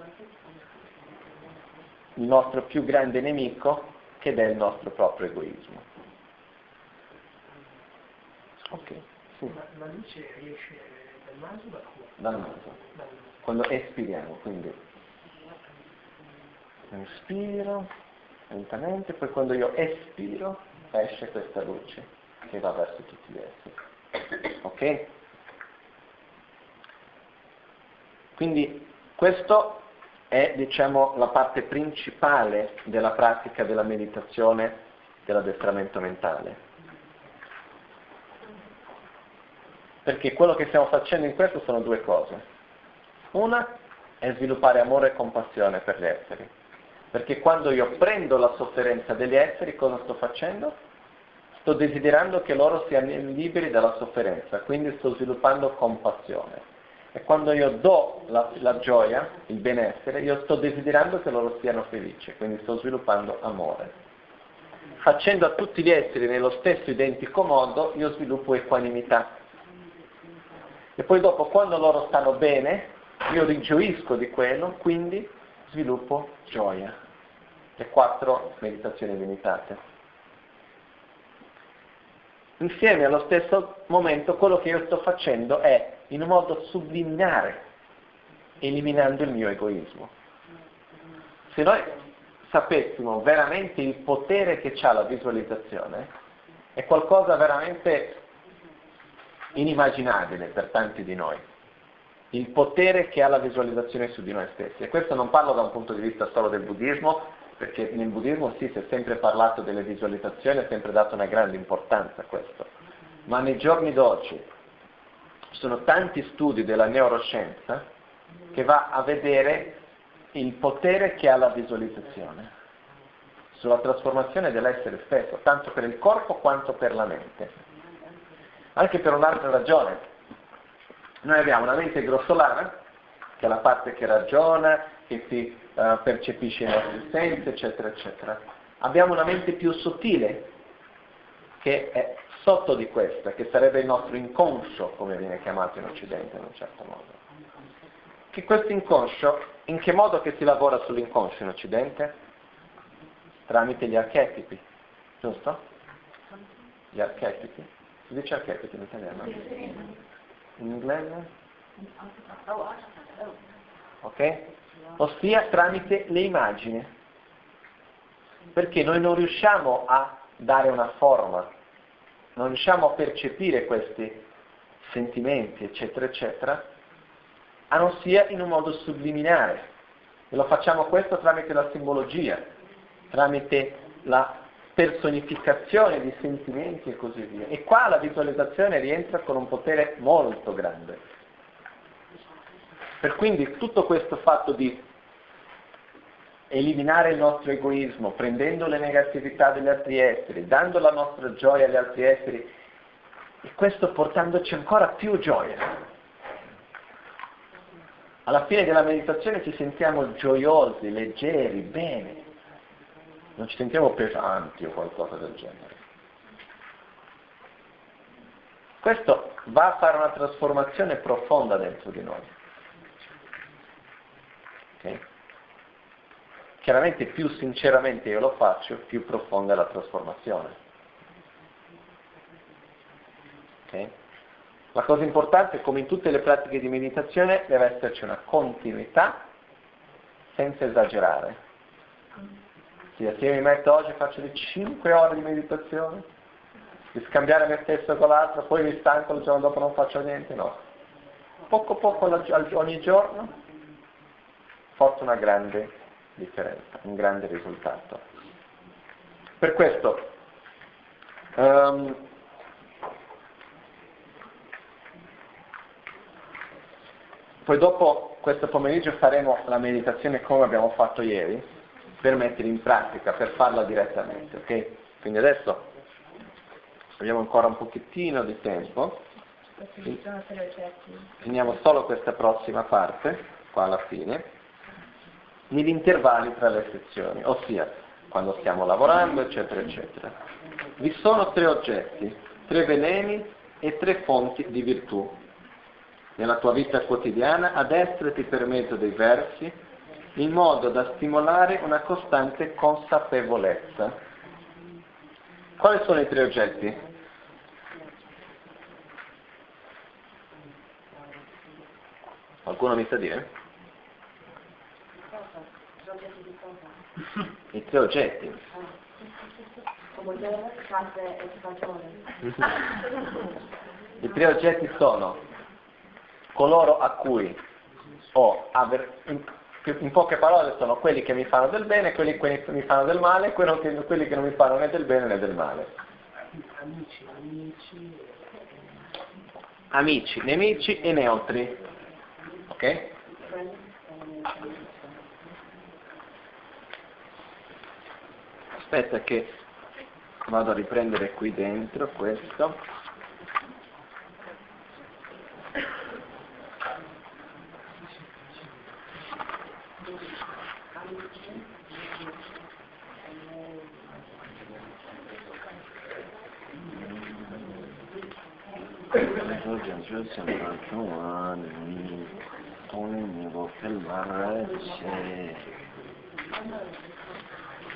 il nostro più grande nemico, che è il nostro proprio egoismo. Ok. Sì. La luce riesce dal naso. Quando espiriamo, quindi inspiro lentamente, poi quando io espiro esce questa luce che va verso tutti gli esseri. Ok? Quindi questo è diciamo la parte principale della pratica della meditazione dell'addestramento mentale. Perché quello che stiamo facendo in questo sono due cose. Una è sviluppare amore e compassione per gli esseri. Perché quando io prendo la sofferenza degli esseri, cosa sto facendo? Sto desiderando che loro siano liberi dalla sofferenza, quindi sto sviluppando compassione. E quando io do la, la gioia, il benessere, io sto desiderando che loro siano felici, quindi sto sviluppando amore. Facendo a tutti gli esseri nello stesso identico modo, io sviluppo equanimità. E poi dopo, quando loro stanno bene, io rigioisco di quello, quindi sviluppo gioia. Le quattro meditazioni limitate. Insieme allo stesso momento quello che io sto facendo è in un modo subliminare, eliminando il mio egoismo. Se noi sapessimo veramente il potere che ha la visualizzazione, è qualcosa veramente inimmaginabile per tanti di noi il potere che ha la visualizzazione su di noi stessi. E questo non parlo da un punto di vista solo del buddismo, perché nel buddismo sì, si è sempre parlato delle visualizzazioni, è sempre dato una grande importanza a questo. Ma nei giorni d'oggi ci sono tanti studi della neuroscienza che va a vedere il potere che ha la visualizzazione sulla trasformazione dell'essere stesso, tanto per il corpo quanto per la mente. Anche per un'altra ragione, noi abbiamo una mente grossolana, che è la parte che ragiona, che si uh, percepisce i nostri sensi, eccetera, eccetera. Abbiamo una mente più sottile, che è sotto di questa, che sarebbe il nostro inconscio, come viene chiamato in Occidente in un certo modo. Che questo inconscio, in che modo che si lavora sull'inconscio in Occidente? Tramite gli archetipi, giusto? Gli archetipi? Si dice archetipi in italiano? in inglese? Ok? Ossia tramite le immagini. Perché noi non riusciamo a dare una forma, non riusciamo a percepire questi sentimenti, eccetera, eccetera, a non sia in un modo subliminare. E lo facciamo questo tramite la simbologia, tramite la personificazione di sentimenti e così via. E qua la visualizzazione rientra con un potere molto grande. Per quindi tutto questo fatto di eliminare il nostro egoismo, prendendo le negatività degli altri esseri, dando la nostra gioia agli altri esseri, e questo portandoci ancora più gioia. Alla fine della meditazione ci sentiamo gioiosi, leggeri, bene non ci sentiamo pesanti o qualcosa del genere. Questo va a fare una trasformazione profonda dentro di noi. Okay? chiaramente più sinceramente io lo faccio, più profonda è la trasformazione. Okay? La cosa importante come in tutte le pratiche di meditazione deve esserci una continuità senza esagerare. Se io mi metto oggi e faccio le 5 ore di meditazione, di scambiare me stesso con l'altro, poi mi stanco, il giorno dopo non faccio niente, no. Poco poco ogni giorno porta una grande differenza, un grande risultato. Per questo um, Poi dopo questo pomeriggio faremo la meditazione come abbiamo fatto ieri, per mettere in pratica, per farla direttamente, ok? Quindi adesso abbiamo ancora un pochettino di tempo. Finiamo solo questa prossima parte, qua alla fine, negli intervalli tra le sezioni, ossia quando stiamo lavorando, eccetera, eccetera. Vi sono tre oggetti, tre veleni e tre fonti di virtù nella tua vita quotidiana, addestrati per mezzo dei versi in modo da stimolare una costante consapevolezza. Quali sono i tre oggetti? Qualcuno mi sa dire? I tre oggetti. I tre oggetti sono coloro a cui ho aver, in, poche parole sono quelli che mi fanno del bene, quelli che mi fanno del male, quelli che non mi fanno né del bene né del male. Amici, amici. Amici, nemici e neutri. Ok? Aspetta che vado a riprendere qui dentro questo.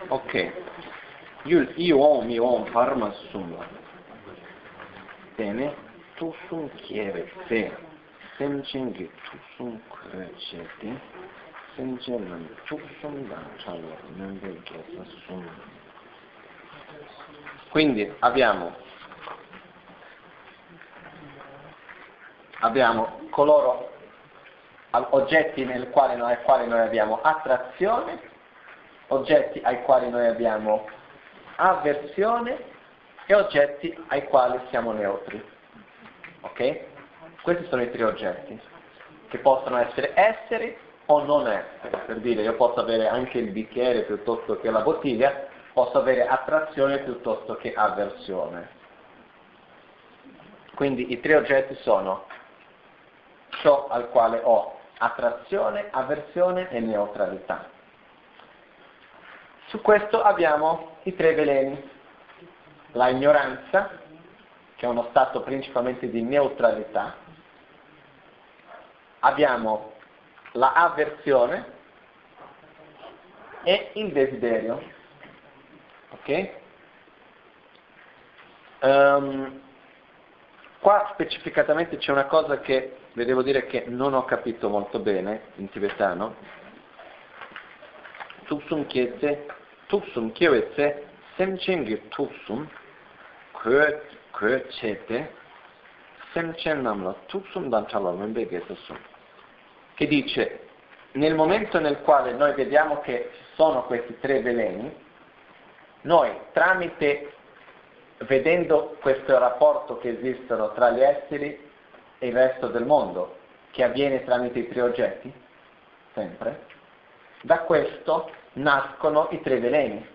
Ok, io, io mi ho un farmasum. Bene, tu sun chieve se, semchengi tu sun kreceti, semchenam tu sun dancialo, non vecchia sun. Quindi abbiamo abbiamo coloro oggetti nel quale ai quali noi abbiamo attrazione, oggetti ai quali noi abbiamo avversione e oggetti ai quali siamo neutri. Ok? Questi sono i tre oggetti, che possono essere esseri o non essere. Per dire, io posso avere anche il bicchiere piuttosto che la bottiglia, posso avere attrazione piuttosto che avversione. Quindi i tre oggetti sono ciò al quale ho attrazione, avversione e neutralità. Su questo abbiamo i tre veleni. La ignoranza, che è uno stato principalmente di neutralità. Abbiamo la avversione e il desiderio. Ok? Um, qua specificatamente c'è una cosa che vi devo dire che non ho capito molto bene in tibetano. Tuksum kietse, tuksum kiewetse, semchengi tuksum, kwe chete, semchen namla, tuksum. Che dice, nel momento nel quale noi vediamo che ci sono questi tre veleni, noi tramite, vedendo questo rapporto che esistono tra gli esseri, e il resto del mondo, che avviene tramite i tre oggetti, sempre, da questo nascono i tre veleni,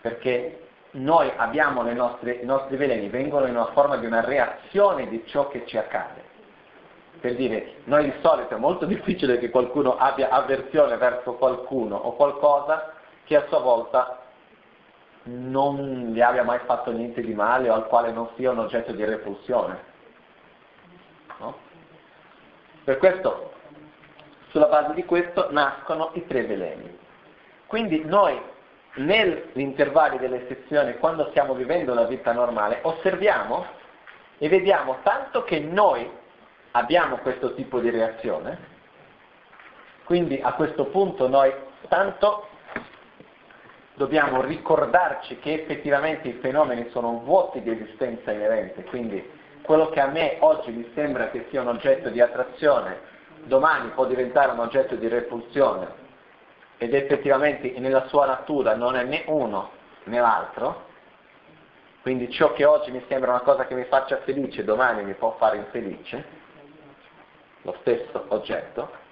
perché noi abbiamo nostre, i nostri veleni, vengono in una forma di una reazione di ciò che ci accade. Per dire, noi di solito è molto difficile che qualcuno abbia avversione verso qualcuno o qualcosa che a sua volta non gli abbia mai fatto niente di male o al quale non sia un oggetto di repulsione. No? Per questo, sulla base di questo, nascono i tre veleni. Quindi noi negli intervalli delle sezioni, quando stiamo vivendo la vita normale, osserviamo e vediamo tanto che noi abbiamo questo tipo di reazione, quindi a questo punto noi tanto dobbiamo ricordarci che effettivamente i fenomeni sono vuoti di esistenza inerente, quindi quello che a me oggi mi sembra che sia un oggetto di attrazione, domani può diventare un oggetto di repulsione. Ed effettivamente nella sua natura non è né uno né l'altro, quindi ciò che oggi mi sembra una cosa che mi faccia felice, domani mi può fare infelice, lo stesso oggetto.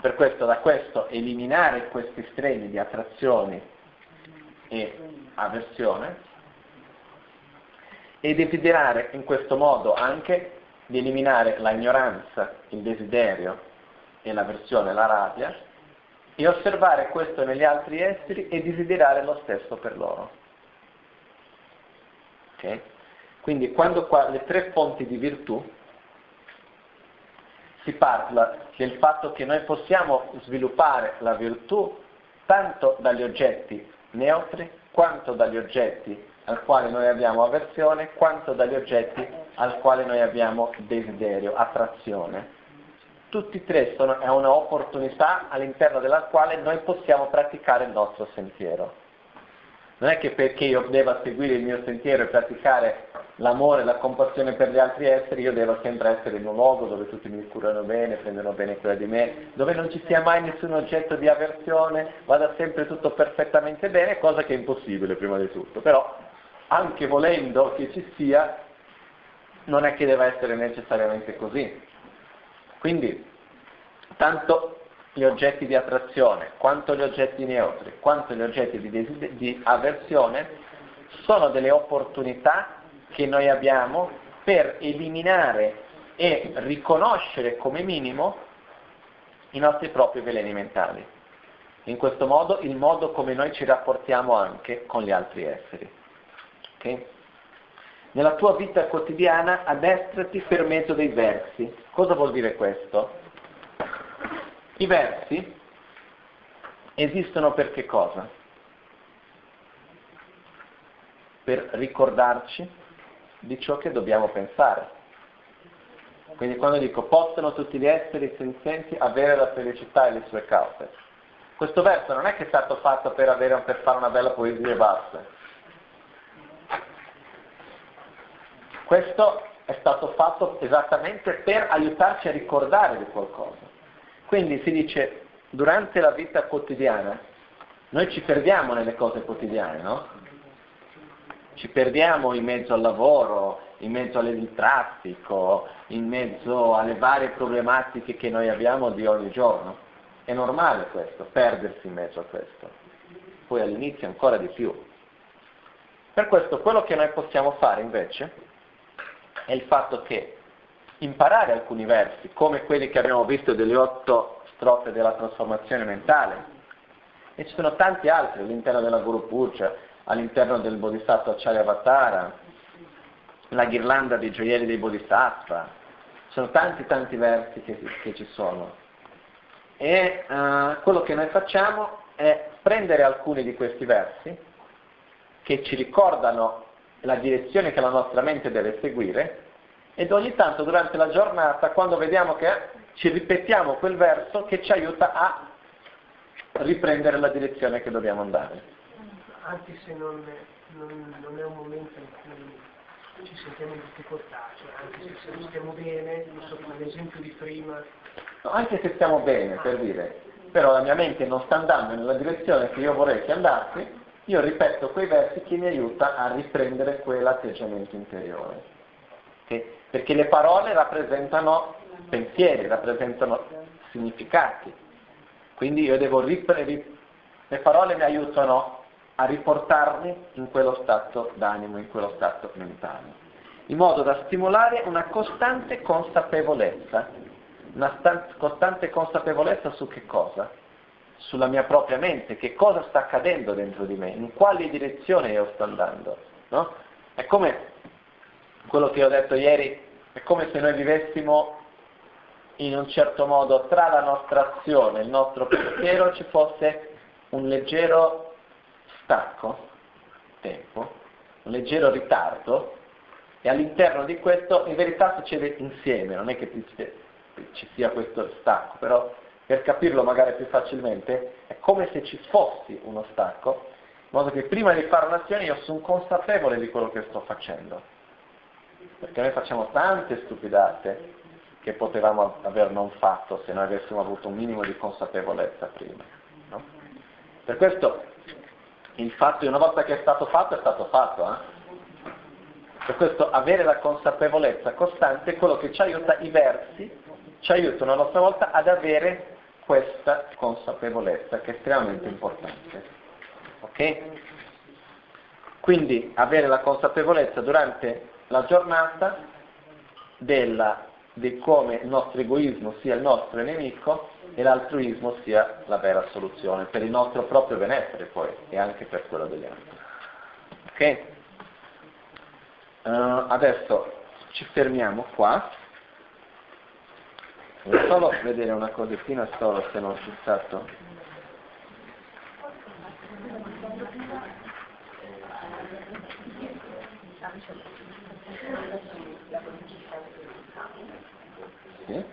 Per questo, da questo, eliminare questi stremi di attrazioni e avversione e desiderare in questo modo anche di eliminare la ignoranza, il desiderio e l'avversione, la rabbia, e osservare questo negli altri esseri e desiderare lo stesso per loro. Okay? Quindi quando qua le tre fonti di virtù si parla del fatto che noi possiamo sviluppare la virtù tanto dagli oggetti neutri quanto dagli oggetti al quale noi abbiamo avversione, quanto dagli oggetti al quale noi abbiamo desiderio, attrazione. Tutti e tre sono, è un'opportunità all'interno della quale noi possiamo praticare il nostro sentiero. Non è che perché io debba seguire il mio sentiero e praticare l'amore la compassione per gli altri esseri, io devo sempre essere in un luogo dove tutti mi curano bene, prendono bene cura di me, dove non ci sia mai nessun oggetto di avversione, vada sempre tutto perfettamente bene, cosa che è impossibile prima di tutto. Però anche volendo che ci sia, non è che deve essere necessariamente così. Quindi, tanto gli oggetti di attrazione, quanto gli oggetti neutri, quanto gli oggetti di, desid- di avversione, sono delle opportunità che noi abbiamo per eliminare e riconoscere come minimo i nostri propri veleni mentali. In questo modo il modo come noi ci rapportiamo anche con gli altri esseri. Okay? Nella tua vita quotidiana addestrati per mezzo dei versi. Cosa vuol dire questo? I versi esistono per che cosa? Per ricordarci di ciò che dobbiamo pensare. Quindi quando dico possono tutti gli esseri senzienti avere la felicità e le sue cause. Questo verso non è che è stato fatto per, avere, per fare una bella poesia e basta Questo è stato fatto esattamente per aiutarci a ricordare di qualcosa. Quindi si dice, durante la vita quotidiana, noi ci perdiamo nelle cose quotidiane, no? Ci perdiamo in mezzo al lavoro, in mezzo al traffico, in mezzo alle varie problematiche che noi abbiamo di ogni giorno. È normale questo, perdersi in mezzo a questo. Poi all'inizio ancora di più. Per questo quello che noi possiamo fare invece è il fatto che imparare alcuni versi, come quelli che abbiamo visto delle otto strofe della trasformazione mentale, e ci sono tanti altri all'interno della Guru Puja, all'interno del Bodhisattva Charyavatara, la ghirlanda dei gioielli dei Bodhisattva, sono tanti tanti versi che, che ci sono. E uh, quello che noi facciamo è prendere alcuni di questi versi che ci ricordano la direzione che la nostra mente deve seguire ed ogni tanto durante la giornata, quando vediamo che ci ripetiamo quel verso che ci aiuta a riprendere la direzione che dobbiamo andare. Anche se non, non, non è un momento in cui ci sentiamo in difficoltà, cioè anche se stiamo bene, non so, l'esempio di prima. No, anche se stiamo bene, per dire, però la mia mente non sta andando nella direzione che io vorrei che andassi, io ripeto quei versi che mi aiuta a riprendere quell'atteggiamento interiore. Okay? Perché le parole rappresentano pensieri, rappresentano significati. Quindi io devo riprendere, le parole mi aiutano a riportarmi in quello stato d'animo, in quello stato mentale, in modo da stimolare una costante consapevolezza. Una st- costante consapevolezza su che cosa? Sulla mia propria mente, che cosa sta accadendo dentro di me, in quale direzione io sto andando. No? È come quello che ho detto ieri, è come se noi vivessimo in un certo modo tra la nostra azione e il nostro pensiero ci fosse un leggero stacco, tempo, un leggero ritardo e all'interno di questo in verità succede insieme, non è che ci sia questo stacco, però per capirlo magari più facilmente è come se ci fossi uno stacco, in modo che prima di fare un'azione io sono consapevole di quello che sto facendo. Perché noi facciamo tante stupidate che potevamo aver non fatto se noi avessimo avuto un minimo di consapevolezza prima. No? Per questo il fatto di una volta che è stato fatto è stato fatto. Eh? Per questo avere la consapevolezza costante è quello che ci aiuta, i versi ci aiutano a nostra volta ad avere questa consapevolezza che è estremamente importante. Ok? Quindi avere la consapevolezza durante la giornata della, di come il nostro egoismo sia il nostro nemico e l'altruismo sia la vera soluzione per il nostro proprio benessere poi e anche per quello degli altri. Ok? Uh, adesso ci fermiamo qua. Voglio solo vedere una cosettina solo se non c'è stato. Sì?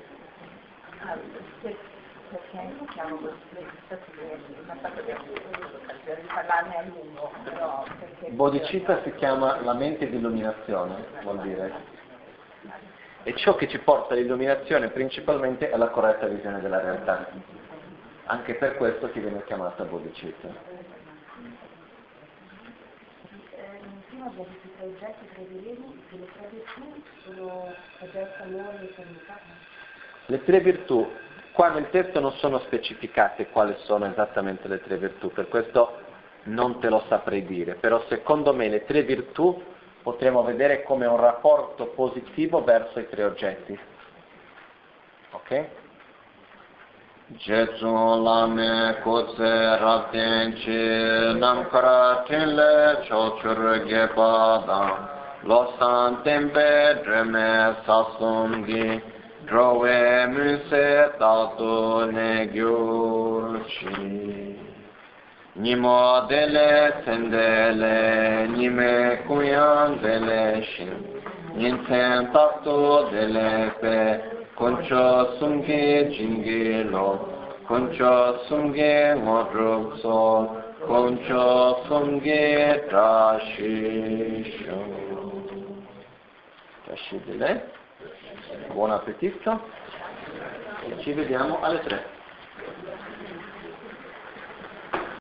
Bodhicitta si chiama la mente di illuminazione, vuol dire. E ciò che ci porta all'illuminazione principalmente è la corretta visione della realtà. Anche per questo ti viene chiamata bodhicitta. Le tre virtù Qua nel testo non sono specificate quali sono esattamente le tre virtù, per questo non te lo saprei dire, però secondo me le tre virtù potremo vedere come un rapporto positivo verso i tre oggetti. Ok? Jetsun lame kutse rapten chi namkara tinle chochur gepa lo san tempe dreme sasum Drove muse tato ne. Nimo dele tendele, nime kuyan dele shin. Ninten tato dele pe, koncho sumge jingi lo. Koncho sumge ngodruk so, koncho sumge trashisho. Trashidile. Buon appetito e ci vediamo alle tre.